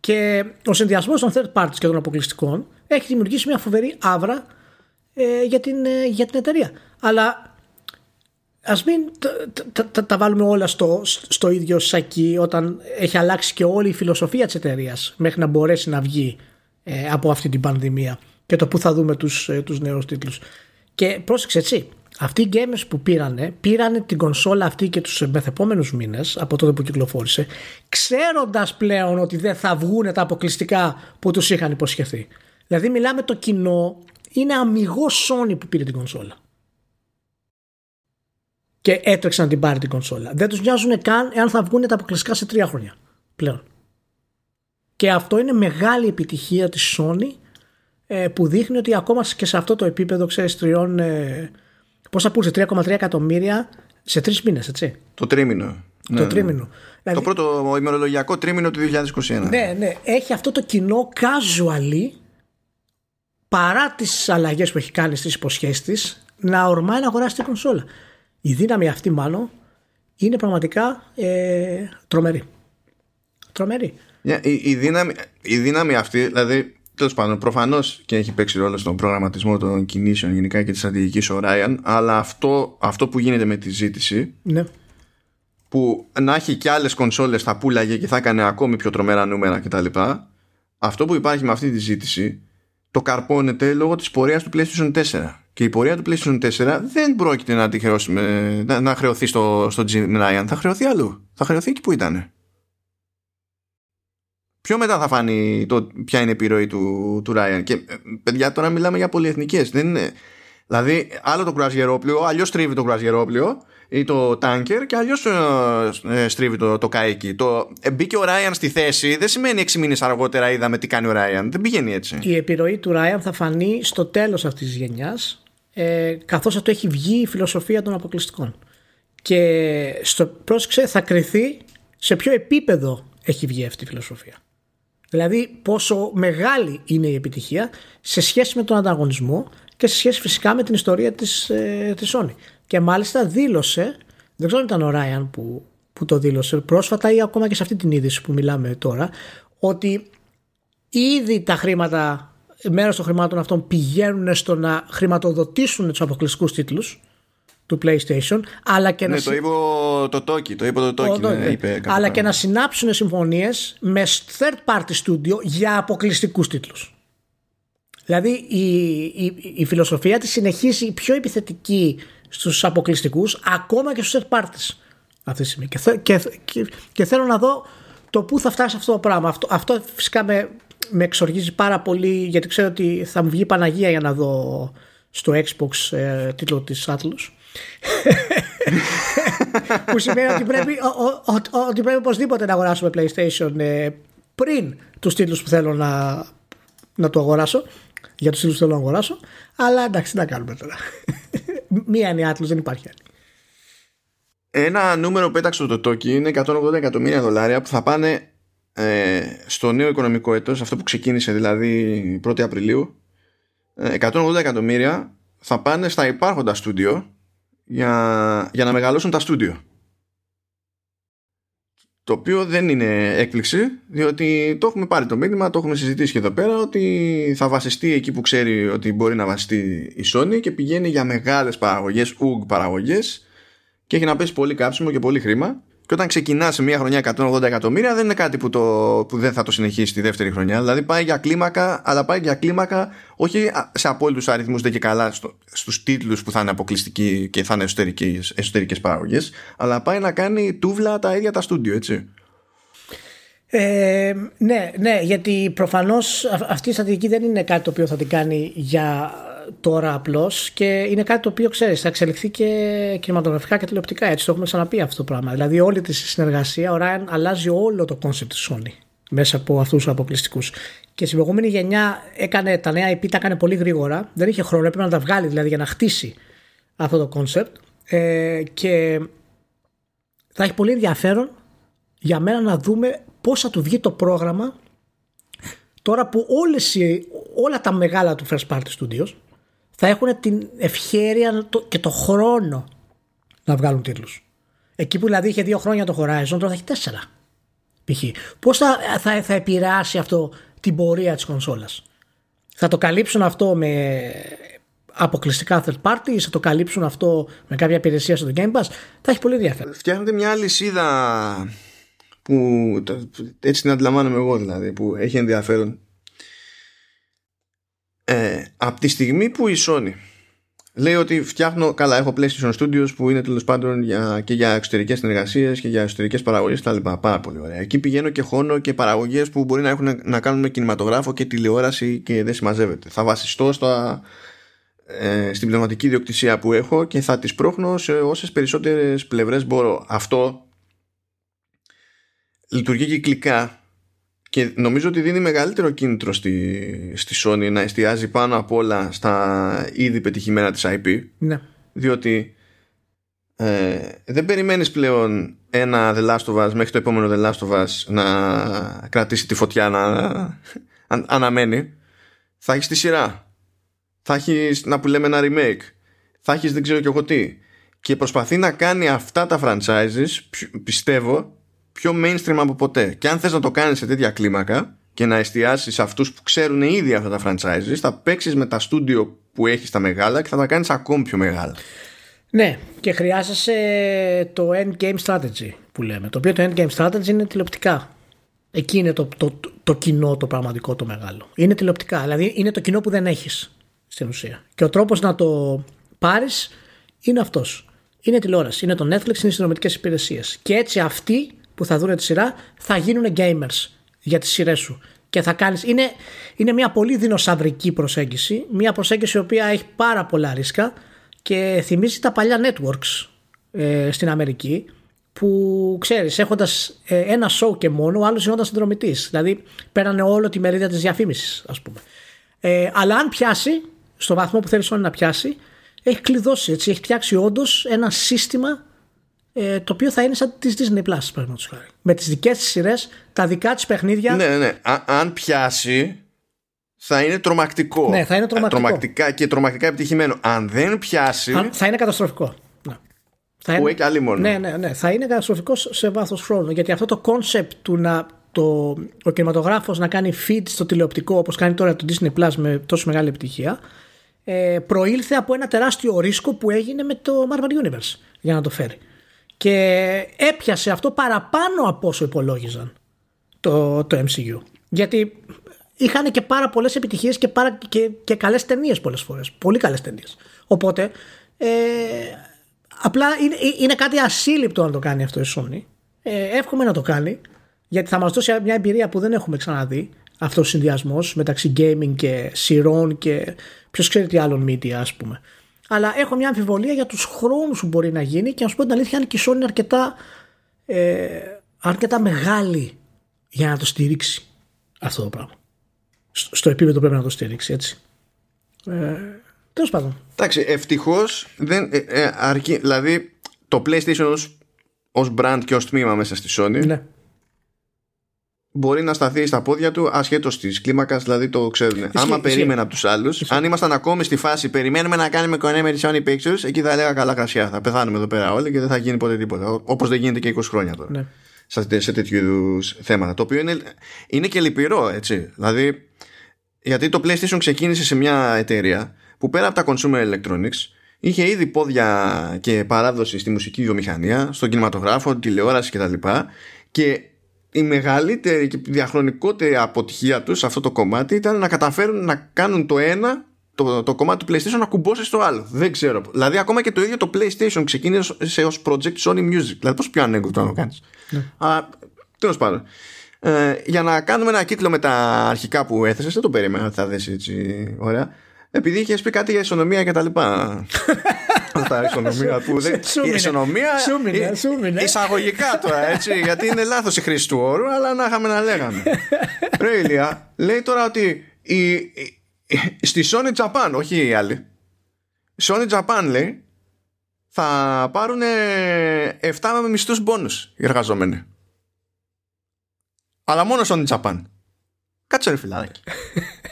και ο συνδυασμός των third parties και των αποκλειστικών έχει δημιουργήσει μια φοβερή άβρα ε, για, την, ε, για την εταιρεία. Αλλά ας μην τα, τα- τα- τα βάλουμε όλα στο, στο ίδιο σακί όταν έχει αλλάξει και όλη η φιλοσοφία της εταιρείας μέχρι να μπορέσει να βγει ε, από αυτή την πανδημία και το που θα δούμε τους, ε, τους νέους τίτλους. Και πρόσεξε έτσι, αυτοί οι gamers που πήρανε, πήρανε την κονσόλα αυτή και τους μεθεπόμενους μήνες από τότε που κυκλοφόρησε, ξέροντας πλέον ότι δεν θα βγουν τα αποκλειστικά που τους είχαν υποσχεθεί. Δηλαδή μιλάμε το κοινό, είναι αμυγός Sony που πήρε την κονσόλα. Και έτρεξαν να την πάρει την κονσόλα. Δεν τους νοιάζουν καν εάν θα βγουν τα αποκλειστικά σε τρία χρόνια πλέον. Και αυτό είναι μεγάλη επιτυχία της Sony ε, που δείχνει ότι ακόμα και σε αυτό το επίπεδο, ξέρεις, τριών, ε, πόσα πούσε, 3,3 εκατομμύρια σε τρεις μήνες, έτσι. Το τρίμηνο. Το ναι, τρίμηνο. Ναι. Δηλαδή, το πρώτο ημερολογιακό τρίμηνο του 2021. Ναι, ναι. Έχει αυτό το κοινό casually παρά τις αλλαγές που έχει κάνει στις υποσχέσεις της να ορμάει να αγοράσει την κονσόλα. Η δύναμη αυτή μάλλον είναι πραγματικά ε, τρομερή. Τρομερή. Yeah, η, η, δύναμη, η δύναμη αυτή, δηλαδή τέλος πάντων, προφανώς και έχει παίξει ρόλο στον προγραμματισμό των κινήσεων γενικά και της στρατηγικής ο Ryan, αλλά αυτό, αυτό που γίνεται με τη ζήτηση. Ναι. Που να έχει και άλλες κονσόλες θα πουλάγε και θα έκανε ακόμη πιο τρομερά νούμερα κτλ. Αυτό που υπάρχει με αυτή τη ζήτηση το καρπώνεται λόγω της πορείας του PlayStation 4. Και η πορεία του PlayStation 4 δεν πρόκειται να, τη χρεώσει, να, να χρεωθεί στο, στο Jim Ryan. Θα χρεωθεί αλλού. Θα χρεωθεί εκεί που ήταν. Πιο μετά θα φάνει το, ποια είναι η επιρροή του, του Ryan. Και ε, παιδιά τώρα μιλάμε για πολυεθνικές. Δεν είναι... Δηλαδή άλλο το κουρασγερόπλιο, αλλιώς τρίβει το κουρασγερόπλιο ή το τάνκερ και αλλιώς ε, ε, στρίβει το, το κάικι. Το ε, μπήκε ο Ράιαν στη θέση δεν σημαίνει 6 μήνες αργότερα είδαμε τι κάνει ο Ράιαν. Δεν πηγαίνει έτσι. Η επιρροή του Ράιαν θα φανεί στο τέλος αυτής της γενιάς, ε, καθώς αυτό έχει βγει η φιλοσοφία των αποκλειστικών. Και στο πρόσεξε θα κρυθεί σε ποιο επίπεδο έχει βγει αυτή η φιλοσοφία. Δηλαδή πόσο μεγάλη είναι η επιτυχία σε σχέση με τον ανταγωνισμό και σε σχέση φυσικά με την ιστορία της, ε, της Sony. Και μάλιστα δήλωσε, δεν ξέρω αν ήταν ο Ράιαν που, που το δήλωσε πρόσφατα ή ακόμα και σε αυτή την είδηση που μιλάμε τώρα, ότι ήδη τα χρήματα, μέρος των χρημάτων αυτών πηγαίνουν στο να χρηματοδοτήσουν τους αποκλειστικούς τίτλους του PlayStation, αλλά και ναι, να. το είπε το Toki, το είπε το Toki. Ναι, ναι, είπε αλλά και να συνάψουν συμφωνίες με third party studio για αποκλειστικούς τίτλους. Δηλαδή η, η, η φιλοσοφία της συνεχίζει πιο επιθετική στους αποκλειστικούς ακόμα και στους third parties αυτή τη στιγμή. Και, και, και, και, θέλω να δω το πού θα φτάσει αυτό το πράγμα. Αυτό, αυτό φυσικά με, με εξοργίζει πάρα πολύ γιατί ξέρω ότι θα μου βγει Παναγία για να δω στο Xbox ε, τίτλο της Atlas που σημαίνει ότι πρέπει, ο, ο, ο, ότι πρέπει οπωσδήποτε να αγοράσουμε PlayStation ε, πριν τους τίτλους που θέλω να, να το αγοράσω. Για τους τίτλους που θέλω να αγοράσω. Αλλά εντάξει τι να κάνουμε τώρα. Μία είναι η Atlas δεν υπάρχει άλλη. Ένα νούμερο πέταξε το Toki είναι 180 εκατομμύρια δολάρια που θα πάνε ε, στο νέο οικονομικό έτος αυτό που ξεκίνησε δηλαδή 1η Απριλίου. 180 εκατομμύρια θα πάνε στα υπάρχοντα στούντιο για, για να μεγαλώσουν τα στούντιο. Το οποίο δεν είναι έκπληξη, διότι το έχουμε πάρει το μήνυμα, το έχουμε συζητήσει και εδώ πέρα, ότι θα βασιστεί εκεί που ξέρει ότι μπορεί να βασιστεί η Sony και πηγαίνει για μεγάλες παραγωγές, UG παραγωγές και έχει να πέσει πολύ κάψιμο και πολύ χρήμα και όταν ξεκινάς σε μια χρονιά 180 εκατομμύρια, δεν είναι κάτι που, το, που δεν θα το συνεχίσεις τη δεύτερη χρονιά. Δηλαδή πάει για κλίμακα, αλλά πάει για κλίμακα όχι σε απόλυτους αριθμούς δεν και καλά στο, στους τίτλους που θα είναι αποκλειστικοί και θα είναι εσωτερικές παραγωγές, αλλά πάει να κάνει τούβλα τα ίδια τα στούντιο, έτσι. Ε, ναι, ναι, γιατί προφανώς αυτή η στρατηγική δεν είναι κάτι το οποίο θα την κάνει για τώρα απλώς και είναι κάτι το οποίο ξέρεις, θα εξελιχθεί και κινηματογραφικά και τηλεοπτικά. Έτσι το έχουμε ξαναπεί αυτό το πράγμα. Δηλαδή, όλη τη συνεργασία, ο Ryan αλλάζει όλο το concept της Sony μέσα από αυτούς τους αποκλειστικούς. Και στην προηγούμενη γενιά έκανε, τα νέα IP τα έκανε πολύ γρήγορα. Δεν είχε χρόνο, έπρεπε να τα βγάλει δηλαδή για να χτίσει αυτό το concept. Ε, και θα έχει πολύ ενδιαφέρον για μένα να δούμε πώς θα του βγει το πρόγραμμα τώρα που όλες, όλα τα μεγάλα του first party studios θα έχουν την ευχέρεια και το χρόνο να βγάλουν τίτλους. Εκεί που δηλαδή είχε δύο χρόνια το Horizon, τώρα θα έχει τέσσερα. Π.χ. Πώς θα, θα, θα επηρεάσει αυτό την πορεία της κονσόλας; Θα το καλύψουν αυτό με αποκλειστικά third party, θα το καλύψουν αυτό με κάποια υπηρεσία στο Game Pass; Θα έχει πολύ ενδιαφέρον. Φτιάχνετε μια άλλη σίδα που έτσι την αντιλαμβάνομαι εγώ δηλαδή, που έχει ενδιαφέρον ε, από τη στιγμή που η Sony λέει ότι φτιάχνω, καλά έχω PlayStation Studios που είναι τέλος πάντων για, και για εξωτερικές συνεργασίες και για εσωτερικές παραγωγές τα λοιπά. Πάρα πολύ ωραία. Εκεί πηγαίνω και χώνω και παραγωγές που μπορεί να έχουν να κάνουν με κινηματογράφο και τηλεόραση και δεν συμμαζεύεται. Θα βασιστώ στα, ε, στην πνευματική διοκτησία που έχω και θα τις πρόχνω σε όσες περισσότερες πλευρές μπορώ. Αυτό λειτουργεί κυκλικά και νομίζω ότι δίνει μεγαλύτερο κίνητρο στη, στη Sony να εστιάζει πάνω απ' όλα στα ήδη πετυχημένα της IP. Ναι. Διότι ε, δεν περιμένεις πλέον ένα The Last of Us μέχρι το επόμενο The Last of Us να κρατήσει τη φωτιά να αναμένει. Θα έχεις τη σειρά. Θα έχεις να που λέμε ένα remake. Θα έχεις δεν ξέρω και εγώ τι. Και προσπαθεί να κάνει αυτά τα franchises, πιστεύω, πιο mainstream από ποτέ. Και αν θες να το κάνεις σε τέτοια κλίμακα και να εστιάσεις σε αυτούς που ξέρουν ήδη αυτά τα franchises, θα παίξεις με τα studio που έχεις τα μεγάλα και θα τα κάνεις ακόμη πιο μεγάλα. Ναι, και χρειάζεσαι το endgame strategy που λέμε. Το οποίο το endgame strategy είναι τηλεοπτικά. Εκεί είναι το, το, το, κοινό, το πραγματικό, το μεγάλο. Είναι τηλεοπτικά. Δηλαδή είναι το κοινό που δεν έχεις στην ουσία. Και ο τρόπος να το πάρεις είναι αυτός. Είναι τηλεόραση, είναι το Netflix, είναι οι συνδρομητικές υπηρεσίες. Και έτσι αυτοί που θα δουν τη σειρά θα γίνουν gamers για τις σειρές σου. Και θα κάνεις... Είναι, είναι μια πολύ δεινοσαυρική προσέγγιση, μια προσέγγιση η οποία έχει πάρα πολλά ρίσκα και θυμίζει τα παλιά networks ε, στην Αμερική που ξέρεις έχοντας ε, ένα show και μόνο ο άλλος γινόταν συνδρομητής δηλαδή πέρανε όλο τη μερίδα της διαφήμισης ας πούμε ε, αλλά αν πιάσει στο βαθμό που θέλεις όλοι να πιάσει έχει κλειδώσει έτσι, έχει φτιάξει όντως ένα σύστημα ε, το οποίο θα είναι σαν τη Disney Plus, παραδείγματος χάρη. Με τις δικές της σειρές, τα δικά της παιχνίδια. Ναι, ναι, ναι. αν πιάσει, θα είναι τρομακτικό. Ναι, θα είναι τρομακτικό. Τρομακτικά και τρομακτικά επιτυχημένο. Αν δεν πιάσει. Αν, θα είναι καταστροφικό. Ναι. Θα είναι, έχει άλλη μόνο. Ναι, ναι, ναι. Θα είναι καταστροφικό σε βάθος χρόνου. Γιατί αυτό το concept του να το, ο κινηματογράφος να κάνει feed στο τηλεοπτικό όπως κάνει τώρα το Disney Plus με τόσο μεγάλη επιτυχία ε, προήλθε από ένα τεράστιο ρίσκο που έγινε με το Marvel Universe για να το φέρει και έπιασε αυτό παραπάνω από όσο υπολόγιζαν το, το MCU. Γιατί είχαν και πάρα πολλές επιτυχίες και, και, και καλές ταινίες πολλές φορές. Πολύ καλές ταινίες. Οπότε ε, απλά είναι, είναι κάτι ασύλληπτο να το κάνει αυτό η Sony. Ε, εύχομαι να το κάνει γιατί θα μας δώσει μια εμπειρία που δεν έχουμε ξαναδεί αυτός ο συνδυασμός μεταξύ gaming και σειρών και ποιος ξέρει τι άλλων media, ας πούμε. Αλλά έχω μια αμφιβολία για τους χρόνους που μπορεί να γίνει και να σου πω την αλήθεια αν και η Sony είναι αρκετά, ε, αρκετά μεγάλη για να το στηρίξει αυτό το πράγμα. Στο επίπεδο πρέπει να το στηρίξει έτσι. Ε, Τέλος πάντων. Εντάξει, ευτυχώς δεν ε, ε, αρκεί. Δηλαδή το PlayStation ως, brand και ως τμήμα μέσα στη Sony ναι μπορεί να σταθεί στα πόδια του ασχέτως της κλίμακας, δηλαδή το ξέρουν. Άμα περίμενα από τους άλλους, αν ήμασταν ακόμη στη φάση περιμένουμε να κάνουμε κονέ με τη Sony Pictures, εκεί θα έλεγα καλά κρασιά. Θα πεθάνουμε εδώ πέρα όλοι και δεν θα γίνει ποτέ τίποτα. Όπως δεν γίνεται και 20 χρόνια τώρα. Ναι. Σε, σε τέτοιου είδους θέματα. Το οποίο είναι, είναι και λυπηρό, έτσι. Δηλαδή, γιατί το PlayStation ξεκίνησε σε μια εταιρεία που πέρα από τα consumer electronics είχε ήδη πόδια και παράδοση στη μουσική βιομηχανία, στον κινηματογράφο, τηλεόραση κτλ. Και η μεγαλύτερη και διαχρονικότερη αποτυχία τους σε αυτό το κομμάτι ήταν να καταφέρουν να κάνουν το ένα το, το κομμάτι του PlayStation να κουμπώσει στο άλλο. Δεν ξέρω. Δηλαδή, ακόμα και το ίδιο το PlayStation ξεκίνησε ως project Sony Music. Δηλαδή, πώς πιο ανέκδοτο να το κάνεις. Ναι. Τέλος πάντων. Ε, για να κάνουμε ένα κύκλο με τα αρχικά που έθεσες, δεν το περίμενα ότι θα δέσει έτσι ωραία. Επειδή είχες πει κάτι για ισονομία και τα λοιπά. Αυτά ισονομία που δεν. Η ισονομία. Εισαγωγικά τώρα έτσι. Γιατί είναι λάθος η χρήση του όρου, αλλά να είχαμε να λέγαμε. Ρε Ηλία, λέει τώρα ότι η, στη Sony Japan, όχι οι άλλοι. Sony Japan λέει θα πάρουν 7 με μισθούς μπόνους οι εργαζόμενοι. Αλλά μόνο Sony Japan. Κάτσε ρε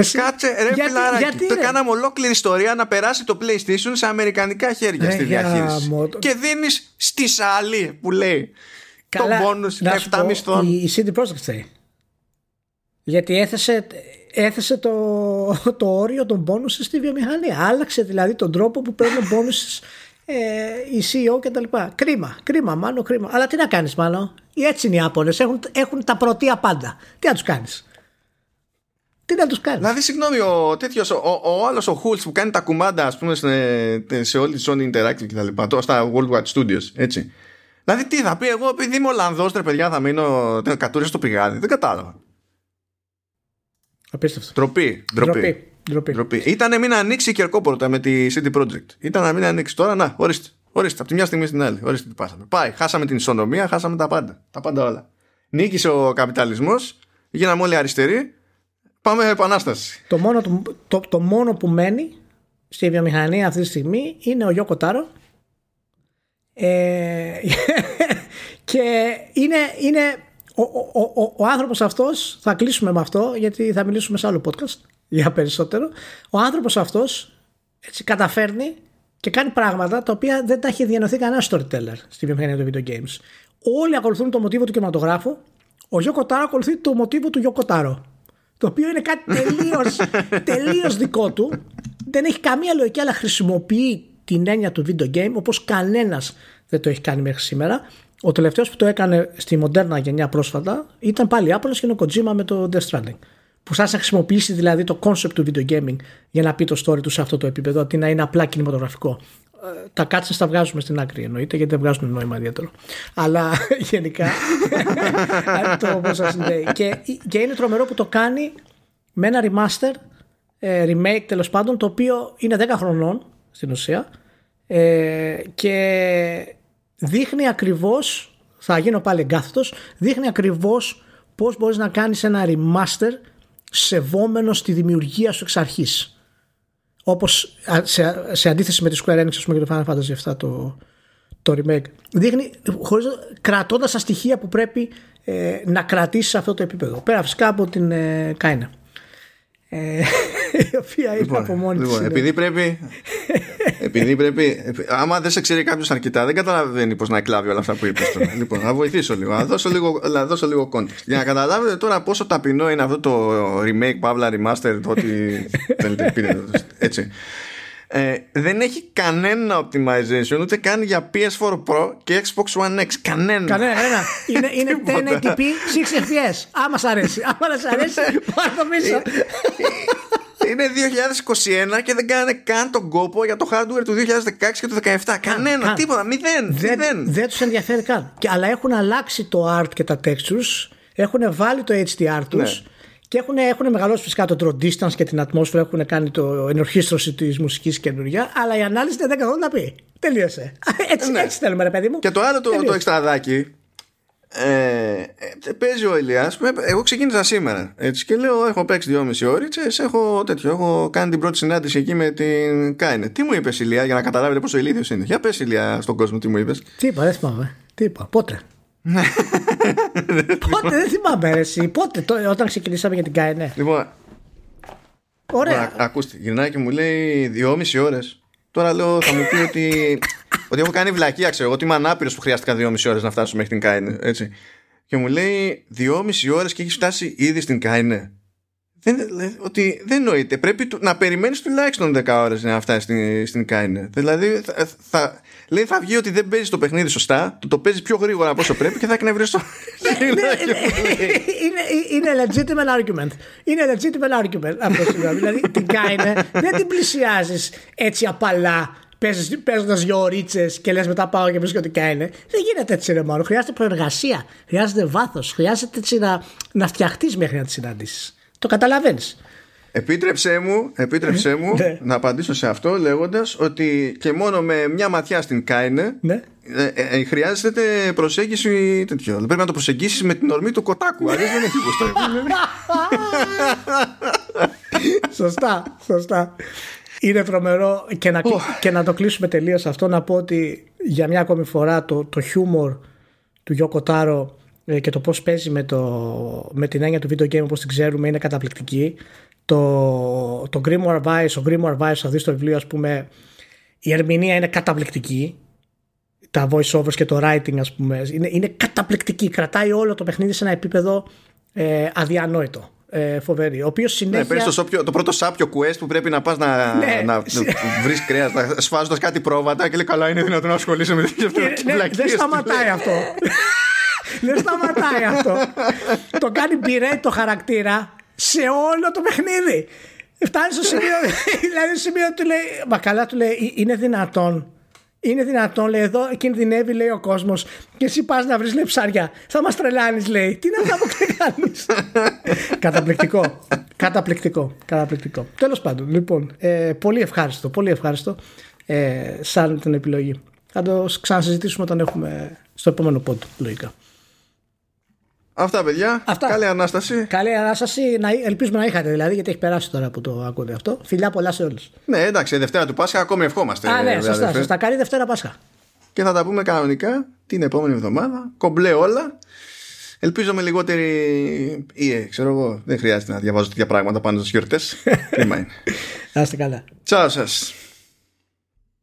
φιλάρακι. Κάτσε, ρε γιατί, φιλαράκι. Γιατί, το κάναμε ολόκληρη ιστορία να περάσει το PlayStation σε αμερικανικά χέρια στη διαχείριση. Και δίνεις στη σάλη που λέει Καλά, το bonus 7 μισθών. Η, η CD Projekt Γιατί έθεσε, έθεσε το, το όριο των bonus στη βιομηχανία. Άλλαξε δηλαδή τον τρόπο που παίρνουν bonus ε, η CEO και τα λοιπά. Κρίμα, κρίμα, μάλλον κρίμα. Αλλά τι να κάνεις μάλλον. Έτσι είναι οι Άπωνες. Έχουν, έχουν τα πρωτεία πάντα. Τι να τους κάνεις. Τι να τους κάνεις; Δηλαδή, συγγνώμη, ο τέτοιος, ο, ο, ο άλλος ο Χούλτς που κάνει τα κουμάντα, ας πούμε, σε, σε όλη τη Sony Interactive και τα λοιπά, τώρα στα Worldwide Studios, έτσι. Δηλαδή, τι θα πει, εγώ επειδή είμαι Ολλανδός, τρε παιδιά, θα μείνω κατούριας στο πηγάδι. Δεν κατάλαβα. Απίστευτο. Τροπή. Ντροπή. Ντροπή. Ντροπή. Ήταν να μην ανοίξει η Κερκόπορτα με τη City Project. Ήταν να μην ανοίξει. Τώρα, να, ορίστε. Ορίστε, από τη μια στιγμή στην άλλη. Ορίστε τι πάσαμε. Πάει. Χάσαμε την ισονομία, χάσαμε τα πάντα. Τα πάντα όλα. Νίκησε ο καπιταλισμός, γίναμε όλοι αριστεροί. Πάμε επανάσταση. Το μόνο, το, το, το μόνο που μένει στη βιομηχανία αυτή τη στιγμή είναι ο Γιώκο Τάρο. Ε, και είναι, είναι ο, ο, ο, ο άνθρωπος αυτός, θα κλείσουμε με αυτό γιατί θα μιλήσουμε σε άλλο podcast για περισσότερο. Ο άνθρωπος αυτός έτσι καταφέρνει και κάνει πράγματα τα οποία δεν τα έχει διανοηθεί κανένα storyteller στη βιομηχανία των video games. Όλοι ακολουθούν το μοτίβο του κινηματογράφου. Ο Γιώκο Τάρο ακολουθεί το μοτίβο του Γιώκο Τάρο. Το οποίο είναι κάτι τελείως, τελείως δικό του. Δεν έχει καμία λογική, αλλά χρησιμοποιεί την έννοια του video game όπως κανένας δεν το έχει κάνει μέχρι σήμερα. Ο τελευταίος που το έκανε στη μοντέρνα γενιά πρόσφατα ήταν πάλι Άπολος και είναι ο Kojima με το Death Stranding. Που σας να χρησιμοποιήσει δηλαδή το concept του video gaming για να πει το story του σε αυτό το επίπεδο, αντί να είναι απλά κινηματογραφικό. Ε, τα κάτσες τα βγάζουμε στην άκρη εννοείται γιατί δεν βγάζουν νόημα ιδιαίτερο. Αλλά γενικά το όπως σας λέει. Και, και είναι τρομερό που το κάνει με ένα remaster, ε, remake τέλος πάντων, το οποίο είναι 10 χρονών στην ουσία ε, και δείχνει ακριβώς, θα γίνω πάλι εγκάθετος, δείχνει ακριβώς πώς μπορείς να κάνεις ένα remaster σεβόμενο στη δημιουργία σου εξ αρχής. Όπως σε, σε αντίθεση με τη Square Enix ας πούμε, και το Final Fantasy 7 το, το remake. Δείχνει χωρίς, κρατώντας τα στοιχεία που πρέπει ε, να κρατήσεις σε αυτό το επίπεδο. Πέρα φυσικά από την ε, Κάινα. Ε, η οποία λοιπόν, είναι από μόνη λοιπόν, επειδή πρέπει, επειδή πρέπει. Άμα δεν σε ξέρει κάποιος αρκετά, δεν καταλαβαίνει πώς να εκλάβει όλα αυτά που είπες. λοιπόν, να βοηθήσω λίγο. Να δώσω λίγο, να δώσω λίγο context. Για να καταλάβετε τώρα πόσο ταπεινό είναι αυτό το remake, παύλα, remaster, το ότι θέλετε πείτε. Έτσι. Ε, δεν έχει κανένα optimization ούτε καν για PS4 Pro και Xbox One X. Κανένα. Κανένα. είναι είναι 1080p 6 FPS. Άμα σ' αρέσει. Άμα σ' αρέσει, πάρ' το πίσω. Ε, είναι 2021 και δεν κάνανε καν τον κόπο για το hardware του 2016 και του 2017. Κανένα, καν. τίποτα, μηδέν. Δεν, μηδέν. δεν τους ενδιαφέρει καν. Και, αλλά έχουν αλλάξει το art και τα textures, έχουν βάλει το HDR τους. Ναι. Και έχουν, έχουν μεγαλώσει φυσικά το draw distance και την ατμόσφαιρα, έχουν κάνει το ενορχίστρωση της μουσικής καινούργια, αλλά η ανάλυση δεν καθόλου να πει. Τελείωσε. Έτσι, ναι. έτσι θέλουμε, ρε παιδί μου. Και το άλλο το, το εξτραδάκι ε, ε, παίζει ο Ηλίας εγώ ξεκίνησα σήμερα έτσι, και λέω έχω παίξει δυόμιση ώρες έχω, τέτοιο, έχω κάνει την πρώτη συνάντηση εκεί με την Κάινε τι μου είπες Ηλία για να καταλάβετε πόσο ηλίθιος είναι για πες Ηλία στον κόσμο τι μου είπες τι είπα δεν θυμάμαι τι είπα πότε πότε δεν θυμάμαι εσύ πότε το, όταν ξεκινήσαμε για την Κάινε λοιπόν Ωραία. ακούστε, γυρνάει και μου λέει δυόμιση ώρες Τώρα λέω θα μου πει ότι ότι έχω κάνει βλακία, ξέρω εγώ, ότι είμαι ανάπηρος που χρειάστηκα δύο μισή ώρες να φτάσω μέχρι την Κάινε. Έτσι. Και μου λέει μισή ώρες και έχεις φτάσει ήδη στην Κάινε. Δεν, ότι δεν νοείται. Πρέπει να περιμένεις τουλάχιστον 10 ώρες να φτάσεις στην, στην Κάινε. Δηλαδή, θα, θα, λέει, θα βγει ότι δεν παίζει το παιχνίδι σωστά, το, το παίζει πιο γρήγορα από όσο πρέπει και θα εκνευριστώ. Ναι, ναι, ναι. είναι legitimate argument. Είναι legitimate argument αυτό Δηλαδή, την Κάινε δεν την πλησιάζεις έτσι απαλά παίζοντας δυο ωρίτσες και λες μετά πάω και βρίσκω τι κάνει. Δεν γίνεται έτσι ρε μόνο. Χρειάζεται προεργασία, χρειάζεται βάθος, χρειάζεται έτσι να, να φτιαχτείς μέχρι να τη συναντήσεις. Το καταλαβαίνεις. Επίτρεψέ μου, επίτρεψέ μου ναι. να απαντήσω σε αυτό λέγοντας ότι και μόνο με μια ματιά στην Κάινε ναι. ε, ε, ε, χρειάζεται προσέγγιση τέτοιο. Πρέπει να το προσεγγίσεις με την ορμή του κοτάκου. Αλλιώς δεν έχει γουστό. σωστά, σωστά. Είναι τρομερό και να, και να το κλείσουμε τελείως αυτό να πω ότι για μια ακόμη φορά το, το χιούμορ του Γιώκο Τάρο ε, και το πώς παίζει με, το, με την έννοια του video game όπως την ξέρουμε είναι καταπληκτική. Το, το Grimoire Vice, ο Grimoire Vice θα δεις το βιβλίο ας πούμε η ερμηνεία είναι καταπληκτική τα voice overs και το writing ας πούμε είναι, είναι καταπληκτική κρατάει όλο το παιχνίδι σε ένα επίπεδο ε, αδιανόητο ε, φοβερή. Ο οποίος συνέχεια. Ναι, το, σόπιο, το πρώτο σάπιο quest που πρέπει να πας να, ναι. να βρεις κρέας σφάζοντας κάτι πρόβατα και λέει καλά είναι δυνατόν να ασχολείσαι με τέτοια ναι, ναι, Δεν σταματάει αυτό. δεν σταματάει αυτό. το κάνει πειρέ το χαρακτήρα σε όλο το παιχνίδι. Φτάνει στο σημείο, δηλαδή στο σημείο του λέει, μα καλά του λέει, είναι δυνατόν. Είναι δυνατόν, λέει, εδώ κινδυνεύει, λέει ο κόσμος, και εσύ πας να βρεις λέει ψάρια. Θα μας τρελάνεις, λέει. Τι να τα κάνεις. καταπληκτικό. Καταπληκτικό. Καταπληκτικό. Τέλος πάντων, λοιπόν, ε, πολύ ευχάριστο. Πολύ ευχάριστο ε, σαν την επιλογή. Θα το ξανασυζητήσουμε όταν έχουμε στο επόμενο πόντο, λογικά. Αυτά, παιδιά. Αυτά. Καλή ανάσταση. Καλή ανάσταση. Να, ελπίζουμε να είχατε δηλαδή, γιατί έχει περάσει τώρα που το ακούτε αυτό. Φιλιά πολλά σε όλους. Ναι, εντάξει, Δευτέρα του Πάσχα ακόμη ευχόμαστε. Α, ναι, σωστά, σωστά. Καλή Δευτέρα Πάσχα. Και θα τα πούμε κανονικά την επόμενη εβδομάδα. Κομπλέ όλα. Ελπίζω με λιγότερη. ή, ε, ξέρω εγώ, δεν χρειάζεται να διαβάζω τέτοια πράγματα πάνω στις γιορτές. Κρίμα είναι. Να είστε καλά. Τσάω σας.